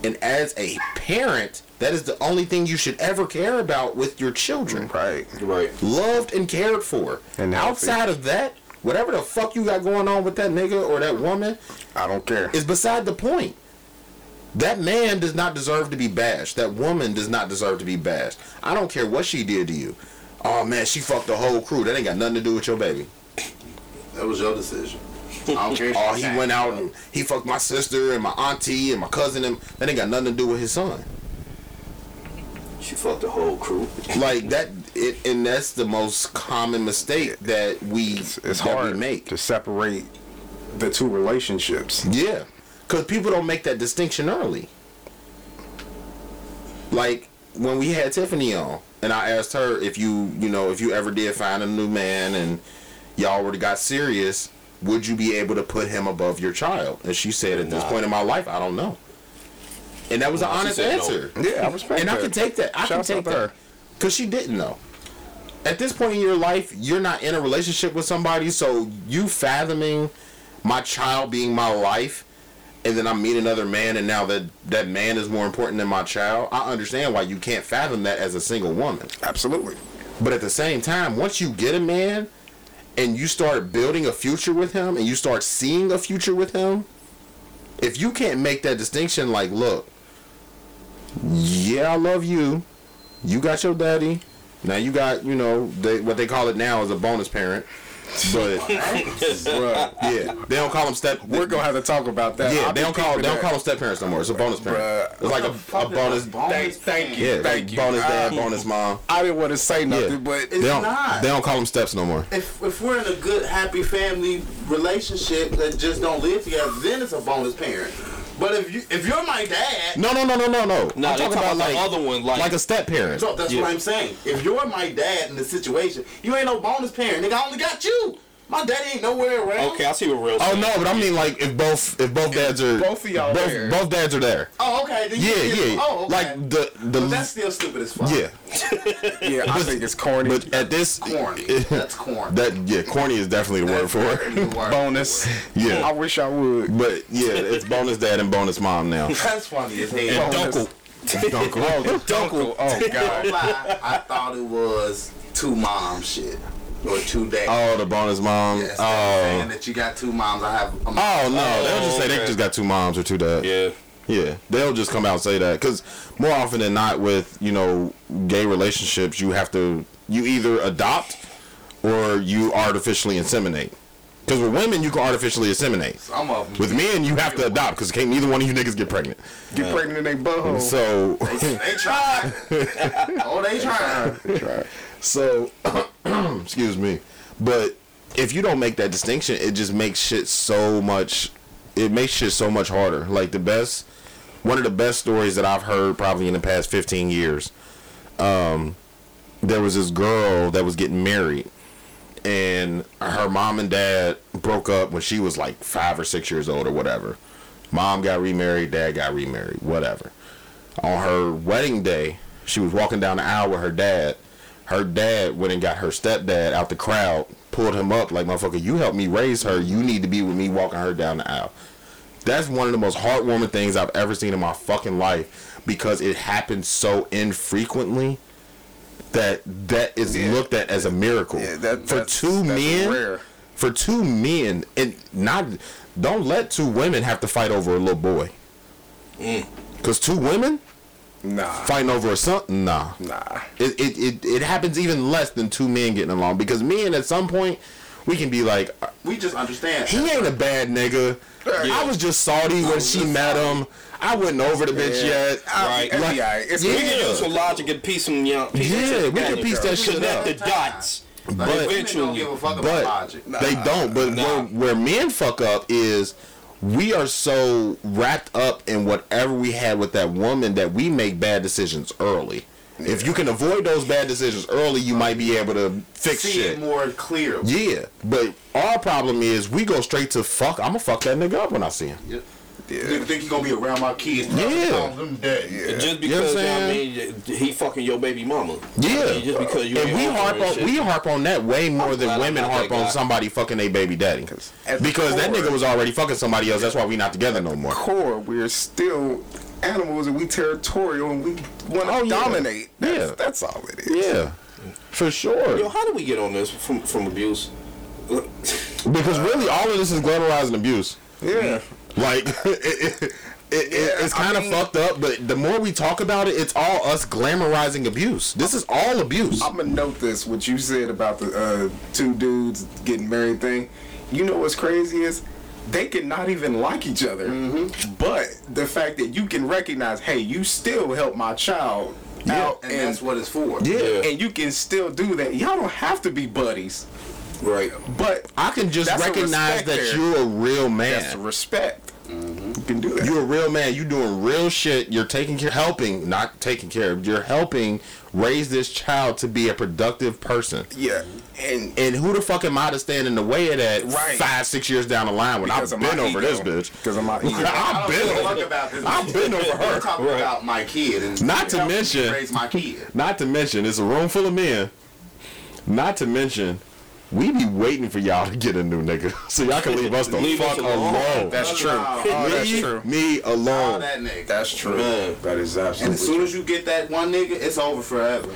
And as a parent, that is the only thing you should ever care about with your children. Right. Right. Loved and cared for. And healthy. outside of that, whatever the fuck you got going on with that nigga or that woman, I don't care. is beside the point. That man does not deserve to be bashed. That woman does not deserve to be bashed. I don't care what she did to you. Oh man, she fucked the whole crew. That ain't got nothing to do with your baby. That was your decision. I don't care. if Oh, he sang. went out and he fucked my sister and my auntie and my cousin. And that ain't got nothing to do with his son. She fucked the whole crew. Like that, it, and that's the most common mistake that we It's, it's that we make. to separate the two relationships. Yeah, because people don't make that distinction early. Like when we had Tiffany on, and I asked her if you, you know, if you ever did find a new man and y'all already got serious, would you be able to put him above your child? And she said, at this Nah. point in my life, I don't know. And that was an Nah, honest said no. answer. Yeah, I respect And I can take that. I Shouts can take her. that. Because she didn't know. At this point in your life, you're not in a relationship with somebody, so you fathoming my child being my life, and then I meet another man, and now that that man is more important than my child, I understand why you can't fathom that as a single woman. Absolutely. But at the same time, once you get a man and you start building a future with him and you start seeing a future with him, if you can't make that distinction, like, look, yeah, I love you. You got your daddy. Now you got, you know, they, what they call it now is a bonus parent. But Bruh, yeah, they don't call them step. we're gonna have to talk about that. yeah, I'll they don't call keeping they don't call them step parents no more. It's a bonus parent. Bruh. It's like a, a bonus. Thank, thank you, Yeah, thank you. bonus dad, bonus mom. I didn't want to say nothing, Yeah. but They don't. not. They don't call them steps no more. If, if we're in a good, happy family relationship that just don't live together, then it's a bonus parent. But if you if you're my dad, No, no, no, no, no, no. Nah, I'm talking talking about about like the other one, like- like a step parent. so that's Yeah. what I'm saying. If you're my dad in the situation, you ain't no bonus parent. Nigga, I only got you. My daddy ain't nowhere around. Okay, I see what real. Oh no, but I mean like if both if both dads are both of y'all both, there. both dads are there. Oh, okay. Then you Yeah, get- yeah. Oh, okay. Like the the but that's still stupid as fuck. yeah. Yeah, I think it's corny. But at this Corny. That's corny. that yeah, corny is definitely the word for it. That's the word. bonus. Yeah. I wish I would. But yeah, it's bonus dad and bonus mom now. That's funny as hell. And Dunkel. Dunkel. Dunkel. Oh Don't oh, god. lie, I thought it was two mom shit or two dads. Oh, the bonus mom. Yes, oh. saying Oh. that you got two moms. I have. A mom. Oh no, they'll just say they oh, just got two moms or two dads. Yeah. Yeah, they'll just come out and say that because more often than not, with you know gay relationships, you have to you either adopt or you artificially inseminate. Because with women, you can artificially inseminate. Some of them. With men, you have to adopt because can't neither one of you niggas get pregnant. Get pregnant in their butthole. So, They try. oh, they tried. So excuse me, but if you don't make that distinction, it just makes shit so much. It makes shit so much harder. Like the best, one of the best stories that I've heard probably in the past fifteen years. Um, there was this girl that was getting married, and her mom and dad broke up when she was like five or six years old or whatever. Mom got remarried, dad got remarried, whatever. On her wedding day, she was walking down the aisle with her dad. Her dad went and got her stepdad out the crowd, pulled him up like, motherfucker, you helped me raise her. You need to be with me walking her down the aisle. That's one of the most heartwarming things I've ever seen in my fucking life because it happens so infrequently that that is Yeah. looked at as a miracle. Yeah, that- for two men, rare. for two men, and not don't let two women have to fight over a little boy. Mm. Cause two women Nah. fighting over a son, nah. Nah. It, it, it, it happens even less than two men getting along because men at some point we can be like, uh, We just understand. he ain't a bad nigga. I was just salty when she met him. I wasn't over the bitch Yeah. yet. Right. It'll be. It's Yeah. We can use some logic and piece some young. Piece Yeah, we can piece that shit Connect up. the dots. Like, But- women don't eventually- give a fuck about but logic. they don't. But Nah. where, where men fuck up is we are so wrapped up in whatever we had with that woman that we make bad decisions early. If you can avoid those bad decisions early, you might be able to fix See shit. it more clear. Yeah, but our problem is we go straight to fuck. I'm gonna fuck that nigga up when I see him. You think he gonna be around my kids? Yeah. them dead. Just You know what because I'm you know I mean, he fucking your baby mama. Yeah, I mean, just because you and we harp on we harp on that way more than I'm women harp on somebody fucking their baby daddy. At the Because that nigga was already fucking somebody else. That's why we not together no more. core, we're still animals and we territorial and we want to Oh, yeah. dominate. That's, Yeah. that's all it is. Yeah, for sure. Yo, how do we get on this from from abuse? Because really, all of this is glamorizing abuse. Yeah. Like it, it, it, it, it's kind of fucked up. But the more we talk about it, it's all us glamorizing abuse. This is all abuse. I'm gonna note this what you said about the uh, two dudes getting married thing. You know what's crazy is they can not even like each other, but the fact that you can recognize, hey, you still help my child out, And that's what it's for. Yeah. and you can still do that. Y'all don't have to be buddies, Right. but I can just That's recognize that there. you're a real that's man. respect. Mm-hmm. You can do that. You're a real man. You're doing real shit. You're taking care, helping, not taking care of. You're helping raise this child to be a productive person. yeah, and And who the fuck am I to stand in the way of that Right. five, six years down the line when Because I've been over ego. this bitch? Because of my ego. I've been over fuck about this. I've been over her. We're talking about my kid and Not to mention- raise my kid. Not to mention, it's a room full of men. Not to mention, we be waiting for y'all to get a new nigga, so y'all can leave us the Leave us fuck alone. alone. That's true. Oh, Oh, that's leave true. me All alone. that nigga. That's true. Man. That is And as soon as you get that one nigga, it's over forever.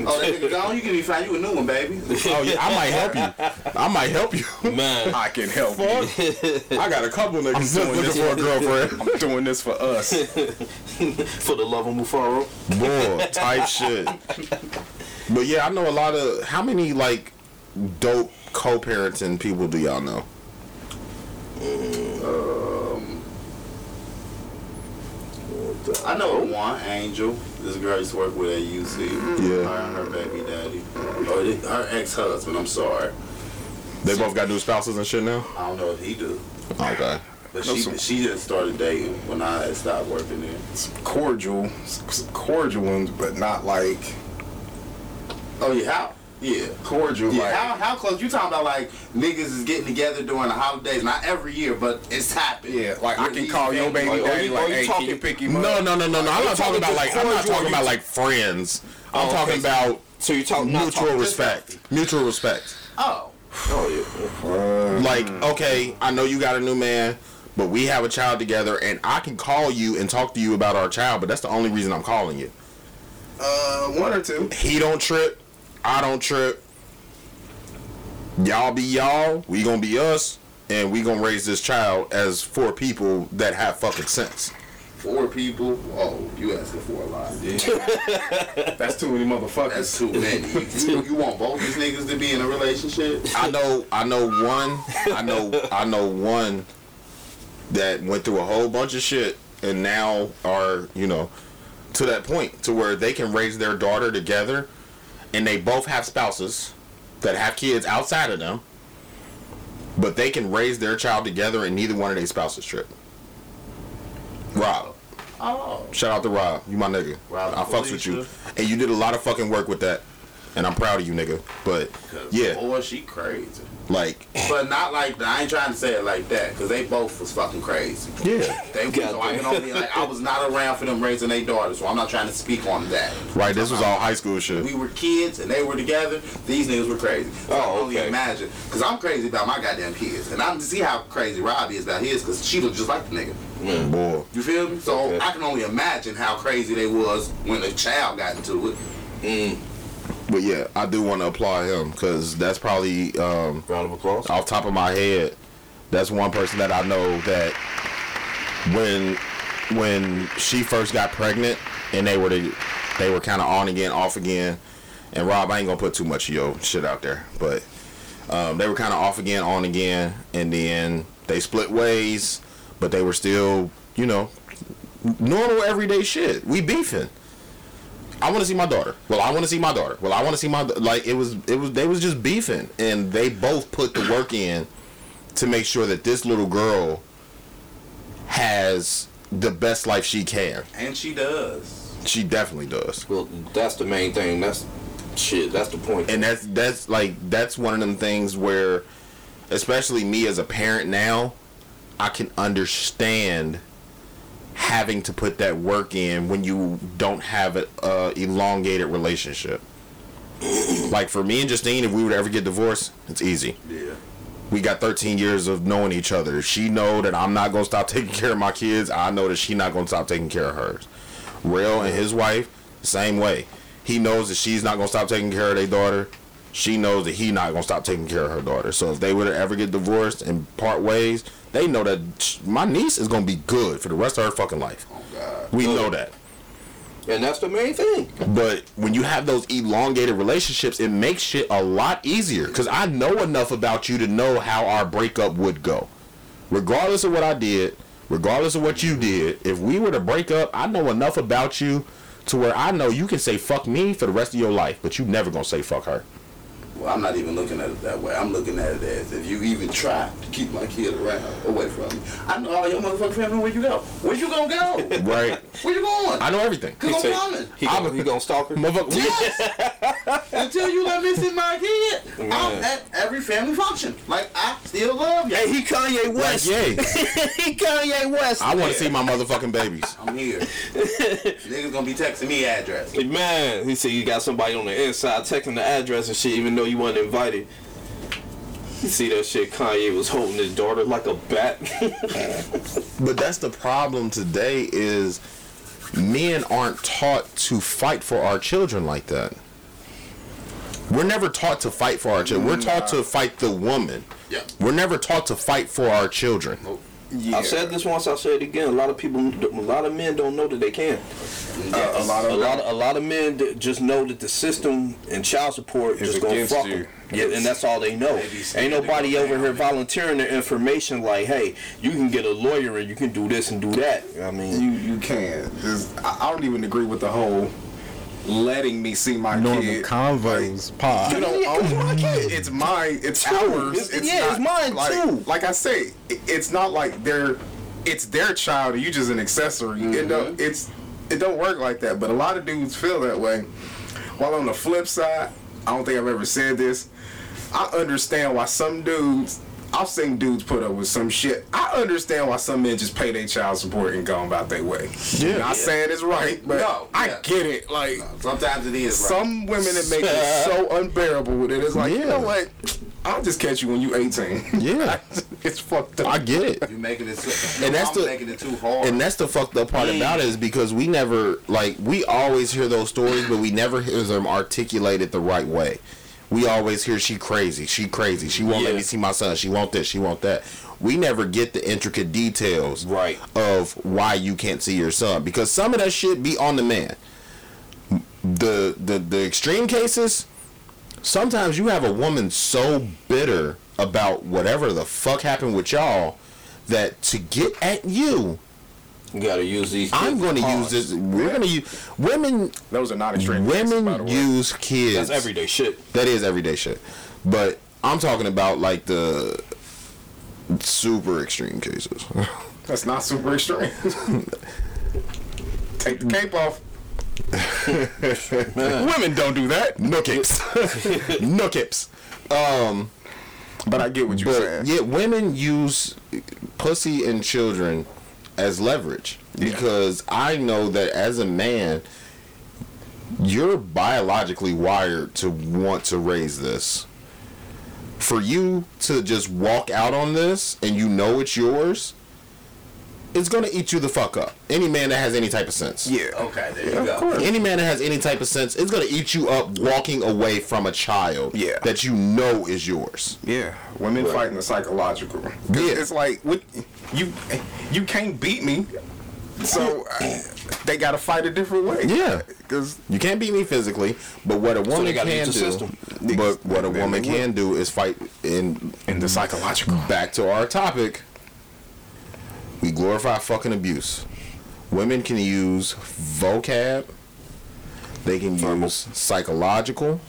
Oh, that nigga gone, you can be find you a new one, baby. Oh yeah, I might help you. I might help you. Man. I can help you. I got a couple niggas just doing looking this for a girlfriend. I'm doing this for us. For the love of Mufaro. Boy, type shit. But yeah, I know a lot of how many like dope co-parenting people do y'all know? I know one, Angel. This girl used to work with at UC. Mm-hmm. Yeah. Her and her baby daddy. Oh, or her ex-husband, I'm sorry. They both got new spouses and shit now. I don't know if he do. Okay. But she she just started dating when I had stopped working there. cordial, some cordial ones, but not like. Oh yeah, how? Yeah. cordial. Yeah, like, how, how close? You talking about like niggas is getting together during the holidays? Not every year, but it's happening. yeah, like I can call your families. baby Like, are daddy you- like, are you hey, can talking- you pick him No, up? no, no, no, no. I'm not talking about like I'm not talking about like friends. I'm Oh, talking about So you're talking mutual talking- respect. Mutual respect. Oh, Oh yeah. Like, okay, I know you got a new man, but we have a child together, and I can call you and talk to you about our child, but that's the only reason I'm calling you. Uh, one or two. He don't trip, I don't trip. Y'all be y'all, we gonna be us, and we gonna raise this child as four people that have fucking sense. four people. Oh, you asking for a lot. Dude. That's too many motherfuckers. That's too many. You, you want both these niggas to be in a relationship? I know, I know one, I know, I know one that went through a whole bunch of shit and now are, you know, to that point to where they can raise their daughter together, and they both have spouses that have kids outside of them, but they can raise their child together and neither one of their spouses trip. Rob. Oh. Shout out to Rob. You my nigga. Rob I fucks with you. And you did a lot of fucking work with that. And I'm proud of you, nigga. But yeah, Boy, she crazy. like But not like I ain't trying to say it like that, cause they both was fucking crazy. yeah. They so I can only like I was not around for them raising their daughters, so I'm not trying to speak on that. Right, this was all high school shit. We were kids and they were together. These niggas were crazy. So I can Oh, only okay. imagine, cause I'm crazy about my goddamn kids, and I'm to see how crazy Robbie is about his, cause she look just like the nigga. Boy. You feel me? So Okay. I can only imagine how crazy they was when the child got into it. Mm. But yeah, I do want to applaud him because that's probably um, Round of applause. off top of my head. That's one person that I know that when when she first got pregnant and they were the, they were kind of on again, off again. And Rob, I ain't gonna put too much of your shit out there, but um, they were kind of off again, on again, and then they split ways, but they were still, you know, normal everyday shit. We beefing. I want to see my daughter. Well, I want to see my daughter. Well, I want to see my like it was it was they was just beefing and they both put the work in to make sure that this little girl has the best life she can. And she does. She definitely does. Well, that's the main thing. That's shit. That's the point. And that's that's like that's one of them things where especially me as a parent now, I can understand having to put that work in when you don't have a uh, elongated relationship. like for me and Justine, if we would ever get divorced, it's easy. Yeah. We got 13 years of knowing each other. She know that I'm not gonna stop taking care of my kids, I know that she not gonna stop taking care of hers. Rail and his wife, same way. He knows that she's not gonna stop taking care of their daughter. She knows that he not gonna stop taking care of her daughter. So if they were to ever get divorced and part ways, they know that my niece is gonna be good for the rest of her fucking life. Oh God. We know that. and that's the main thing. But when you have those elongated relationships, it makes shit a lot easier. Because I know enough about you to know how our breakup would go. Regardless of what I did, regardless of what you mm-hmm. did, if we were to break up, I know enough about you to where I know you can say fuck me for the rest of your life, but you never gonna say fuck her. Well, I'm not even looking at it that way. I'm looking at it as if you even try to keep my kid around, away from me. I know all your motherfucking family where you go. Where you gonna go? Right. Where you going? I know everything. Cause I'm say- coming. He, gonna, he gonna stalk her. Motherfucker, Yes. Until you let me see my kid, I'm Man. at every family function. Like I still love you. Hey, he Kanye like, West. yay. he Kanye West. I want to see my motherfucking babies. I'm here. Niggas gonna be texting me address. Hey, Man, he said you got somebody on the inside texting the address and shit, even though you wasn't invited. You see that shit? Kanye was holding his daughter like a bat. But that's the problem today is men aren't taught to fight for our children like that. We're never taught to fight for our children. We're taught to fight the woman. Yeah. We're never taught to fight for our children. I said this once. I'll say it again. A lot of people, a lot of men don't know that they can. Uh, a lot of A of lot, a lot of men just know that the system and child support Is just gonna fuck you. them. Yeah, and that's all they know. They be scared Ain't nobody over down here on volunteering their information like, hey, you can get a lawyer and you can do this and do that. I mean, you you can. I, I don't even agree with the whole letting me see my Normal kid. Convos pod. You don't own oh, my kid. It's mine. It's ours. It's- yeah, it's mine, like, too. Like I say, it- it's not like they're. It's their child. and You just an accessory. It don't. Mm-hmm. It's. It don't work like that. But a lot of dudes feel that way. While on the flip side, I don't think I've ever said this. I understand why some dudes. I've seen dudes put up with some shit. I understand why some men just pay their child support and go about their way. Yeah. Not saying it's right, but No, I yeah. get it. Like Sometimes it is right. some women that make it so unbearable with it. It's like, you know what? I'll just catch you when you 18. Yeah. it's fucked up. I get it. You making it too, And that's the- making it too hard. And that's the fucked up part about it is because we never like we always hear those stories, but we never hear them articulated the right way. We always hear she crazy, she crazy, she won't let me see my son, she want this, she want that. We never get the intricate details Right. of why you can't see your son because some of that shit be on the man. The the the extreme cases, sometimes you have a woman so bitter about whatever the fuck happened with y'all that to get at you You gotta use these. I'm going to use this. We're going to use women. Those are not extreme cases, by the Women way. use kids. That's everyday shit. That is everyday shit. But I'm talking about like the super extreme cases. That's not super extreme. Take the cape off. Women don't do that. no kips. no kips. Um, But I get what you're but saying. yeah, women use pussy and children as leverage because I know that as a man, you're biologically wired to want to raise this. For you to just walk out on this and you know it's yours, it's gonna eat you the fuck up. Any man that has any type of sense. Yeah. Okay, there Yeah, you of go. course. Any man that has any type of sense, it's gonna eat you up walking away from a child Yeah. that you know is yours. Yeah, women fighting the psychological. Yeah. it's like what you you can't beat me, so uh, they got to fight a different way. Yeah. because You can't beat me physically, but what a woman they can the do, system. but what a woman can do is fight in in the psychological. back to our topic. We glorify fucking abuse. Women can use vocab. They can use psychological.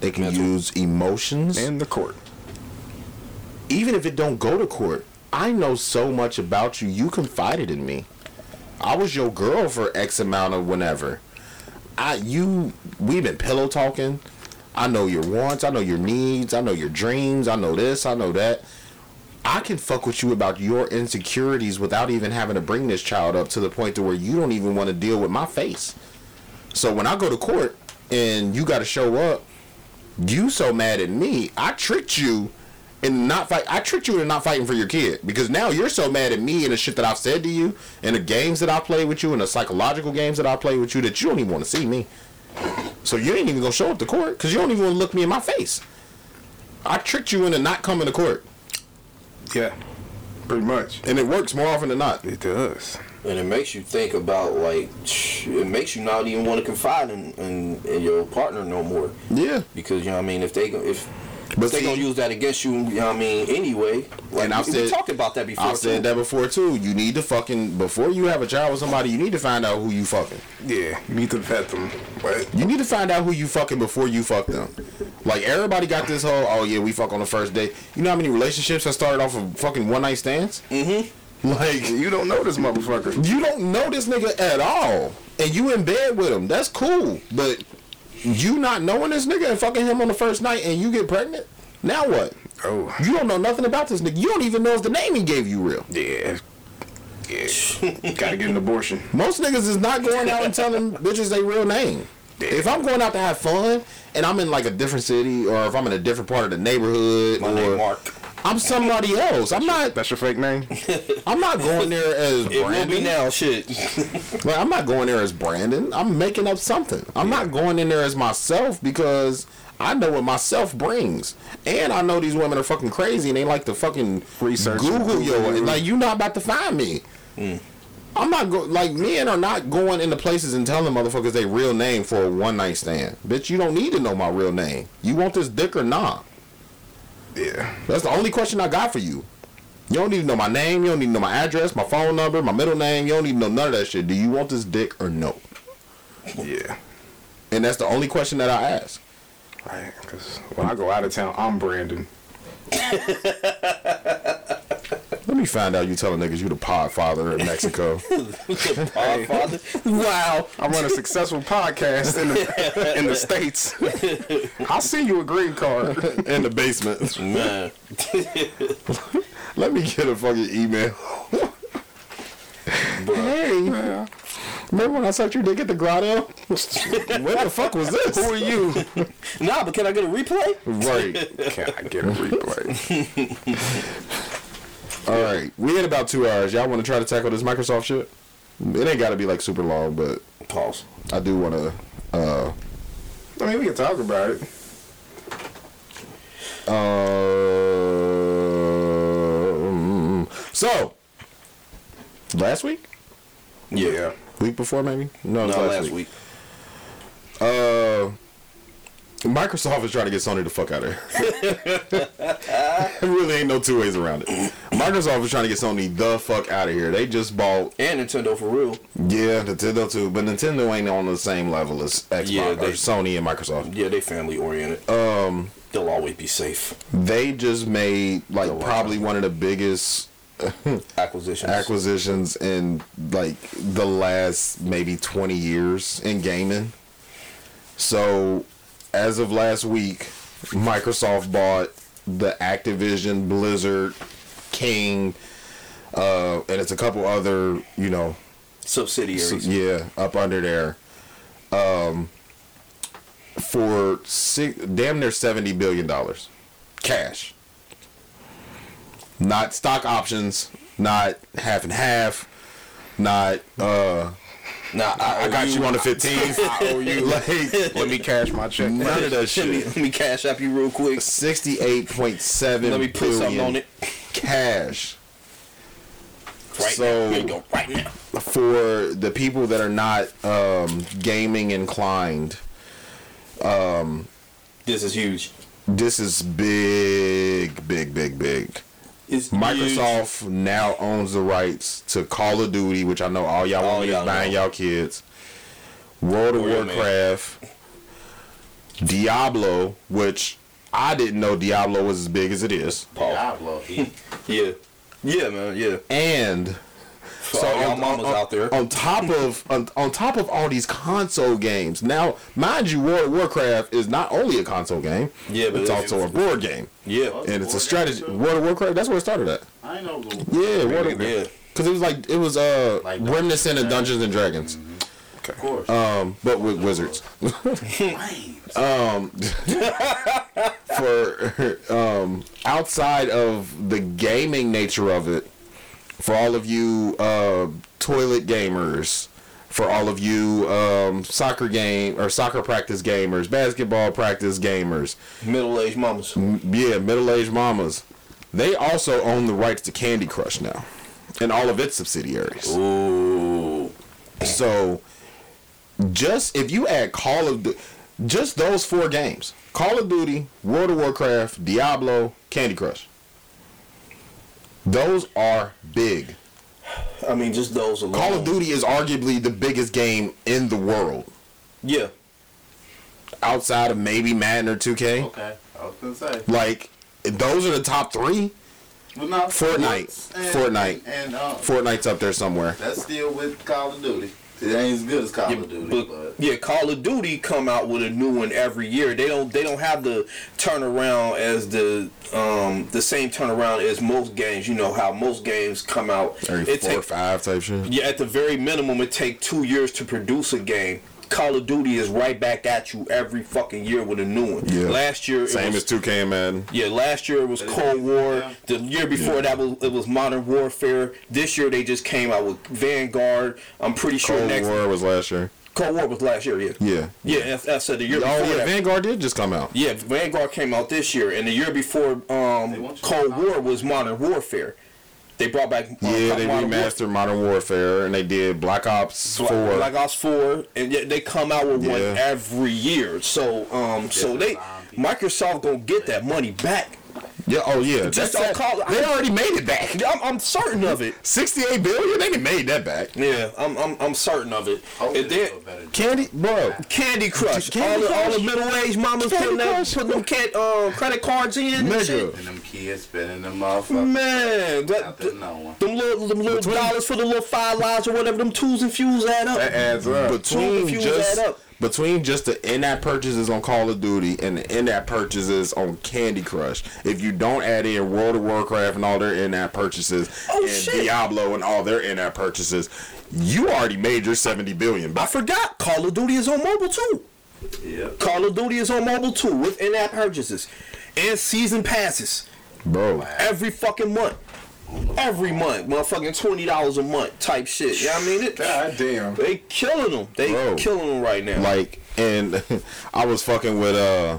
They can use emotions. in the court. even if it don't go to court, I know so much about you. You confided in me. I was your girl for X amount of whenever. I you we've been pillow talking. I know your wants, I know your needs, I know your dreams, I know this, I know that. I can fuck with you about your insecurities without even having to bring this child up to the point to where you don't even want to deal with my face. So when I go to court and you got to show up, you so mad at me. I tricked you in not fight. I tricked you into not fighting for your kid because now you're so mad at me and the shit that I've said to you and the games that I play with you and the psychological games that I play with you that you don't even want to see me. So you ain't even gonna show up to court because you don't even want to look me in my face. I tricked you into not coming to court, Yeah, pretty much. and it works more often than not. It does. And it makes you think about like it makes you not even want to confide in, in, in your partner no more Yeah, because you know what I mean if they go- if But they see- gonna use that against you, you know what I mean anyway. Like, And I've we, said- we talked about that before. I've said too. that before too. You need to fucking before you have a child with somebody, you need to find out who you fucking. Yeah, you need to vet them. But You need to find out who you fucking before you fuck them. Like everybody got this whole, oh yeah, we fuck on the first date. You know how many relationships that started off of fucking one night stands? Mm-hmm. Like you don't know this motherfucker. you don't know this nigga at all, and you in bed with him. That's cool, but you not knowing this nigga and fucking him on the first night, and you get pregnant. Now what? Oh, You don't know nothing about this nigga. You don't even know if the name he gave you real. yeah. Yeah, gotta get an abortion. Most niggas is not going out and telling bitches their real name. If I'm going out to have fun and I'm in like a different city or if I'm in a different part of the neighborhood My or name Mark. I'm somebody else. I'm not That's your fake name. I'm not going there as It will be Brandon. now. Shit. Like, I'm not going there as Brandon. I'm making up something. I'm not going in there as myself because I know what myself brings. And I know these women are fucking crazy and they like to fucking Research. Google yo. Like you not about to find me. Mm. I'm not go like men are not going into places and telling motherfuckers their real name for a one night stand. Bitch, you don't need to know my real name. You want this dick or not? Yeah. That's the only question I got for you. You don't need to know my name. You don't need to know my address, my phone number, my middle name. You don't need to know none of that shit. Do you want this dick or no? Yeah. And that's the only question that I ask. Right. Because when I go out of town, I'm Brandon. That Let me find out you telling niggas you the podfather in Mexico. Podfather. Wow. I run a successful podcast in the in the states. I'll send you a green card. in the basement. Man. Let me get a fucking email. hey, remember when I sucked your dick at the grotto? what the fuck was this? Who are you? nah, but can I get a replay? Right. Can I get a replay? All right. We had about two hours. Y'all want to try to tackle this Microsoft shit? It ain't got to be like super long, but Pause. I do want to. Uh, I mean, we can talk about it. um, so, last week? Yeah. Week before, maybe? No, No, last, last week. week. Uh, Microsoft is trying to get Sony the fuck out of here. there really ain't no two ways around it. Microsoft is trying to get Sony the fuck out of here. They just bought, And Nintendo for real. yeah, Nintendo too, but Nintendo ain't on the same level as Xbox Yeah, or Sony and Microsoft. Yeah, they family oriented. Um, They'll always be safe. they just made like wow. probably one of the biggest Acquisitions. acquisitions in like the last maybe 20 years in gaming. So, as of last week, Microsoft bought the Activision, Blizzard, King, uh, and it's a couple other, you know, Subsidiaries. yeah, up under there. Um, for six, damn near seventy billion dollars, cash. Not stock options, not half and half, not uh. Nah, I, I got you on the fifteenth. I owe you. like Let me cash my check. none of that Let me, shit. let me cash up you real quick. Sixty-eight point seven Let me put something on it. cash. Right So- now. Here you go. Right now. for the people that are not um, gaming inclined, This is huge. this is big, big, big, big. It's Microsoft now owns the rights to Call of Duty, which I know all y'all All want is y'all buying y'all kids. World of Real man. Warcraft, Diablo, which I didn't know Diablo was as big as it is, Diablo. Yeah. Yeah, man. Yeah. and So all y'all mamas out there. on top of on, on top of all these console games. Now, mind you, World of Warcraft is not only a console game. Yeah, but it's it's- also a board game, Yeah. and it's a strategy. World of Warcraft. That's where it started at. I know. the- Yeah, World of Yeah. Because it was like it was uh Like reminiscent of Dungeons and Dragons, Of course. um, but with wizards. Um, for um, outside of the gaming nature of it, for all of you uh, toilet gamers, for all of you um, soccer game or soccer practice gamers, basketball practice gamers, Middle aged mamas. m- yeah, middle aged mamas, they also own the rights to Candy Crush now, and all of its subsidiaries. Ooh. So, just if you add Call of Duty, just those four games Call of Duty, World of Warcraft, Diablo, Candy Crush. Those are big. I mean, just those alone. Call of Duty is arguably the biggest game in the world, Yeah. outside of maybe Madden or 2K. Okay. I was gonna say. Like, those are the top three. Well, no, Fortnite. and- Fortnite. And uh, Fortnite's up there somewhere. that's still with Call of Duty. It ain't as good as Call Yeah, of Duty, but, but yeah, Call of Duty come out with a new one every year. They don't they don't have the turnaround as the um the same turnaround as most games. You know how most games come out. Every it four or five type shit. yeah, at the very minimum, it take two years to produce a game. Call of Duty is right back at you every fucking year with a new one. Yeah. Last year, it Same was, as 2K man. Yeah, last year it was Cold War. The year before that was it was Modern Warfare. This year they just came out with Vanguard. I'm pretty sure Cold next War was last year. Cold War was last year. Yeah. Yeah. Yeah, I, I said the year Oh, yeah. Vanguard did just come out. yeah, Vanguard came out this year, and the year before um, Cold War was Modern Warfare. They brought back uh, Yeah, they Modern remastered Modern Warfare and they did Black Ops Black, 4. Black Ops Four, and yet they come out with one every year. So, um, so they Microsoft gonna get that money back. Yeah. Oh yeah. Just that- Call. They already made it back. I'm, I'm certain of it. Sixty-eight billion. They done made that back. Yeah, I'm I'm, I'm certain of it. And then Candy, bro. Candy Crush. Candy all, the, all the middle-aged mamas Candy putting, that, Crush? putting them can, uh, credit cards in and shit. And them kids spending them motherfuckers. Man, that, Out there knowing. them little, them little dollars for the little five lives or whatever, them twos and fews add up. That adds up. Between Between just add up. Between just the in-app purchases on Call of Duty and the in-app purchases on Candy Crush, if you don't add in World of Warcraft and all their in-app purchases Oh, and shit. Diablo and all their in-app purchases, you already made your seventy billion. But I forgot, Call of Duty is on mobile too. Yeah. Call of Duty is on mobile too with in-app purchases and season passes bro. every fucking month. Every month, motherfucking twenty dollars a month type shit. You know I mean? It, God damn. they killing them. They Bro. killing them right now. Like, and I was fucking with uh,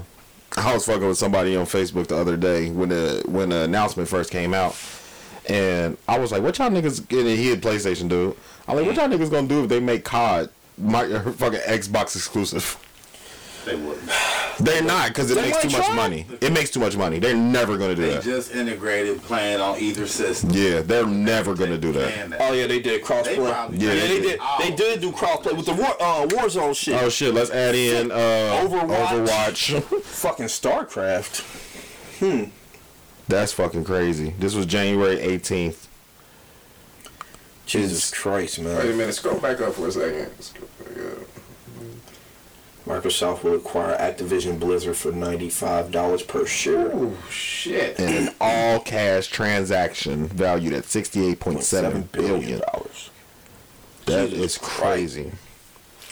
I was fucking with somebody on Facebook the other day when the when the announcement first came out, and I was like, "What y'all niggas?" And he had PlayStation dude. I'm like, "What y'all niggas gonna do if they make COD my fucking Xbox exclusive?" They wouldn't. They're not because it They makes too might much money. It makes too much money. They're never gonna do They that. just integrated playing on either system. Yeah, they're never gonna do that. Playing oh yeah, they did crossplay. They probably- Yeah, Yeah, they they did. did. They did do crossplay with the war, uh, Warzone shit. Oh shit! Let's add in uh, Overwatch. Overwatch. Fucking StarCraft. Hmm. That's fucking crazy. This was January 18th. Jesus Christ, man. Wait a minute. Scroll back up for a second. Scroll back up. Microsoft will acquire Activision Blizzard for ninety-five dollars per share. Oh shit. and an all cash transaction valued at $68.7 billion. dollars. That Jesus is crazy.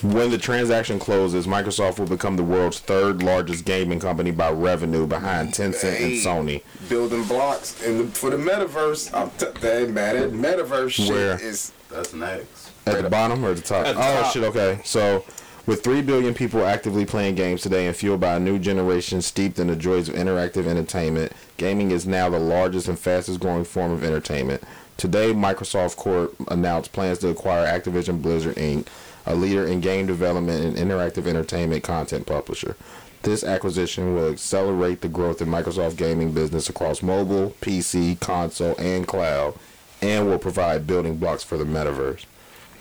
When the transaction closes, Microsoft will become the world's third largest gaming company by revenue behind Tencent and Sony. Building blocks and the, for the metaverse. I'm t- that matter. Metaverse shit Where? is That's next. At the bottom or at the top? At the oh top. shit, okay. So with 3 billion people actively playing games today and fueled by a new generation steeped in the joys of interactive entertainment, gaming is now the largest and fastest growing form of entertainment. Today, Microsoft Corp announced plans to acquire Activision Blizzard Inc., a leader in game development and interactive entertainment content publisher. This acquisition will accelerate the growth in Microsoft gaming business across mobile, PC, console, and cloud, and will provide building blocks for the metaverse.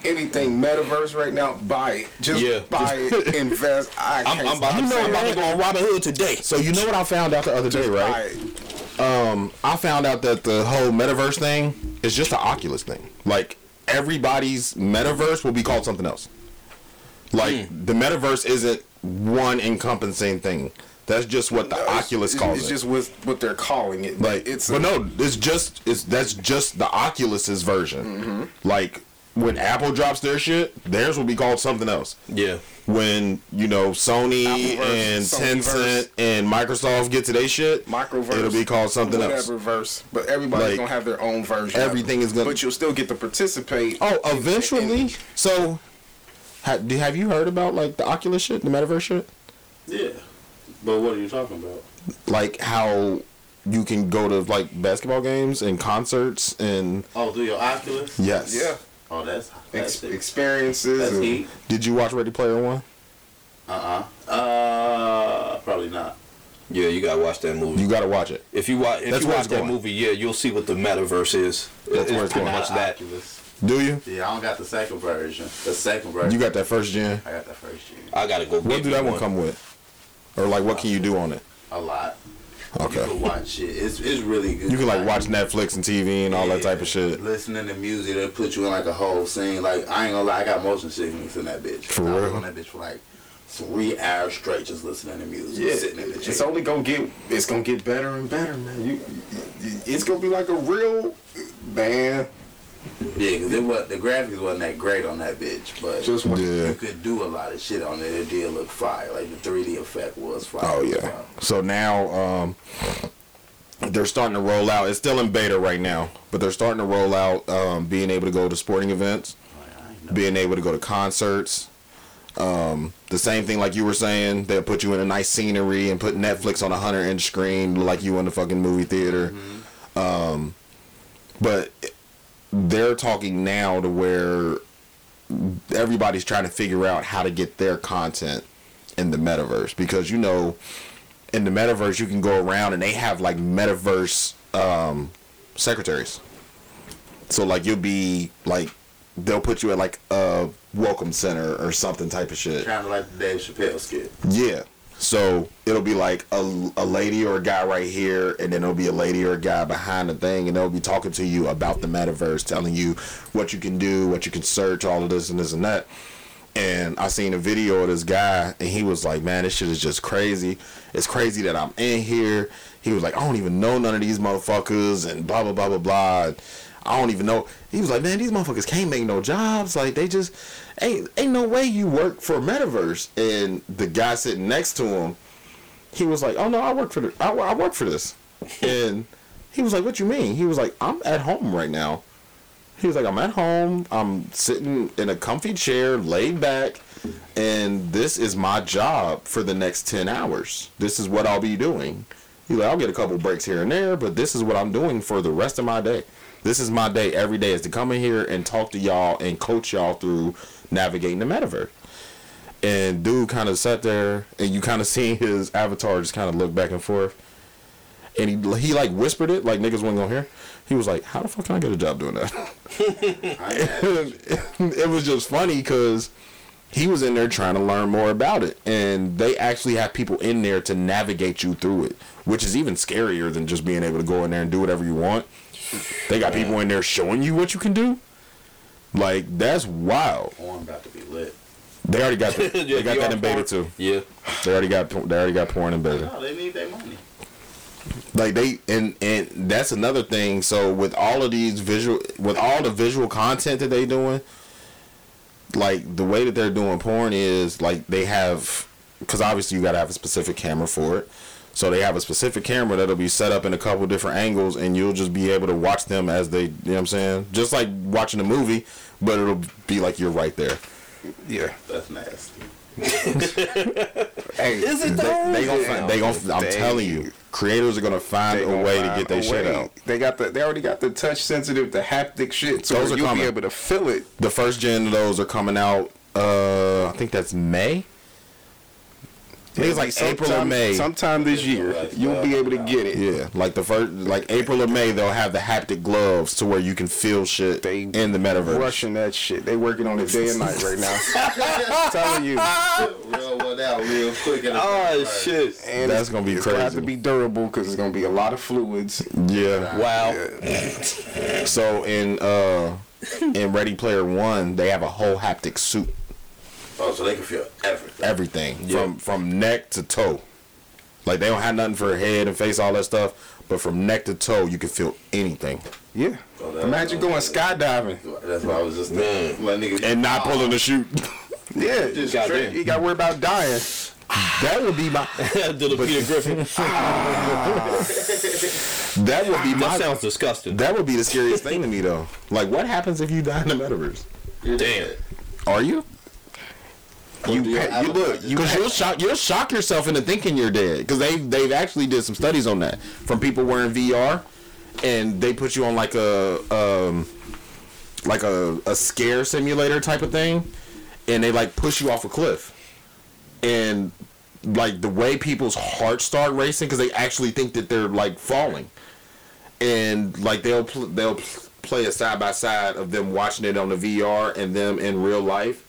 Anything metaverse right now. Buy it. Just Yeah. buy it. Invest. I I'm, can't I'm about, stop to, I'm about to go on Robinhood today. So you know what I found out the other day, right? um, I found out that the whole metaverse thing is just an Oculus thing. Like everybody's metaverse will be called something else. Like the metaverse isn't one encompassing thing. That's just what the It's- Oculus it's, calls it's it. It's just what what they're calling it. like it's but no, it's just it's that's just the Oculus's version. Mm-hmm. Like when Apple drops their shit, theirs will be called something else. Yeah. When you know Sony Appleverse, and Sonyverse. Tencent and Microsoft get to their shit, microverse. it'll be called something else. whatever verse. But everybody's Like, gonna have their own version. everything is gonna- But you'll still get to participate. Oh, eventually. in- So, ha, do, have you heard about like the Oculus shit, the metaverse shit? Yeah. But what are you talking about? Like how you can go to like basketball games and concerts and Oh, do your Oculus? yes. yeah. Oh, that's Ex- experiences. That's heat. Did you watch Ready Player One? Uh uh Uh, probably not. Yeah, you gotta watch that movie. You got to watch it. if you watch, if That's you watch that going. movie, yeah, you'll see what the metaverse is. That's it's where it's pretty going. much Got that. Oculus. Do you? Yeah, I don't got the second version. The second version. You got that first gen. I got the first gen. I gotta go. What get do me that one come with? Or like what can you do on it? A lot. You Okay. can watch it. It's it's really good. You can like watch Netflix and TV and all that type of shit. Listening to music that put you in like a whole scene. Like I ain't gonna lie, I got motion sickness in that bitch. For I was real? on that bitch for like three hours straight, just listening to music, Yeah, sitting in the it's only gonna get it's gonna get better and better, man. You, you- it's gonna be like a real man. Yeah, because it was the graphics wasn't that great on that bitch, but Just what- Yeah. you could do a lot of shit on it. It did look fire. Like the 3D effect was fire. Oh yeah. So now um they're starting to roll out. It's still in beta right now, but they're starting to roll out um, being able to go to sporting events, being able to go to concerts. Um, the same thing like you were saying, they'll put you in a nice scenery and put Netflix on a hundred inch screen like you in the fucking movie theater. Um, but they're talking now to where everybody's trying to figure out how to get their content in the metaverse because you know in the metaverse, you can go around and they have like metaverse um, secretaries. So like you'll be like they'll put you at like a welcome center or something type of shit. Kind of like the Dave Chappelle skit. Yeah. So it'll be like a, a lady or a guy right here, and then it'll be a lady or a guy behind the thing, and they'll be talking to you about the metaverse, telling you what you can do, what you can search, all of this and this and that. And I seen a video of this guy, and he was like, "Man, this shit is just crazy. It's crazy that I'm in here." He was like, "I don't even know none of these motherfuckers," and blah blah blah blah blah. I don't even know. He was like, "Man, these motherfuckers can't make no jobs. Like they just ain't ain't no way you work for metaverse." And the guy sitting next to him, he was like, "Oh no, I work for the I, I work for this." and he was like, "What you mean?" He was like, "I'm at home right now." He was like, I'm at home. I'm sitting in a comfy chair, laid back, and this is my job for the next 10 hours. This is what I'll be doing. He's like, I'll get a couple breaks here and there, but this is what I'm doing for the rest of my day. This is my day every day is to come in here and talk to y'all and coach y'all through navigating the metaverse. And dude kind of sat there, and you kind of seen his avatar just kind of look back and forth. And he, he like whispered it, like niggas wasn't gonna hear. He was like, "How the fuck can I get a job doing that?" it was just funny because he was in there trying to learn more about it, and they actually have people in there to navigate you through it, which is even scarier than just being able to go in there and do whatever you want. They got people in there showing you what you can do. Like that's wild. Porn about to be lit. They already got the, they got that in beta too. Yeah. They already got they already got porn in beta. No, they need their money. like they and and that's another thing so with all of these visual with all the visual content that they doing like the way that they're doing porn is like they have because obviously you got to have a specific camera for it so they have a specific camera that'll be set up in a couple different angles and you'll just be able to watch them as they you know what i'm saying just like watching a movie but it'll be like you're right there Yeah. That's nasty. Hey, Is it they, though? they gonna find, they gonna i'm They- telling you creators are gonna find a gonna way to get their shit out They got the. They already got the touch sensitive, the haptic shit, so Those are you'll coming. be able to feel it. The first gen of those are coming out. Uh, I think that's May. I think it's like April or May. Sometime this year, you'll be able to get it. Yeah, like the first, like April or May, they'll have the haptic gloves to where you can feel shit They in the metaverse. Rushing that shit. They working on it day and night right now. I'm telling you. Real one out real quick. in the Oh shit! And That's gonna be it's Gonna have to be durable because it's gonna be a lot of fluids. Yeah. Wow. So in uh in Ready Player One, they have a whole haptic suit, Oh, so they can feel everything. everything yeah. from from neck to toe. Like they don't have nothing for head and face, all that stuff, but from neck to toe, you can feel anything Yeah. Oh, that- Imagine going skydiving. That's what I was just thinking. Let and not pulling the chute. Yeah. Just Goddamn. straight. You got to worry about dying. That would be my. Did a Peter Griffin. Ah. That would be That my. sounds disgusting. That would be the scariest thing to me, though. Like, what happens if you die in the metaverse? Damn. Are you? You, do you look. You Because you'll shock you'll shock yourself into thinking you're dead. Because they they've actually did some studies on that from people wearing VR, and they put you on like a um like a a scare simulator type of thing, and they like push you off a cliff, and like the way people's hearts start racing because they actually think that they're like falling, and like they'll pl- they'll pl- play a side by side of them watching it on the VR and them in real life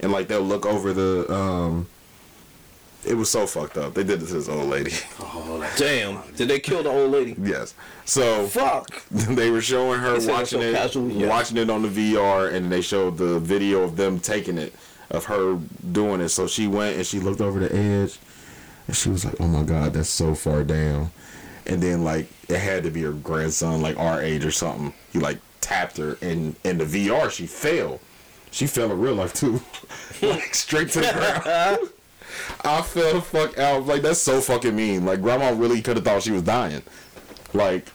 and like they'll look over the um it was so fucked up they did this to this old lady Oh, Damn. Did they kill the old lady? yes so Fuck. they were showing her They said it watching so it casually, yeah. watching it on the vr and they showed the video of them taking it of her doing it so she went and she looked over the edge and she was like oh my god that's so far down and then like it had to be her grandson like our age or something he like tapped her and in the vr she fell she fell in real life too like straight to the ground I fell the fuck out. Like that's so fucking mean. Like grandma really could have thought she was dying. Like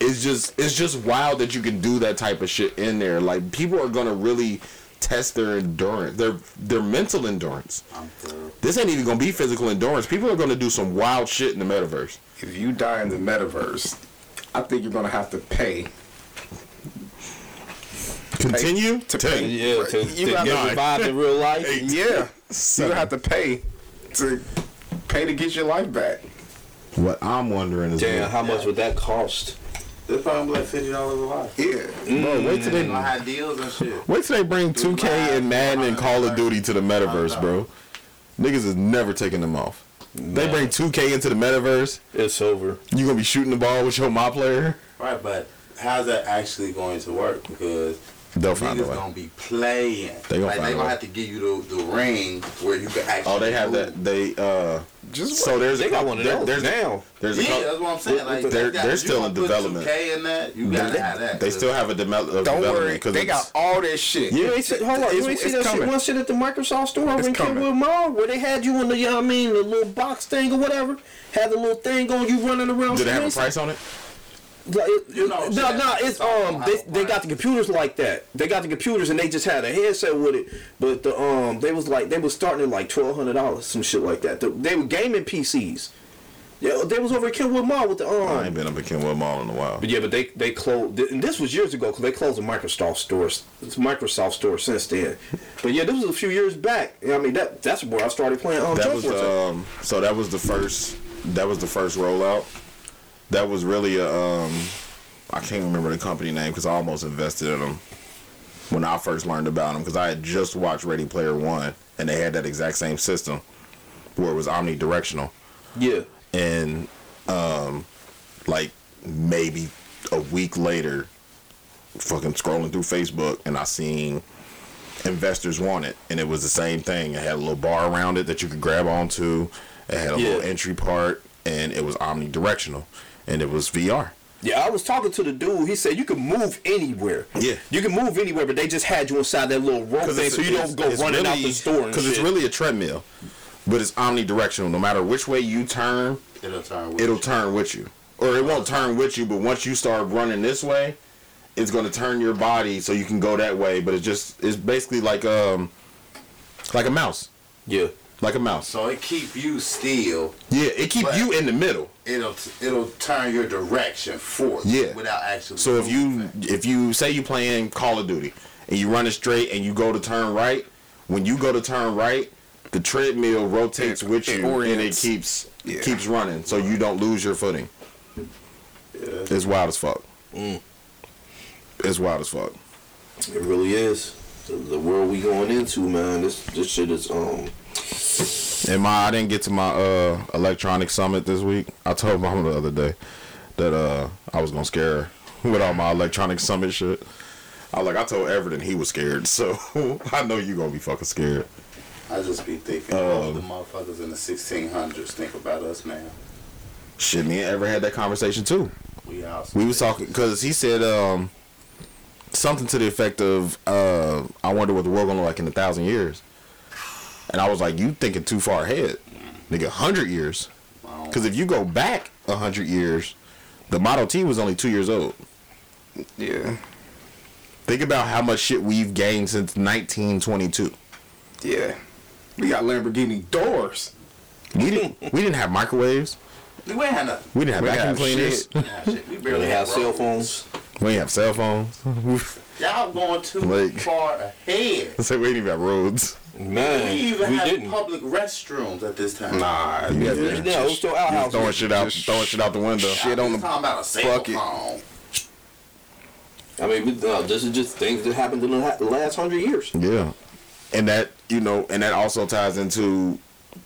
it's just it's just wild that you can do that type of shit in there. Like people are gonna really test their endurance, their their mental endurance. This ain't even gonna be physical endurance. People are gonna do some wild shit in the metaverse. If you die in the metaverse, I think you're gonna have to pay Continue to Tell pay. Yeah, to, You to got- get revived in real life. Yeah, you have to pay to pay to get your life back. What I'm wondering is, Damn, how much would that cost? They're probably like fifty dollars a lot. Yeah. bro, wait till They they gonna have deals and shit. wait till they bring 2K and Madden and Call of Duty to the metaverse, bro. Niggas is never taking them off. They bring 2K into the metaverse. It's over. You gonna be shooting the ball with your my player? Right, but how's that actually going to work? Because They'll find a way. gonna be playing. They gonna like, find they a gonna way. have to give you the, the ring where you can actually. Oh, they have move. that. They uh, just so there's They a got couple- one of there- there's now. There's a Yeah, couple- that's what I'm saying. Like, they're they got- they're you still in development. 2K in that, you gotta They, have that. they still have a, dem- a Don't development worry, because they got all that shit. Yeah. You ain't see, hold on, you ain't see that shit, coming. one shit at the Microsoft store over It's in coming. Kenwood Mall where they had you in the, you know what I mean, the little box thing or whatever. Had the little thing on you running around. Did they have a price on it? Like, it- You know, no, no, it's um, they, they got the computers like that. They got the computers and they just had a headset with it. But the um, they was like they was starting at like twelve hundred dollars, some shit like that. The- they were gaming PCs. Yeah, they was over at Kenwood Mall with the um. I ain't been up at Kenwood Mall in a while. But yeah, but they they closed, and this was years ago because they closed the Microsoft stores. It's Microsoft store since then. But yeah, this was a few years back. I mean, that that's where I started playing. Um, That Jump was Force um. So that was the first. That was the first rollout. That was really a um. I can't remember the company name because I almost invested in them when I first learned about them because I had just watched Ready Player One and they had that exact same system where it was omnidirectional. yeah. and um like maybe a week later fucking scrolling through facebook and i seen investors want it and it was the same thing it had a little bar around it that you could grab onto it had a Yeah. little entry part and it was omnidirectional and it was vr Yeah, I was talking to the dude. He said you can move anywhere. Yeah. you can move anywhere, but they just had you inside that little rope thing, so you don't go running out the store. because it's really a treadmill but it's omnidirectional no matter which way you turn It'll turn. With it'll you. turn with you. Or it won't turn with you, but once you start running this way, it's gonna turn your body so you can go that way. But it's just it's basically like um like a mouse. yeah. Like a mouse. So it keep you still. Yeah, it keep you in the middle. It'll it'll turn your direction forth. Yeah. Without actually. So if you moving. if you say you playing Call of Duty and you run it straight and you go to turn right, when you go to turn right, the treadmill rotates It- with it you and it keeps Yeah. keeps running so you don't lose your footing. Yeah. It's wild as fuck. Mm. It's wild as fuck. It really is. The, the world we going into, man. This this shit is um. And my I didn't get to my uh electronic summit this week. I told mama the other day that uh I was gonna scare her with all my electronic summit shit. I like I told Everton he was scared, so I know you gonna be fucking scared. I just be thinking, Um, all the motherfuckers in the 1600s think about us now. Shit, me and Ever had that conversation too. We. We was talking because he said um something to the effect of uh I wonder what the world gonna look like in a thousand years. And I was like, you thinking too far ahead, nigga. Hundred years. Because if you go back a hundred years, the Model T was only two years old. Yeah. Think about how much shit we've gained since 1922. Yeah. We got Lamborghini doors. We didn't. We didn't have microwaves. We ain't had nothing. We didn't have We vacuum have cleaners. shit. Yeah, shit. We They barely have had cell phones. We didn't have cell phones. Y'all going too Like- far ahead. so we didn't even have roads. Man, We even we had didn't. public restrooms at this time. Nah, Yeah, yeah. yeah. No, it was still Just throwing shit out, Just throwing shit out the window. shit on the talking about a cell bucket. phone. I mean, we, no, this is just things that happened in the the last hundred years. Yeah, and that you know, and that also ties into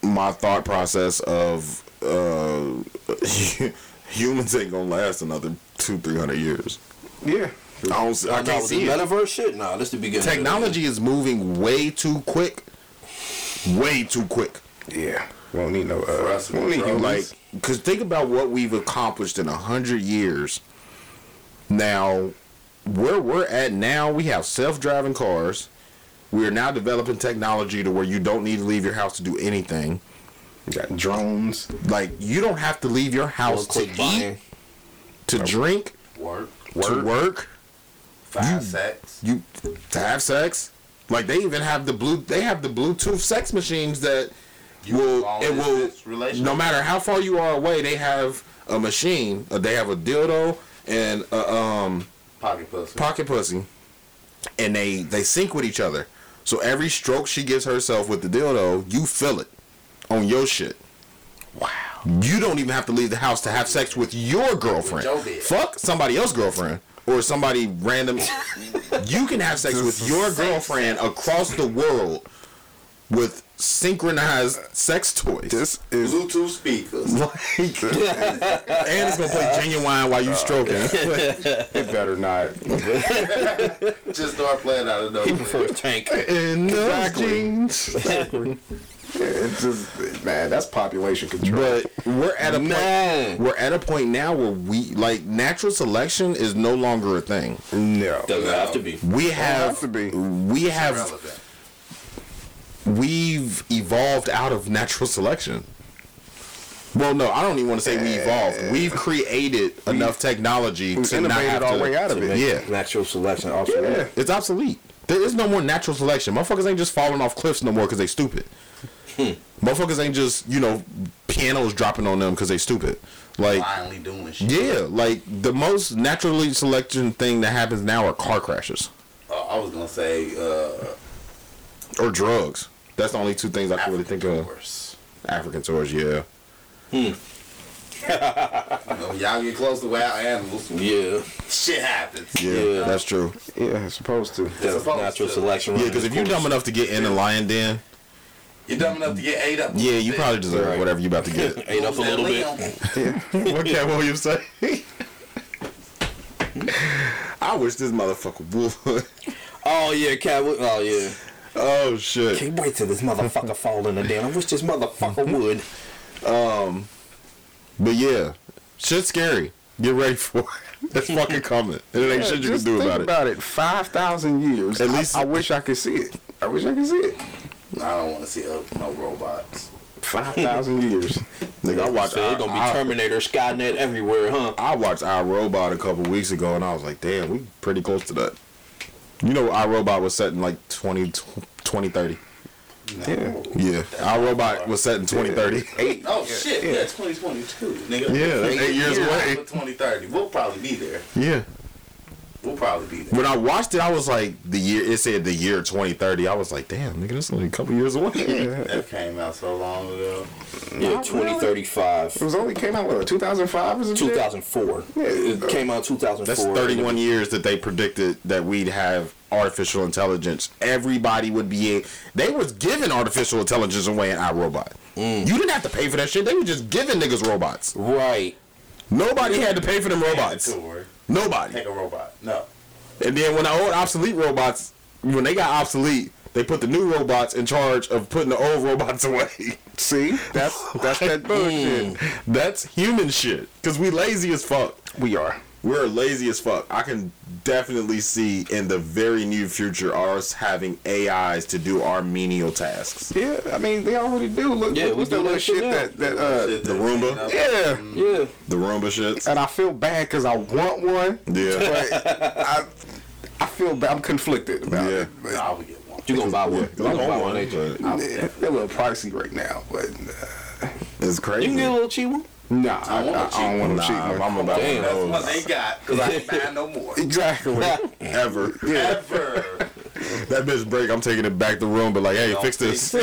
my thought process of uh, humans ain't gonna last another two, three hundred years. Yeah. I don't. see- I can't see it. metaverse shit. Nah, this the beginning. Technology is moving way too quick. Way too quick. Yeah. Won't need no uh us, won't need bro. Like, because think about what we've accomplished in a hundred years. Now, where we're at now, we have self-driving cars. We are now developing technology to where you don't need to leave your house to do anything. We got drones. Like, you don't have to leave your house to eat, buying. to drink, Work. to work, Five sex. you to have sex. Like they even have the blue. They have the Bluetooth sex machines that will long it will no matter how far you are away. They have a machine. Uh, they have a dildo and a um Pocket pussy. pocket pussy, and they they sync with each other. So every stroke she gives herself with the dildo, you feel it on your shit. Wow. You don't even have to leave the house to have sex with your girlfriend. With. Fuck somebody else's girlfriend or somebody random. you can have sex with your girlfriend across the world with synchronized sex toys. This is Bluetooth speakers. Like, and it's gonna play Ginuwine while you stroking. it better not. Just start playing out of He nowhere. prefers tank. In those Exactly. Jeans. Exactly. Yeah, it's just man, that's population control. But we're at a Man. point. We're at a point now where we like natural selection is no longer a thing. no, Doesn't have to be. We have, have to be. We have. Relevant. We've evolved out of natural selection. Well, no, I don't even want to say we evolved. Eh. We've created enough technology to not have our to, way out of it. Yeah, Natural selection. Also, Yeah. it's obsolete. There is no more natural selection. Motherfuckers ain't just falling off cliffs no more because they stupid. Motherfuckers ain't just you know pianos dropping on them because they stupid. Like Finally doing shit. yeah, like the most naturally selection thing that happens now are car crashes Uh, I was gonna say uh, or drugs. That's the only two things I can really African think of. tours. African tours, yeah. You know, y'all get close to wild animals. yeah. Shit happens. Yeah, Yeah. that's true. yeah, it's supposed to. That's supposed natural to. selection. Yeah, because if you're dumb enough to get in a lion den, You're dumb enough to get ate up. yeah, you probably deserve Right. whatever you about to get. ate up a little bit. what Katt Williams say? I wish this motherfucker would. Oh yeah, cat. Oh yeah. oh shit. Can't wait till this motherfucker fall in the den. I wish this motherfucker would. Um, but yeah, shit's scary. Get ready for it. It's fucking coming. And it ain't Yeah, shit you can do about it. about it. Five thousand years. At At least- least I, wish I could see it. I wish I could see it. I don't want to see uh, no robots. Five thousand years. Nigga, I watched. So it's gonna be I, I, Terminator, Skynet everywhere, huh? I watched iRobot a couple weeks ago, and I was like, damn, we pretty close to that. You know, iRobot was set in like 20, 2030. Yeah. Yeah, iRobot was set in 2030. Eight. Oh shit! Yeah, 2022, nigga. Yeah, that's eight years away. 2030, we'll probably be there. Yeah. We'll probably be there. When I watched it, I was like, the year it said the year 2030. I was like, damn, nigga, that's only a couple years away. That came out so long ago. Yeah, 2035. It was only came out what 2005 or something. 2004. Yeah. It came out 2004. That's 31 years that they predicted that we'd have artificial intelligence. Everybody would be a. They was giving artificial intelligence away in iRobot. Mm. You didn't have to pay for that shit. They were just giving niggas robots. Right. Nobody had to pay for them robots. Tour. Nobody. Take a robot. No. And then when the old obsolete robots, when they got obsolete, they put the new robots in charge of putting the old robots away. See, that's that's that bullshit. Mm, that's human shit. Cause we lazy as fuck. We are. We're lazy as fuck. I can definitely see in the very near future us having AIs to do our menial tasks. Yeah, I mean they already do. Look, Yeah, look we what's do that little shit shit that that uh. The Roomba, Yeah, Yeah. the Roomba shit. and I feel bad because I want one, Yeah, but I I feel bad. I'm conflicted about Yeah. it. But I would get one. You gonna buy one? yeah. You 'cause I gonna buy one, one. but yeah, they're a little pricey right now, but uh, It's crazy. You can get a little cheap one. Nah, I, want I, a I cheap don't want Nah, to cheap one. I'm about Damn. one of What they got, because I ain't buying no more. Exactly. Ever. Ever. That bitch break, I'm taking it back to the room, but like, hey, fix this. They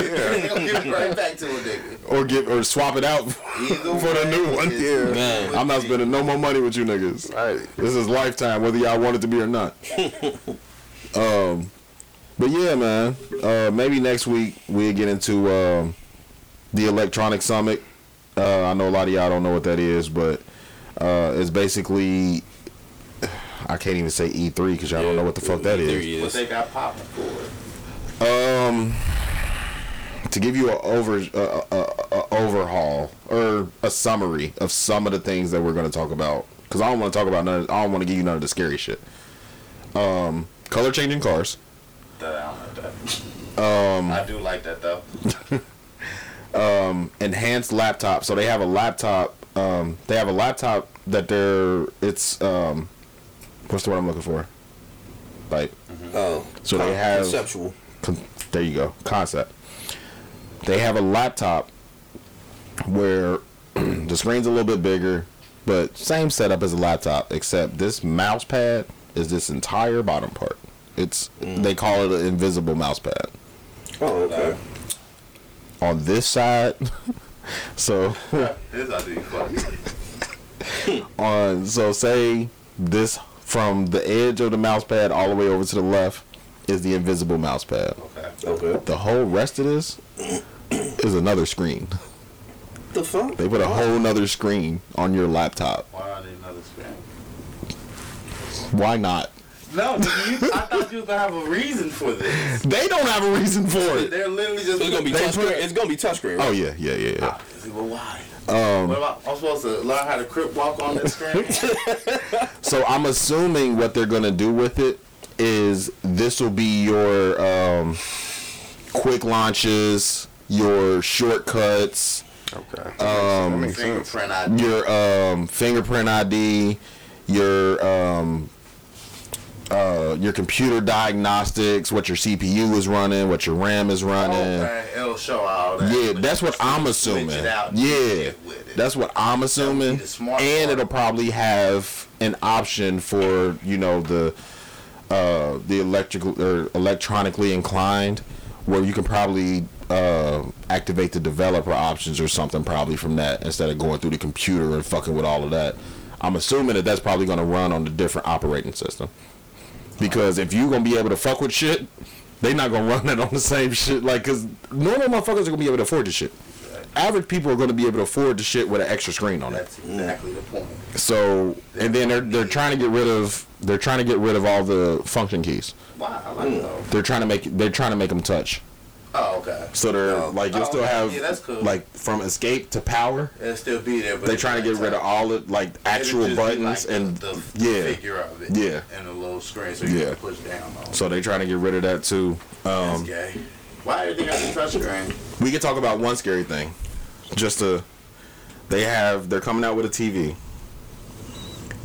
gonna give it right back to a nigga. Or give or swap it out Either for the new one. Yeah. Man. I'm not spending no more money with you niggas. Right. This is lifetime, whether y'all want it to be or not. um, but yeah, man. Uh, maybe next week we'll get into um, the Electronic Summit. Uh, I know a lot of y'all don't know what that is, but uh, it's basically I can't even say E3 because y'all don't know what the fuck that There is. he What is. they got popping for. Um, to give you a over a, a, a overhaul or a summary of some of the things that we're going to talk about, because I don't want to talk about none. I don't want to give you none of the scary shit. Um, color changing cars. That I don't know that. Um, I do like that though. enhanced laptop. So they have a laptop. Um, they have a laptop that they're. It's um, what's the word I'm looking for? Like, Oh. So they have- conceptual. con- there you go. Concept. They have a laptop where the screen's a little bit bigger, but same setup as a laptop, except this mouse pad is this entire bottom part. It's they call it an invisible mouse pad. Oh, okay. On this side So This ought to be funny. on so say this from the edge of the mouse pad all the way over to the left is the invisible mouse pad. Okay. Okay. The whole rest of this is another screen. The fuck? They put a whole nother screen on your laptop. Why are they another screen? Why not? No, you, I thought you was gonna have a reason for this. They don't have a reason for it. They're literally just. It's gonna be They touchscreen. It's gonna be touchscreen. Right? Oh yeah, yeah, yeah, yeah. But why? Um, What about? I'm supposed to learn how to crip walk on this screen. So I'm assuming what they're gonna do with it is this will be your um, quick launches, your shortcuts, Okay. um. Fingerprint ID. your um, fingerprint ID, your um, uh, your computer diagnostics, what your CPU is running, what your RAM is running. Okay, it'll show all that. Yeah, that's what I'm assuming. Yeah, that's what I'm assuming. And it'll probably have an option for you know the uh, the electrical or electronically inclined, where you can probably uh, activate the developer options or something probably from that instead of going through the computer and fucking with all of that. I'm assuming that that's probably going to run on a different operating system. Because if you gonna be able to fuck with shit, they not gonna run it on the same shit. Like, cause normal motherfuckers are gonna be able to afford the shit. Average people are gonna be able to afford the shit with an extra screen on it. That's exactly the point. So, and then they're they're trying to get rid of they're trying to get rid of all the function keys. Wow, I like those. They're trying to make they're trying to make them touch. Oh, okay. So they're Oh, like you'll oh, still okay. have Yeah, that's cool. like from escape to power. It'll still be there, but They're trying to get rid of all the like actual buttons like and the, the yeah. figure of it. Yeah. And a little screen so you Yeah. can push down on. So they're trying to get rid of that too. That's Um, gay. Why everything has a touch screen? we can talk about one scary thing. Just to, they have they're coming out with a TV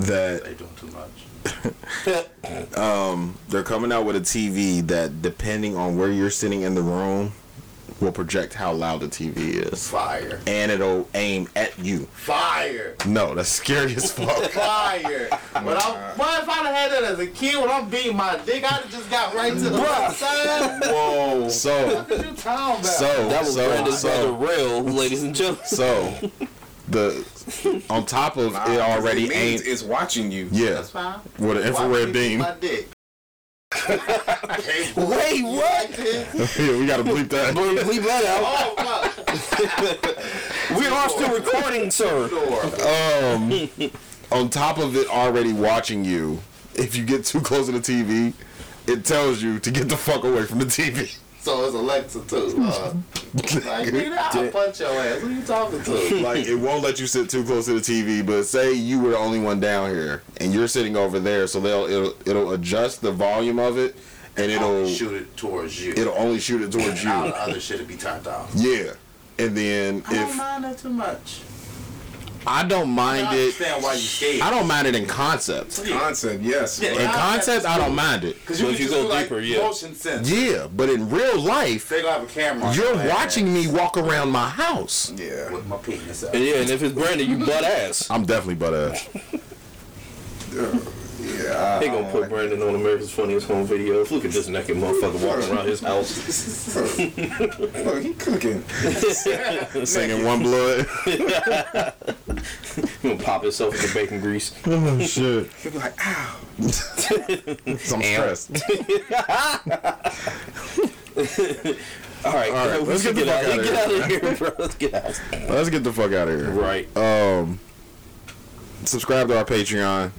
that They doing too much. um they're coming out with a TV that depending on where you're sitting in the room will project how loud the TV is. Fire. And it'll aim at you. Fire. No, that's scary as fuck. Fire. But I, what if I'd have had that as a kid when I'm beating my dick? I'd just got right to the left side. Whoa. So What you talking about? so That was so, Brandon's so, brother Rail, ladies and gentlemen. so the on top of Nah, it 'cause already means aimed It's watching you. yeah That's fine. with an infrared beam. My dick. Wait, what? yeah, we gotta bleep that. Bleep that out. Oh, fuck. We are still recording, sir. Um, on top of it already watching you, if you get too close to the TV, it tells you to get the fuck away from the TV. So it's Alexa too. Uh, like, nigga, I'll punch your ass. Who are you talking to? like it won't let you sit too close to the TV. But say you were the only one down here and you're sitting over there, so they'll it'll, it'll adjust the volume of it, and it'll shoot it towards you. it'll only shoot it towards All you. the other shit will be turned off. Yeah, and then if. I don't if mind that too much. I don't mind I it, understand why you scared. I don't mind it in concept. Concept, yes. Yeah. In concept, I don't mind it. Because So you if you go do, like, deeper, yeah. Motion sensor. Yeah, but in real life, They gonna have a camera. you're your ass watching me walk around my house. Yeah. with my penis out. And yeah, and if it's Brandon, you butt ass. I'm definitely butt ass. Yeah. They gonna put Brandon on America's Funniest Home Videos. Look at this naked motherfucker walking around his house. Look, he cooking. Singing One Blood. He gonna pop himself with the bacon grease. oh shit. He'll be like, ow. I'm stressed. All right, All right, let's can get the out, fuck outta get out of here, bro. Let's get out. Let's get the fuck out of here. Right. Um, subscribe to our Patreon.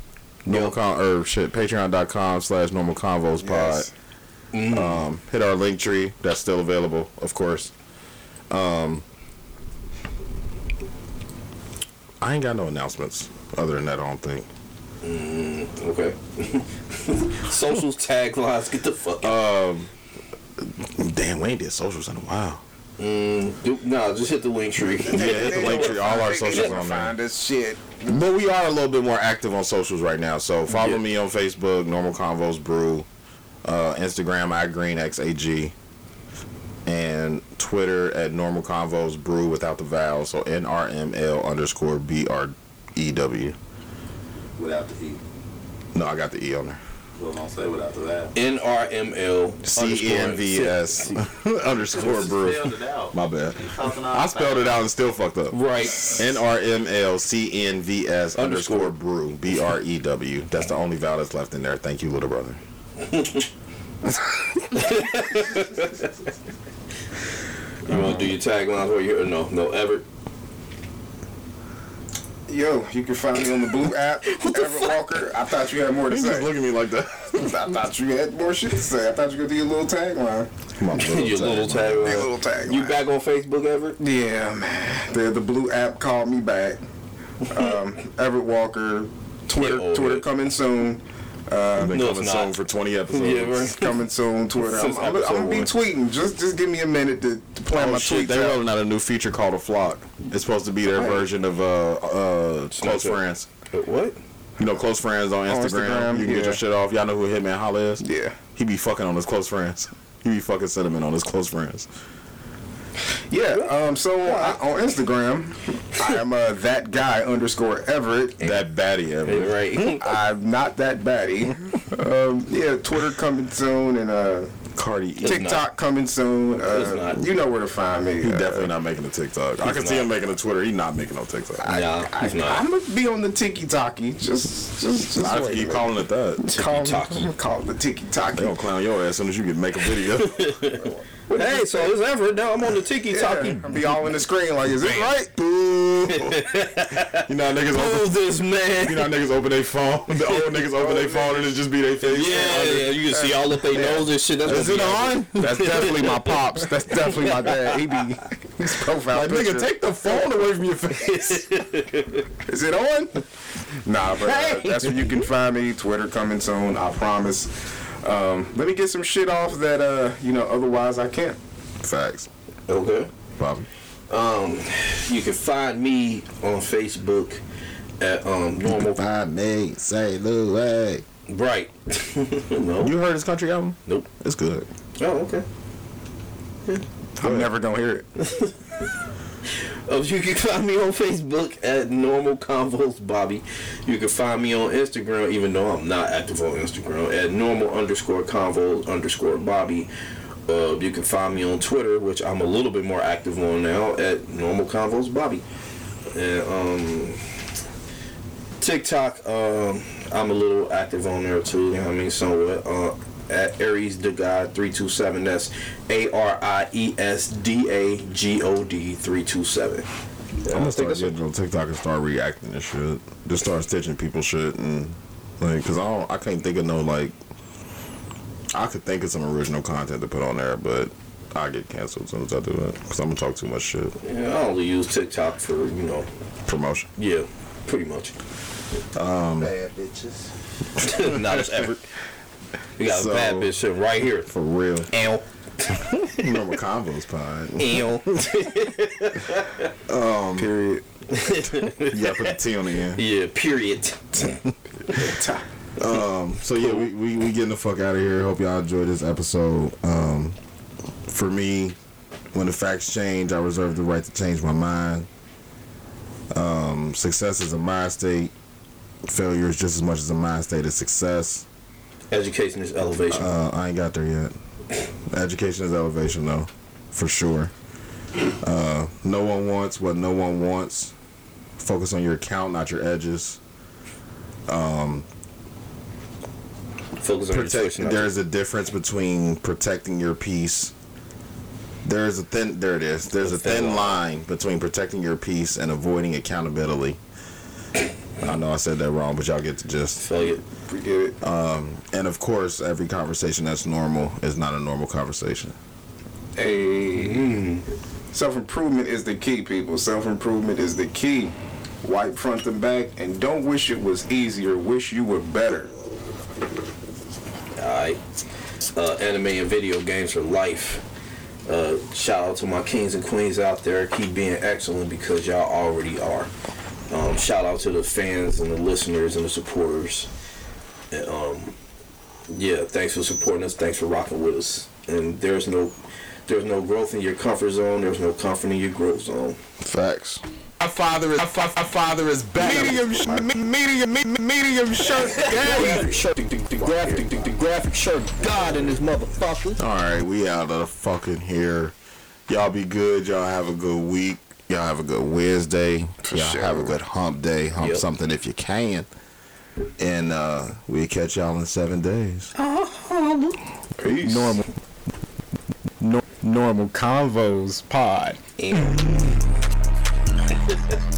Normal con or shit. Patreon.com slash normal convos pod. Yes. Um, hit our link tree. That's still available, of course. Um, I ain't got no announcements other than that. I don't think. Okay. Socials, taglines, get the fuck out. Um, damn, we ain't did socials in a while. Mm, no, just hit the link tree. Yeah, hit the link tree. All our socials on there. Find this shit. But we are a little bit more active on socials right now. So follow Yeah. me on Facebook, Normal Convos Brew, uh, Instagram iGreenXAG, and Twitter at Normal Convos Brew without the vowel. So NRML underscore B R E W. Without the E. No, I got the E on there. So don't say what after that. NRML C E N V S underscore brew. Spelled it out. My bad. I spelled it out and still fucked up. Right. N R M L C N V S underscore brew. B R E W. That's the only vowel that's left in there. Thank you, little brother. You want to do your taglines or you no no Everett? Yo, you can find me on the Blue app, Everett Walker. I thought you had more to You say. just look at me like that. I thought you had more shit to say. I thought you could do your little tagline. Come on, little your little tag. Your little tagline. You back on Facebook, Everett? Yeah, man. The the Blue app called me back. Um, Everett Walker, Twitter, Twitter coming soon. I've been No, coming soon for 20 episodes. Yeah, right. Coming soon, Twitter. I'm, I'm, I'm gonna be tweeting. Just just give me a minute to, to plan Oh my shit! tweets They out. rolling out a new feature called a flock. It's supposed to be their Right. version of uh uh close friends. What? You know, close friends on Instagram. Instagram, you can get your shit off. Y'all know who Hitman Holla is? Yeah. He be fucking on his close friends. He be fucking cinnamon on his close friends. Yeah. Um. So I, on Instagram, I am uh, that guy underscore Everett. That baddie Everett. Right. I'm not that baddie. um, yeah, Twitter coming soon and uh, Cardi. TikTok coming soon. Uh, not. you know where to find me. He's uh, definitely not making a TikTok. I can see him making a Twitter. He's not making no TikTok. I, nah, he's I, not. I'm gonna be on the tiki taki. Just, just, just I wait. keep calling it that. Call, Tiki-taki. call it the tiki They taki. gonna clown your ass as soon as you can make a video. Hey, so it's Everett. Now I'm on the Tiki Yeah, Talkie. I'll be all in the screen like, is it right? Boo. you know niggas Move open. this man. You know niggas open their phone. The old niggas open their phone and it just be their face. Yeah, yeah, you can see all up their nose and shit. That's Is it on? That's definitely my pops. That's definitely my dad. He be his profile Like, picture. nigga, take the phone away from your face. Is it on? Nah, but uh, that's where you can find me. Twitter coming soon. I promise. Um, let me get some shit off that uh, you know. Otherwise, I can't. Facts. Okay. Bobby. Um, you can find me on Facebook at um normal. Find me, say Louis. Right. no. You heard his country album? Nope. It's good. Oh, okay. I'm never gonna hear it. Oh, you can find me on Facebook at Normal Convos Bobby. You can find me on Instagram, even though I'm not active on Instagram, at Normal underscore Convos underscore Bobby. Uh, you can find me on Twitter, which I'm a little bit more active on now, at Normal Convos Bobby. And um, TikTok, um, I'm a little active on there too. You know what I mean? Somewhat. Uh, at Aries the God 327. That's A R I E S D A G O D 327. I'm gonna start getting on TikTok and start reacting to shit. Just start stitching people shit and like, cause I don't, I can't think of no like. I could think of some original content to put on there, but I get canceled as soon as I do it because I'm gonna talk too much shit. Yeah, I only use TikTok for, you know, Promotion. yeah, pretty much. Um, Bad bitches. Not as ever. We got So- a bad bitch sitting right here. for real. Ow. Remember convos pod. Um, Period. you gotta put the T on the end. yeah, period. Um, so yeah, we, we, we getting the fuck out of here. Hope y'all enjoyed this episode. Um, for me, when the facts change, I reserve the right to change my mind. Um, success is a mind state. Failure is just as much as a mind state as success. Education is elevation. Uh, I ain't got there yet. Education is elevation, though, for sure. Uh, no one wants what no one wants. Focus on your account, not your edges. Um, Focus on your protect. not There's a difference between protecting your peace. There's a thin. There it is. There's a thin line between protecting your peace and avoiding accountability. I know I said that wrong, but y'all get the gist. Fuck it. Forget it. Um, and of course, every conversation that's normal is not a normal conversation. Hey. Self improvement is the key, people. Self improvement is the key. Wipe front and back, and don't wish it was easier. Wish you were better. Alright. Uh, anime and video games for life. Uh, shout out to my kings and queens out there. Keep being excellent because y'all already are. Um, shout out to the fans and the listeners and the supporters. And, um, yeah, thanks for supporting us. Thanks for rocking with us. And there's no There's no growth in your comfort zone. There's no comfort in your growth zone. Facts. Our father is our, fa- our father is better. Medium, sh- me- medium, me- medium shirt. graphic shirt, the, the, the graphic, the, the graphic shirt, God in this motherfucker. All right, we out of the fucking here. Y'all be good. Y'all have a good week. Y'all have a good Wednesday. For y'all sure. have a good hump day. Hump Yep. something if you can. And uh we catch y'all in seven days. Peace. Normal. No, normal convos pod.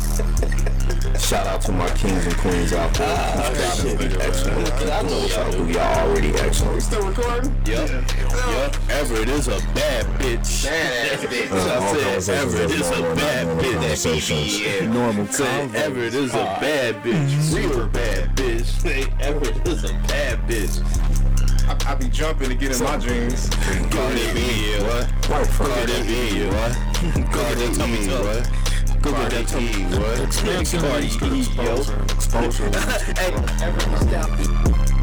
Shout out to my kings and queens out there. Ah, y'all be excellent. I know y'all do. Y'all already excellent. Still recording? Yep. Yep. Everett is a bad bitch. Bad ass bitch. I said Everett is a bad bitch. That's easy. Normal Said convos. Everett is a bad bitch. Real bad bitch. Say Everett is a bad bitch. I, I be jumping to get in my dreams. Cardi B, what? Cardi B, what? Cardi B, what? Cardi B, what? Cardi B, yo. Hey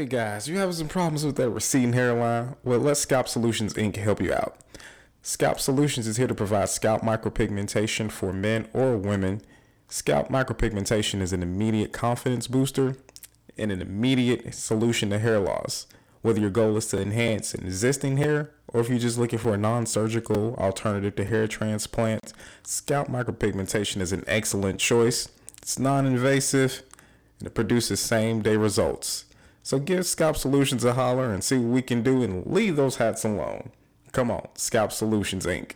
guys, you having some problems with that receding hairline? Well, let Scalp Solutions Inc. help you out. Scalp Solutions is here to provide scalp micropigmentation for men or women. Scalp micropigmentation is an immediate confidence booster and an immediate solution to hair loss. Whether your goal is to enhance an existing hair or if you're just looking for a non surgical alternative to hair transplant, scalp micropigmentation is an excellent choice. It's non invasive and it produces same day results. So give Scalp Solutions a holler and see what we can do and leave those hats alone. Come on, Scalp Solutions Inc.